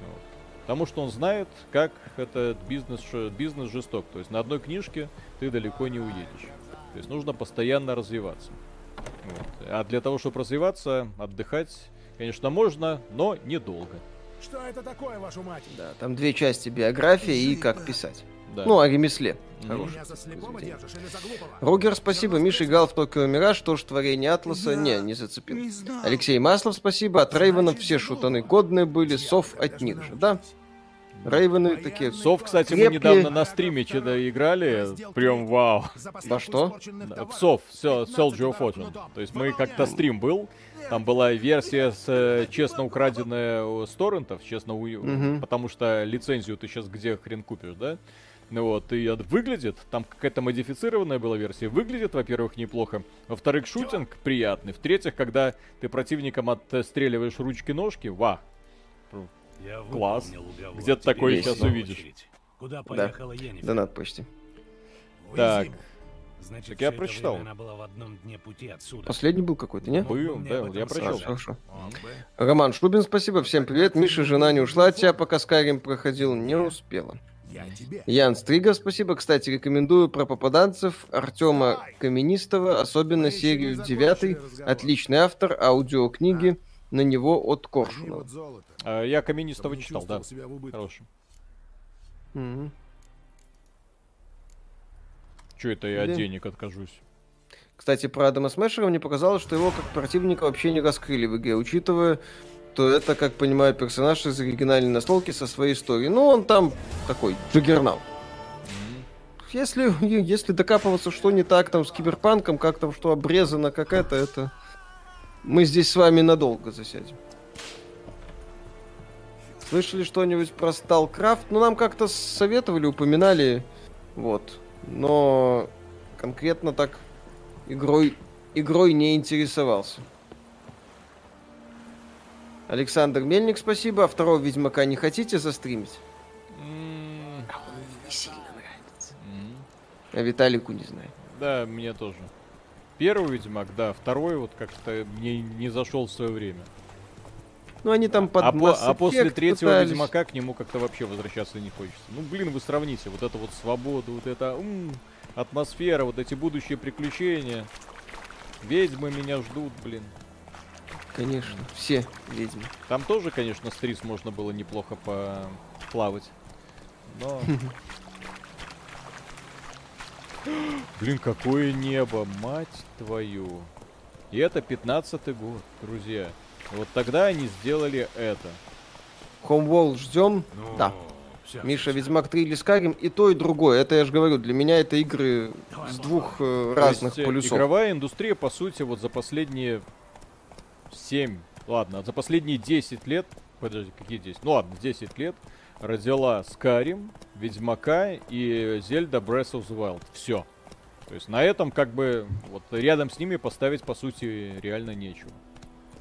Вот. Потому что он знает, как этот бизнес, бизнес жесток. То есть на одной книжке ты далеко не уедешь. То есть нужно постоянно развиваться. Вот. А для того, чтобы развиваться, отдыхать, конечно, можно, но недолго. Что это такое, вашу мать? Да, там две части биография и как писать. Да. Ну, о ремесле. Глупого? Рогер, спасибо. Миша играл в Токио Мираж, тоже творение Атласа. Не, не зацепил. Не. Алексей Маслов, спасибо. От Рейвенов все шутаны годные были, сов от них же, да? Рейвены такие. Сов, кстати, мы Крепкие. недавно на стриме что-то играли. Прям вау. Во что? В Сов, все, Soldier of Fortune. То есть мы как-то стрим был. Там была версия с э, честно украденная с торрентов, честно, у- Мгм. потому что лицензию ты сейчас где хрен купишь, да? Ну вот, и от- выглядит, там какая-то модифицированная была версия, выглядит, во-первых, неплохо, во-вторых, шутинг приятный, в-третьих, когда ты противникам отстреливаешь ручки-ножки, ва, Я Класс. Где-то такое твоя сейчас увидишь. очередь. Куда поехала Енифер? Донат почти. так, Значит, Так я прочитал. Она была в одном дне пути отсюда. Последний был какой-то, не? Был, да, я прочел. сказать? Хорошо. Роман Шубин, спасибо. Всем привет. Миша, жена не ушла от тебя, пока Скайрим проходил. Не успела. Я тебе. Ян Стригов, спасибо. Кстати, рекомендую про попаданцев Артема Каменистого, особенно серию 9. Отличный автор, аудиокниги на него от Коршунова. А, я Каменистого читал, да, хороший. Мгм. Че это я от Да. денег откажусь? Кстати, про Адама Смешера мне показалось, что его как противника вообще не раскрыли в игре, учитывая, то это, как понимаю, персонаж из оригинальной настолки со своей историей. Ну, он там такой, джиггернаут. Если, [laughs] если докапываться, что не так там с киберпанком, как там что обрезано, как это, это... Мы здесь с вами надолго засядем. Слышали что-нибудь про StarCraft? Ну, нам как-то советовали, упоминали, вот. Но конкретно так игрой, игрой не интересовался. Александр Мельник, спасибо. А второго Ведьмака не хотите застримить? М, Не сильно нравится. А Виталику не знаю. Да, мне тоже. Первый Ведьмак, да, второй вот как-то мне не зашел в свое время. Ну, они там под а, по- а после третьего пытались. Ведьмака к нему как-то вообще возвращаться не хочется. Ну, блин, вы сравните, вот это вот свобода, вот это м, атмосфера, вот эти будущие приключения. Ведьмы меня ждут, блин. Конечно, все ведьмы. Там тоже, конечно, с Трис можно было неплохо поплавать. Но... [laughs] Блин, какое небо, мать твою. И это 15-й год, друзья. Вот тогда они сделали это. Homeworld ждем. Ну, Да. всё, Миша, всё. Ведьмак 3 или Skyrim, и то, и другое. Это я же говорю, для меня это игры с двух э, То разных есть, э, полюсов. Игровая индустрия, по сути, вот за последние 7, ладно, за последние 10 лет, подожди, какие 10? Ну ладно, 10 лет родила Skyrim, Ведьмака и Зельда Breath of the Wild. Все. То есть на этом как бы вот рядом с ними поставить по сути реально нечего.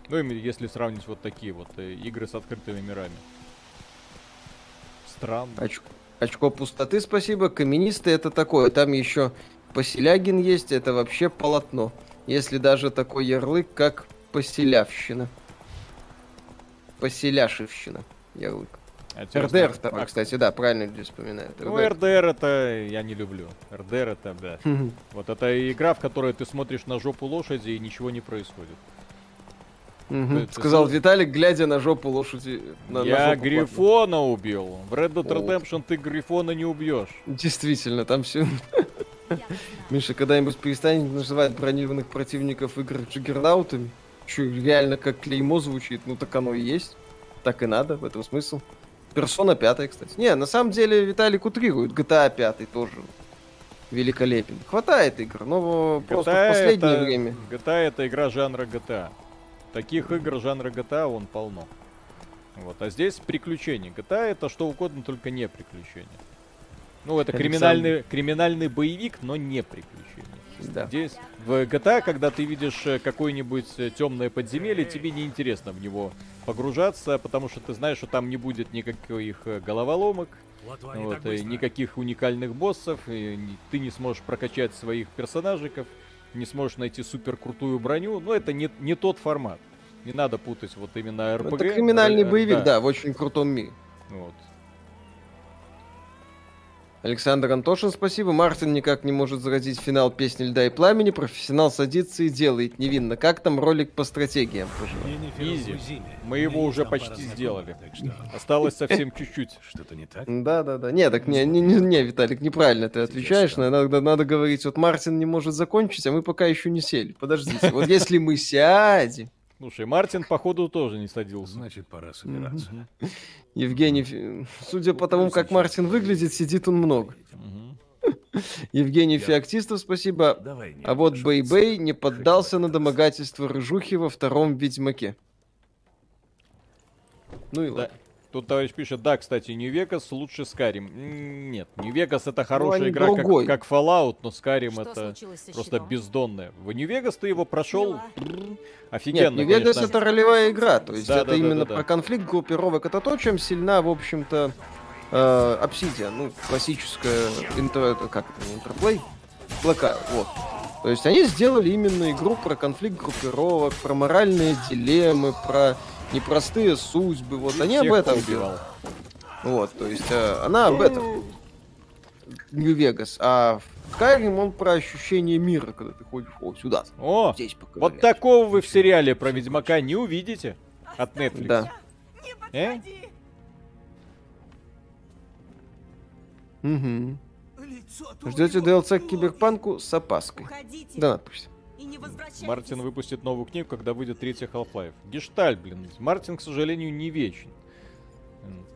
Ну, именно если сравнить вот такие вот э, игры с открытыми мирами. Странно. Оч- Очко пустоты, спасибо. Каменисты это такое. Там еще Поселягин есть, это вообще полотно. Если даже такой ярлык, как Поселявщина. Поселяшевщина. Ярлык. А РДР второй, А, кстати, да, правильно люди вспоминают. Ну, РДР. РДР это я не люблю. РДР это, да. [laughs] Вот это игра, в которой ты смотришь на жопу лошади и ничего не происходит. Это Сказал с- Виталик, глядя на жопу лошади. на- на я жопу Грифона убил. В Red Dead О. Redemption ты Грифона не убьешь. Действительно, там все. [laughs] Миша, когда-нибудь перестанет называть бронированных противников игр джиггернаутами? Че, реально как клеймо звучит? Ну так оно и есть. Так и надо, в этом смысл. Персона 5, кстати. Не, на самом деле Виталик утрирует. GTA 5 тоже великолепен. Хватает игр, но просто в последнее это... время. GTA это игра жанра GTA. Таких игр жанра GTA он полно. Вот, а здесь приключения. GTA это что угодно, только не приключения. Ну, это Александр. криминальный, криминальный боевик, но не приключения. Да. Здесь в GTA, когда ты видишь э, какое-нибудь темное подземелье, тебе неинтересно в него погружаться, потому что ты знаешь, что там не будет никаких э, головоломок, Вот и никаких уникальных боссов, и ты не сможешь прокачать своих персонажиков, не сможешь найти супер крутую броню. Но это не, не тот формат. Не надо путать вот именно Ну, RPG. Это криминальный э, боевик, да, в очень крутом мире. Вот. Александр Антошин, спасибо. Мартин никак не может заразить финал песни «Льда и пламени». Профессионал садится и делает невинно. Как там ролик по стратегиям? Изи. Мы его уже почти сделали. так что Осталось совсем чуть-чуть. Что-то не так? Да, да, да. Не, так не, не, не, не, Виталик, неправильно ты отвечаешь. Надо, надо говорить, вот Мартин не может закончить, а мы пока еще не сели. Подождите. Вот если мы сядем, Слушай, Мартин, походу, тоже не садился. Значит, пора собираться. Евгений, судя по тому, как Мартин выглядит, сидит он много. Евгений Феоктистов, спасибо. Давай А вот Бэй-Бэй не поддался на домогательство Рыжухи во втором Ведьмаке. Ну и Да. ладно. Тут товарищ пишет, да, кстати, Нью-Вегас лучше Скарим. Нет, Нью-Вегас это хорошая они игра, как, другой. как Fallout, но Скарим Что это просто щитом? бездонная. В Нью-Вегас ты его прошел Дела. Нет, офигенно, Нью-Вегас конечно. это ролевая игра, то есть Да, это да, да, именно да, да. про конфликт группировок. Это то, чем сильна, в общем-то, э, Obsidian, ну, классическая интро, как это, интерплей? Blackout, вот. То есть они сделали именно игру про конфликт группировок, про моральные дилеммы, про непростые судьбы, вот они об этом делают. Вот, то есть э, она об этом. Нью-Вегас. А в Skyrim он про ощущение мира, когда ты ходишь о, сюда, О, здесь вот поковырять. такого вы в сериале про Ведьмака не увидите от Netflix. Да. Э? Угу. Ждете DLC к Киберпанку с опаской. Уходите Да, надпись. Не. Мартин выпустит новую книгу, когда выйдет третья Half-Life. Гешталь, блин. Мартин, к сожалению, не вечен.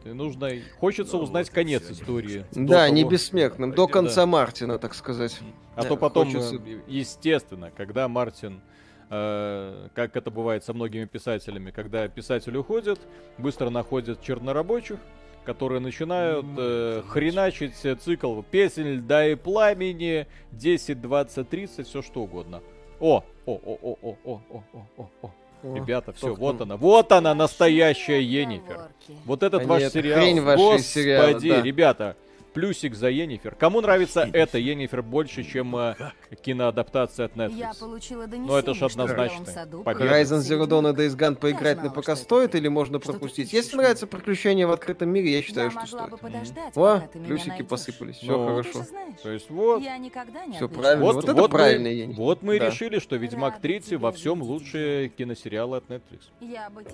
И нужно... Хочется Ну, узнать вот конец всё. истории. Да, не того. бессмертным, до Да. конца Мартина, так сказать. А Да, то потом, хочется- естественно, когда Мартин, э, как это бывает со многими писателями, когда писатель уходит, быстро находят чернорабочих, которые начинают э, хреначить цикл песен льда и пламени, 10, 20, 30, все что угодно. О, о, о, о, о, о, о, о, о, о. Ребята, все, вот там. она, вот она, настоящая Енифер. Вот этот А ваш нет, сериал. Господи, сериалы, да. ребята, Плюсик за Енифер. Кому нравится это Енифер больше, чем э, киноадаптация от Netflix? Я получила Но это же однозначно. Horizon Zero Dawn и Days Gone поиграть знала, на пока стоит или можно пропустить? Если нравится приключение в открытом мире, я считаю, что стоит. О, плюсики посыпались, ну, все хорошо. То есть вот. Все правильно, вот, вот это вот правильно. Мы, вот мы да. решили, что «Ведьмак 3» во всем лучшие киносериалы от Netflix.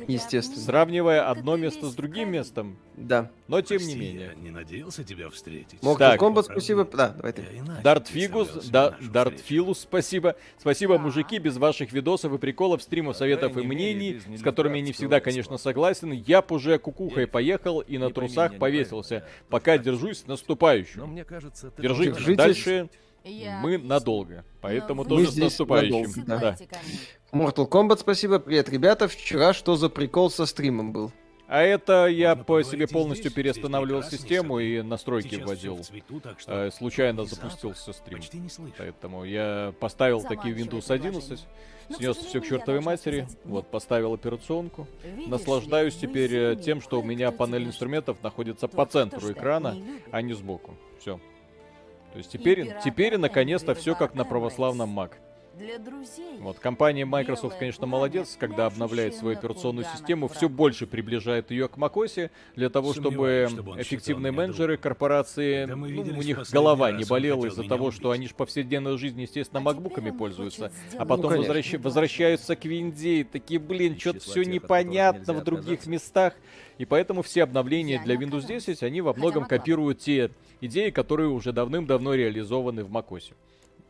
Естественно. Сравнивая одно место с другим местом. Да но тем не Прости, менее. Я не надеялся тебя встретить. Mortal Так. Kombat, спасибо. Да, давай ты. Дарт Фигус, да, Дарт. Филус, спасибо. Спасибо, мужики, без ваших видосов и приколов, стримов, советов и мнений, с которыми я не всегда, конечно, согласен. Я б уже кукухой поехал и на не трусах повесился. Пока держусь Но наступающим. мне кажется, ты Держитесь. Дальше мы надолго. Поэтому Но тоже вы с наступающим. надолго, Да. Mortal Kombat, спасибо. Привет, ребята. Вчера что за прикол со стримом был? А это я по себе полностью перестанавливал систему и настройки вводил. Э, случайно запустился стрим. Поэтому я поставил такие Windows 11, снес все к чертовой матери, вот, поставил операционку. Наслаждаюсь теперь э, тем, что у меня панель инструментов находится по центру экрана, а не сбоку. Все. То есть теперь, теперь наконец-то все как на православном Mac. Для друзей. Вот, компания Microsoft, конечно, молодец, когда обновляет свою операционную систему, все больше приближает ее к macOS, для того, чтобы чтобы эффективные менеджеры корпорации, ну, у них голова не болела из-за того, что убить. они же повседневной жизни, естественно, А макбуками пользуются, а потом Ну, возвращ- возвращаются к винде и такие, блин, что-то все непонятно в других отказаться. местах, и поэтому все обновления Я для Windows отказалась. 10, они во многом копируют те идеи, которые уже давным-давно реализованы в macOS.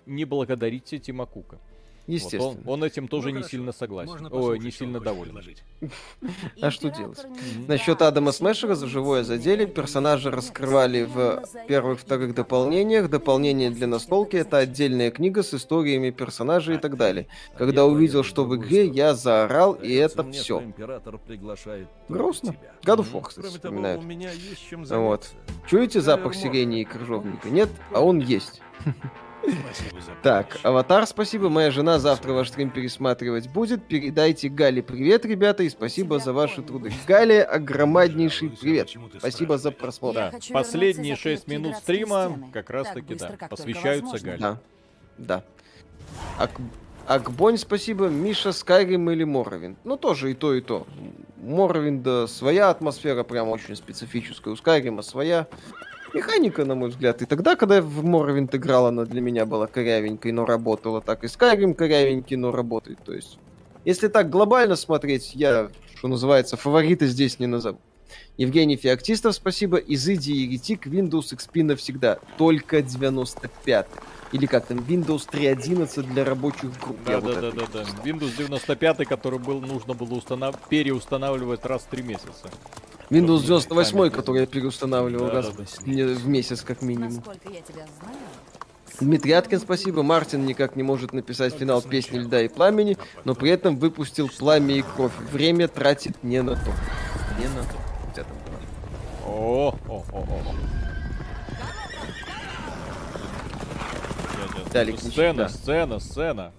Не благодарите Тима Кука. Вот Естественно. он, он этим тоже Ну, не хорошо. сильно согласен. Можно Ой, послушать, не сильно доволен. [laughs] А что делать? Насчет Адама Смешера за живое задели, энергии. персонажа раскрывали в первых, вторых дополнениях. Дополнение для настолки — это отдельная книга с историями персонажей и так далее. Когда увидел, что в игре, я заорал, и это все. Грустно. God of War, кстати, вспоминают. Вот. Чуете запах Наверное, сирени и крыжовника? Нет, а он есть. [laughs] Так. Аватар, спасибо. Моя жена завтра ваш стрим пересматривать будет. Передайте Гале привет, ребята, и спасибо за ваши труды. Гале, огромнейший привет. Спасибо за просмотр. Да, последние вернуться за 6 крепкие минут стрима как раз Так таки, быстро, да, посвящаются. Гале. Да. Да. Ак... Акбонь, спасибо. Миша, Скайрим или Моровин? Ну, тоже и то, и то. Моровинда своя атмосфера, прям очень специфическая. У Скайрима своя. Механика, на мой взгляд, и тогда, когда я в Моровинд играл, она для меня была корявенькой, но работала. Так и Скайрим корявенький, но работает. То есть, если так глобально смотреть, я, что называется, фаворита здесь не назову. Евгений Феоктистов, спасибо. Изыди Еретик, Windows XP навсегда. Только 95 Или как там, Windows 3.11 для рабочих групп. Да, Я вот да, да, это да, да. Windows 95, который был, нужно было установ... переустанавливать раз в три месяца. Windows Чтобы 98, память который я переустанавливал Да, раз да, в месяц как минимум. Дмитрий Аткин, спасибо. Мартин никак не может написать финал песни «Льда и пламени», но при этом выпустил «Пламя и кровь». Время тратит не на то. Не на то. О, о, о, о. Далек, Сцена, да. сцена, сцена.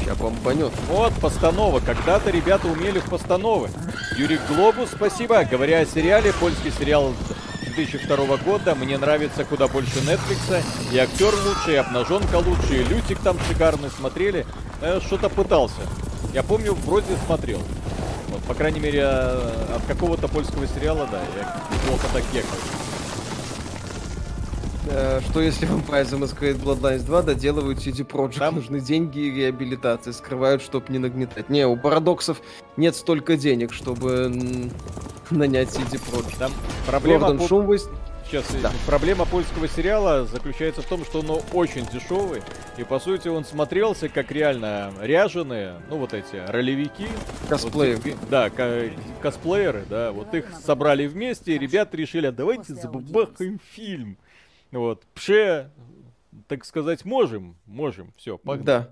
Сейчас бомбанет. Вот, постанова. Когда-то ребята умели в постановы. Юрий Глобус, спасибо. Говоря о сериале, польский сериал 2002 года. Мне нравится куда больше Нетфликса. И актер лучший, и обнаженка лучше, и Лютик там шикарный. Смотрели? Э, Что-то пытался. Я помню, вроде смотрел. Вот, по крайней мере, э, от какого-то польского сериала, да, я плохо так кекаю. Э, Что если Vampire Masquerade Bloodlines 2 доделывают CD Projekt? Там- Нужны деньги и реабилитация. Скрывают, чтоб не нагнетать. Не, у парадоксов нет столько денег, чтобы нанять CD Projekt. Там проблема... Гордон по- Шумвейс Сейчас, Да. проблема польского сериала заключается в том, что он очень дешевый, и по сути он смотрелся как реально ряженые, ну вот эти ролевики. косплеев. Вот, да, ко- косплееры, да, вот их собрали вместе, и ребята решили, а давайте забабахаем фильм. Вот, пше, так сказать, можем, можем, все, погнали. Да.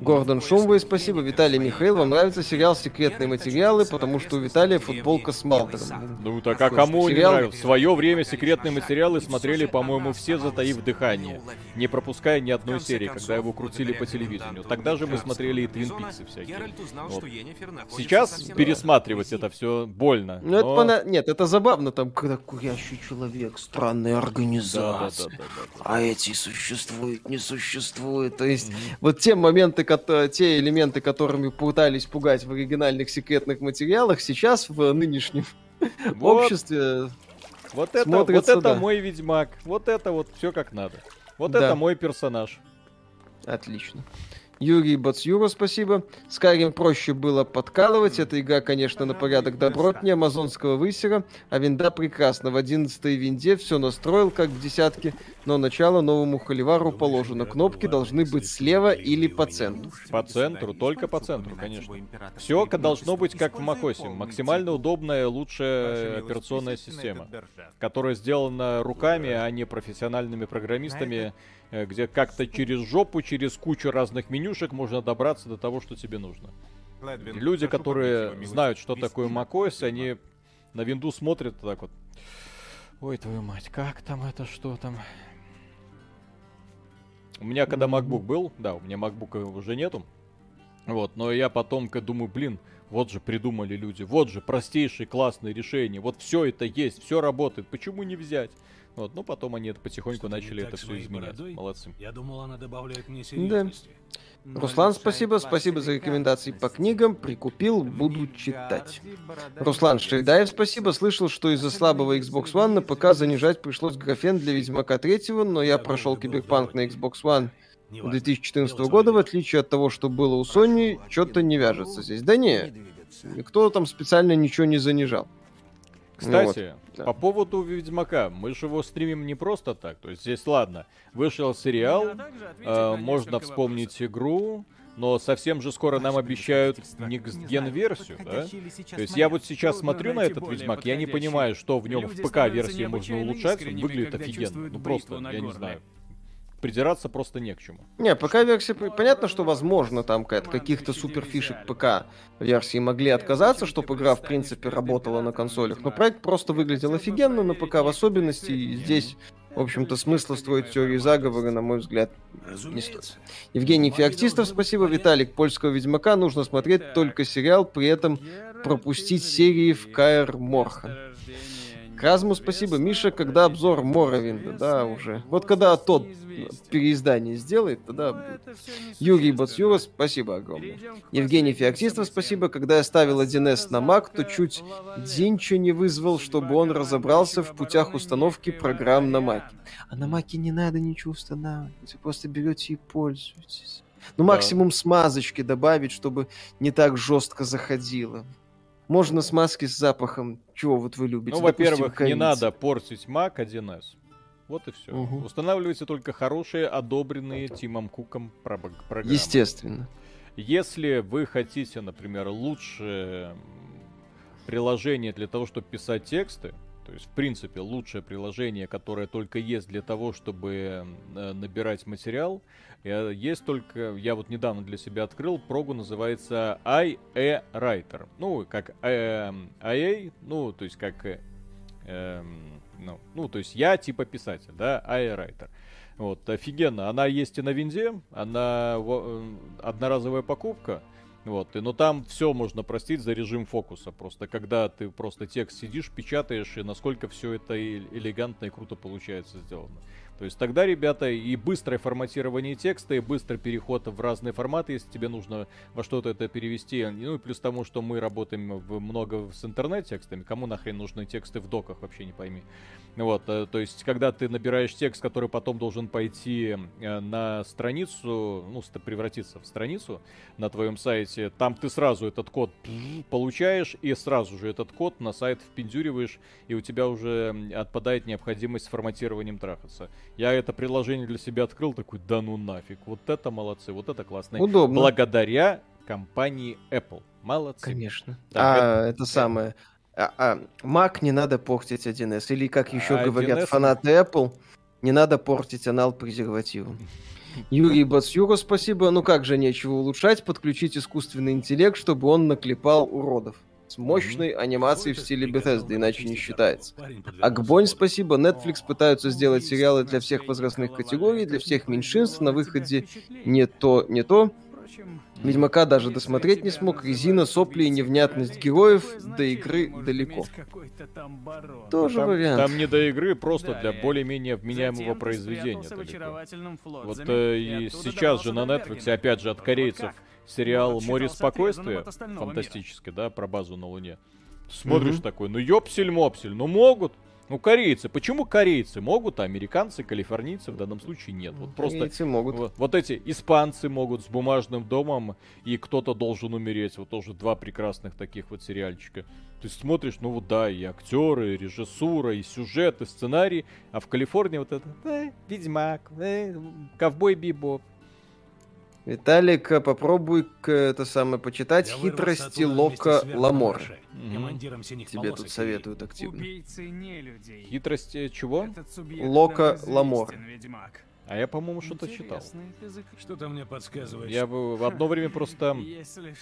Гордон Шумвей, спасибо. Виталий Михаил, вам нравится сериал «Секретные материалы», потому что у Виталия футболка с Малдером. Ну так а кому не Сериал- нравится? В свое время секретные материалы смотрели, по-моему, все затаив дыхание, не пропуская ни одной серии, когда его крутили по телевидению. Тогда же мы смотрели и Твин Пиксы всякие. Вот. Сейчас пересматривать это все больно. Ну, это но- пона- Нет, это забавно, там, когда курящий человек, странная Да, да, да, организация. да, да, да. А эти существуют, не существуют. То есть, вот те моменты, те элементы, которыми пытались пугать в оригинальных секретных материалах, сейчас в нынешнем Вот, обществе вот это, вот это да. мой ведьмак. Вот это вот все как надо. Вот Да. это мой персонаж. Отлично. Юрий Бацюра, спасибо. Скайрим проще было подкалывать. Эта игра, конечно, на порядок добротнее амазонского высера, а винда прекрасна. В 11 винде все настроил, как в десятке, но начало новому холивару положено. Кнопки должны быть слева или по центру. По центру, только по центру, конечно. Все должно быть как в Макосе. Максимально удобная, лучшая операционная система, которая сделана руками, а не профессиональными программистами, где как-то через жопу, через кучу разных менюшек можно добраться до того, что тебе нужно. Люди, которые знают, что такое macOS, они на винду смотрят так вот. Ой, твою мать, как там это, что там? У меня когда MacBook был, да, у меня MacBook уже нету. Вот, но я потом думаю, блин, вот же придумали люди, вот же простейшие классные решения, вот все это есть, все работает, почему не взять? Вот, ну потом они это потихоньку не начали это все изменять. бородой? Молодцы. Я думал, она добавляет мне серьезности. Руслан, спасибо. Спасибо за рекомендации по книгам. Прикупил, буду читать. Руслан Шейдаев, спасибо. Слышал, что из-за слабого Xbox One на ПК занижать пришлось графен для Ведьмака 3, но я прошел Киберпанк на Xbox One Неважно. 2014 года, в отличие от того, что было у Sony, что-то не вяжется здесь. Да не, никто там специально ничего не занижал. Кстати, Ну да. по поводу Ведьмака, мы же его стримим не просто так. То есть здесь, ладно, вышел сериал, э, можно вспомнить игру, но совсем же скоро нам обещают Next версию, да? То есть я вот сейчас смотрю на этот Ведьмак, я не понимаю, что в нем в ПК-версии можно улучшать, он выглядит офигенно. Ну просто, я не знаю. Придираться просто не к чему. Не, ПК-версия, при- понятно, что возможно там от каких-то суперфишек ПК-версии могли отказаться, чтобы игра, в принципе, работала на консолях, но проект просто выглядел офигенно на ПК в особенности, и здесь, в общем-то, смысла строить теории заговора, на мой взгляд, не стоит. Евгений Феоктистов, спасибо. Виталик, польского Ведьмака нужно смотреть только сериал, при этом пропустить серии в Каэр Морхан. Кразму спасибо. Миша, когда обзор Моровинда, да, уже. Вот когда тот переиздание сделает, тогда. Юрий Бацюра, спасибо огромное. Евгений Феоктистов, спасибо. Когда я ставил 1С на Mac, то чуть Дзинча не вызвал, чтобы он разобрался в путях установки программ на Mac. А на Маке не надо ничего устанавливать. Вы просто берете и пользуетесь. Ну, максимум смазочки добавить, чтобы не так жестко заходило. Можно смазки с запахом. Чего вот вы любите? Ну, Допустим, во-первых, не надо портить Mac 1С. Вот и все. Мгм. Устанавливайте только хорошие, одобренные Тимом Куком программы. Естественно. Если вы хотите, например, лучшее приложение для того, чтобы писать тексты, то есть, в принципе, лучшее приложение, которое только есть для того, чтобы э, набирать материал, есть только, я вот недавно для себя открыл, прогу называется IA Writer. Ну, как э, IA, ну, то есть, как, э, эм, ну, ну, то есть, я типа писатель, да, IA Writer. Вот, офигенно. Она есть и на винде, она э, одноразовая покупка. Вот, и, но там все можно простить за режим фокуса. Просто когда ты просто текст сидишь, печатаешь, и насколько все это элегантно и круто получается сделано. То есть тогда, ребята, и быстрое форматирование текста, и быстрый переход в разные форматы, если тебе нужно во что-то это перевести. Ну и плюс тому, что мы работаем в, много с интернет-текстами, кому нахрен нужны тексты в доках, вообще не пойми. Вот, э, то есть, когда ты набираешь текст, который потом должен пойти э, на страницу, ну, превратиться в страницу на твоем сайте, там ты сразу этот код получаешь, и сразу же этот код на сайт впендюриваешь, и у тебя уже отпадает необходимость с форматированием трахаться. Я это приложение для себя открыл, такой, да ну нафиг, вот это молодцы, вот это классно. Удобно. Благодаря компании Apple. Молодцы. Конечно. Так, а, это, самое. А, а, Mac не надо портить 1С. Или, как еще А говорят 1С фанаты Apple, не надо портить анал презервативом. [laughs] Юрий Бацюра, спасибо. Ну как же нечего улучшать, подключить искусственный интеллект, чтобы он наклепал уродов. С мощной анимацией в стиле Bethesda, иначе не считается. Акбонь, спасибо. Netflix пытаются сделать сериалы для всех возрастных категорий, для всех меньшинств. На выходе не то, не то. Ведьмака даже досмотреть не смог. Резина, сопли и невнятность героев до игры далеко. Тоже Там, вариант. там не до игры, просто для более-менее вменяемого произведения. Вот э, и сейчас же на Netflix, опять же, от корейцев. Сериал «Море спокойствия», фантастический, да, про базу на Луне. Смотришь такой, ну ёпсель-мопсель, ну могут. Ну корейцы, почему корейцы могут, а американцы, калифорнийцы в данном случае нет? Вот просто Корейцы могут. вот, вот эти испанцы могут с бумажным домом, и кто-то должен умереть. Вот тоже два прекрасных таких вот сериальчика. Ты смотришь, ну вот да, и актеры, и режиссура, и сюжет, и сценарий. А в Калифорнии вот это э, Ведьмак, э, Ковбой Бибоп. Виталик, э, попробуй к, это самое почитать хитрости Лока Ламора. Мгм. Тебе тут советуют активно. Э, чего? Лока Ламор. Ведьмак. А я, по-моему, что-то читал. Что-то мне подсказывает. Я бы в одно время просто...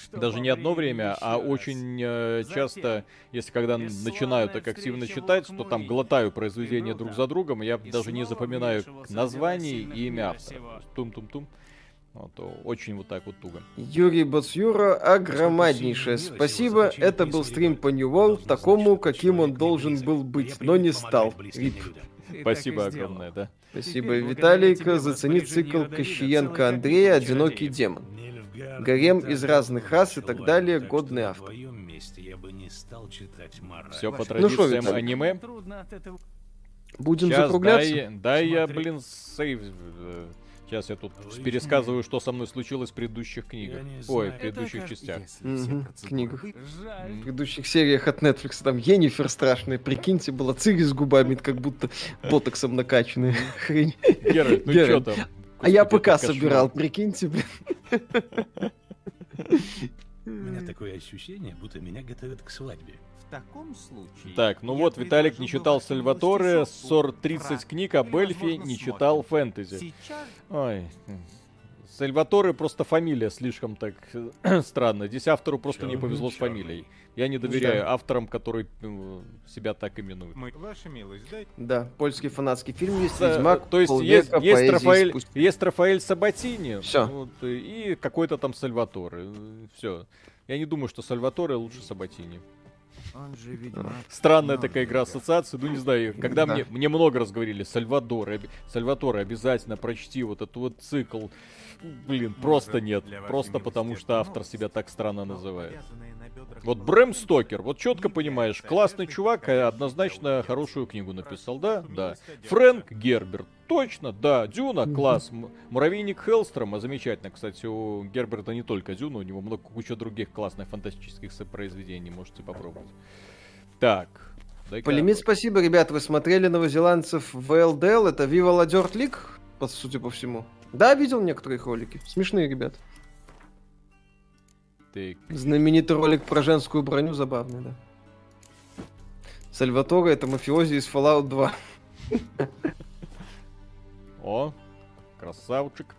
Что, Даже не одно время, а очень э, часто, если когда начинаю так активно читать, то там глотаю произведения друг за другом, я И даже не запоминаю названий и имя автора. Тум-тум-тум. Вот, то очень вот так вот туго. Юрий Бацюра, огромнейшее спасибо. Это был стрим по New World, такому, каким он должен был быть, но не стал. Рип. Ты Спасибо огромное, да. Спасибо, Виталик. Зацени цикл Кощиенко Андрея «Одинокий чародеев». демон». Гарем из разных рас и так далее, годный автор. Все по Ну шо, традициям Виталик? аниме. Будем Сейчас закругляться? дай, дай я, блин, сейв. Сейчас я тут Вы пересказываю, что со мной случилось в предыдущих книгах. Ой, в предыдущих Это частях. В книгах. жаль. В предыдущих сериях от Netflix там Енифер страшная, прикиньте, была Цири с губами, как будто ботоксом накачанная. Хрень. Геральт, ну Геральт. что там? А я ПК собирал, прикиньте, блин. У меня такое ощущение, будто меня готовят к свадьбе. В таком случае... Так, ну вот Виталик не читал Сальваторе, гостю ссор шоку 30 про книг, а «Мы, Бельфи возможно, не смотрим». читал фэнтези. Сейчас Ой. Сальваторе просто фамилия слишком так [clears throat] странно. Здесь автору просто не Чёрный, повезло с чёрный. фамилией. Я не доверяю авторам, которые э, себя так именуют. мы... Ваша милость, дайте... Да, польский фанатский фильм есть, Э, Ведьмак, То есть есть, есть, Рафаэль, спустя. есть Рафаэль Сабатини. Всё. вот, э, и какой-то там Сальваторе. Все. Я не думаю, что Сальваторе лучше Сабатини. Он же ведьмак. Странная такая игра ассоциации, ну не знаю, когда Да. мне, мне много раз говорили, Сальвадор, Сальваторе, обязательно прочти вот этот вот цикл. Блин, просто нет. Просто потому что это автор себя так странно но называет. Вот Брэм Стокер, вот четко понимаешь, классный чувак, а однозначно хорошую книгу написал, да? Да. Фрэнк Герберт, Точно, да, Дюна, класс. Муравейник Хеллстрома, замечательно. Кстати, у Герберта не только Дюна, у него много куча других классных фантастических произведений, можете попробовать. Так. Полимит, спасибо, ребят, вы смотрели новозеландцев в ЛДЛ, это Viva La Dirt League, по судя по всему. Да, видел некоторые их ролики. Смешные, ребят. Так, Знаменитый ролик про женскую броню забавный, да. Сальваторе это мафиози из Fallout 2. [laughs] О, красавчик.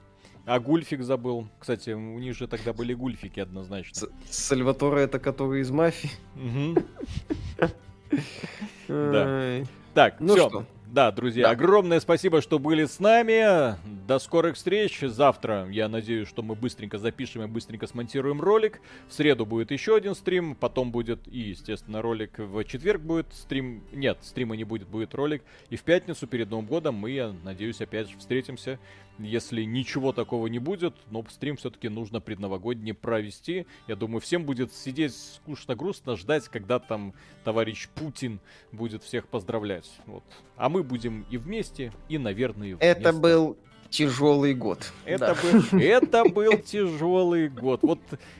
А гульфик забыл. Кстати, у них же тогда были гульфики однозначно. Сальваторе это который из мафии. [laughs] Да. Так, Ну все. Да, друзья, Да. огромное спасибо, что были с нами. До скорых встреч. Завтра, я надеюсь, что мы быстренько запишем и быстренько смонтируем ролик. В среду будет еще один стрим, потом будет и, естественно, ролик. В четверг будет стрим. Нет, стрима не будет, будет ролик. И в пятницу перед Новым годом мы, я надеюсь, опять же встретимся. Если ничего такого не будет, но стрим все-таки нужно предновогодний провести. Я думаю, всем будет сидеть скучно-грустно, ждать, когда там товарищ Путин будет всех поздравлять. Вот. А мы будем и вместе, и, наверное, и Это вместе. был тяжелый год. Это, Да. был, это был тяжелый год. Вот,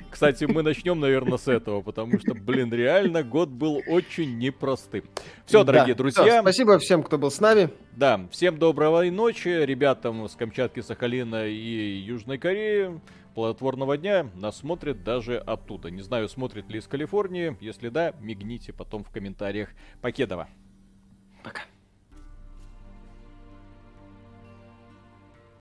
кстати, мы начнем, наверное, с этого, потому что, блин, реально год был очень непростым. Все, Да. дорогие Всё, друзья. спасибо всем, кто был с нами. Да, всем доброй ночи, ребятам с Камчатки, Сахалина и Южной Кореи. Плодотворного дня нас смотрят даже оттуда. Не знаю, смотрит ли из Калифорнии. Если да, мигните потом в комментариях. Покедова. Пока.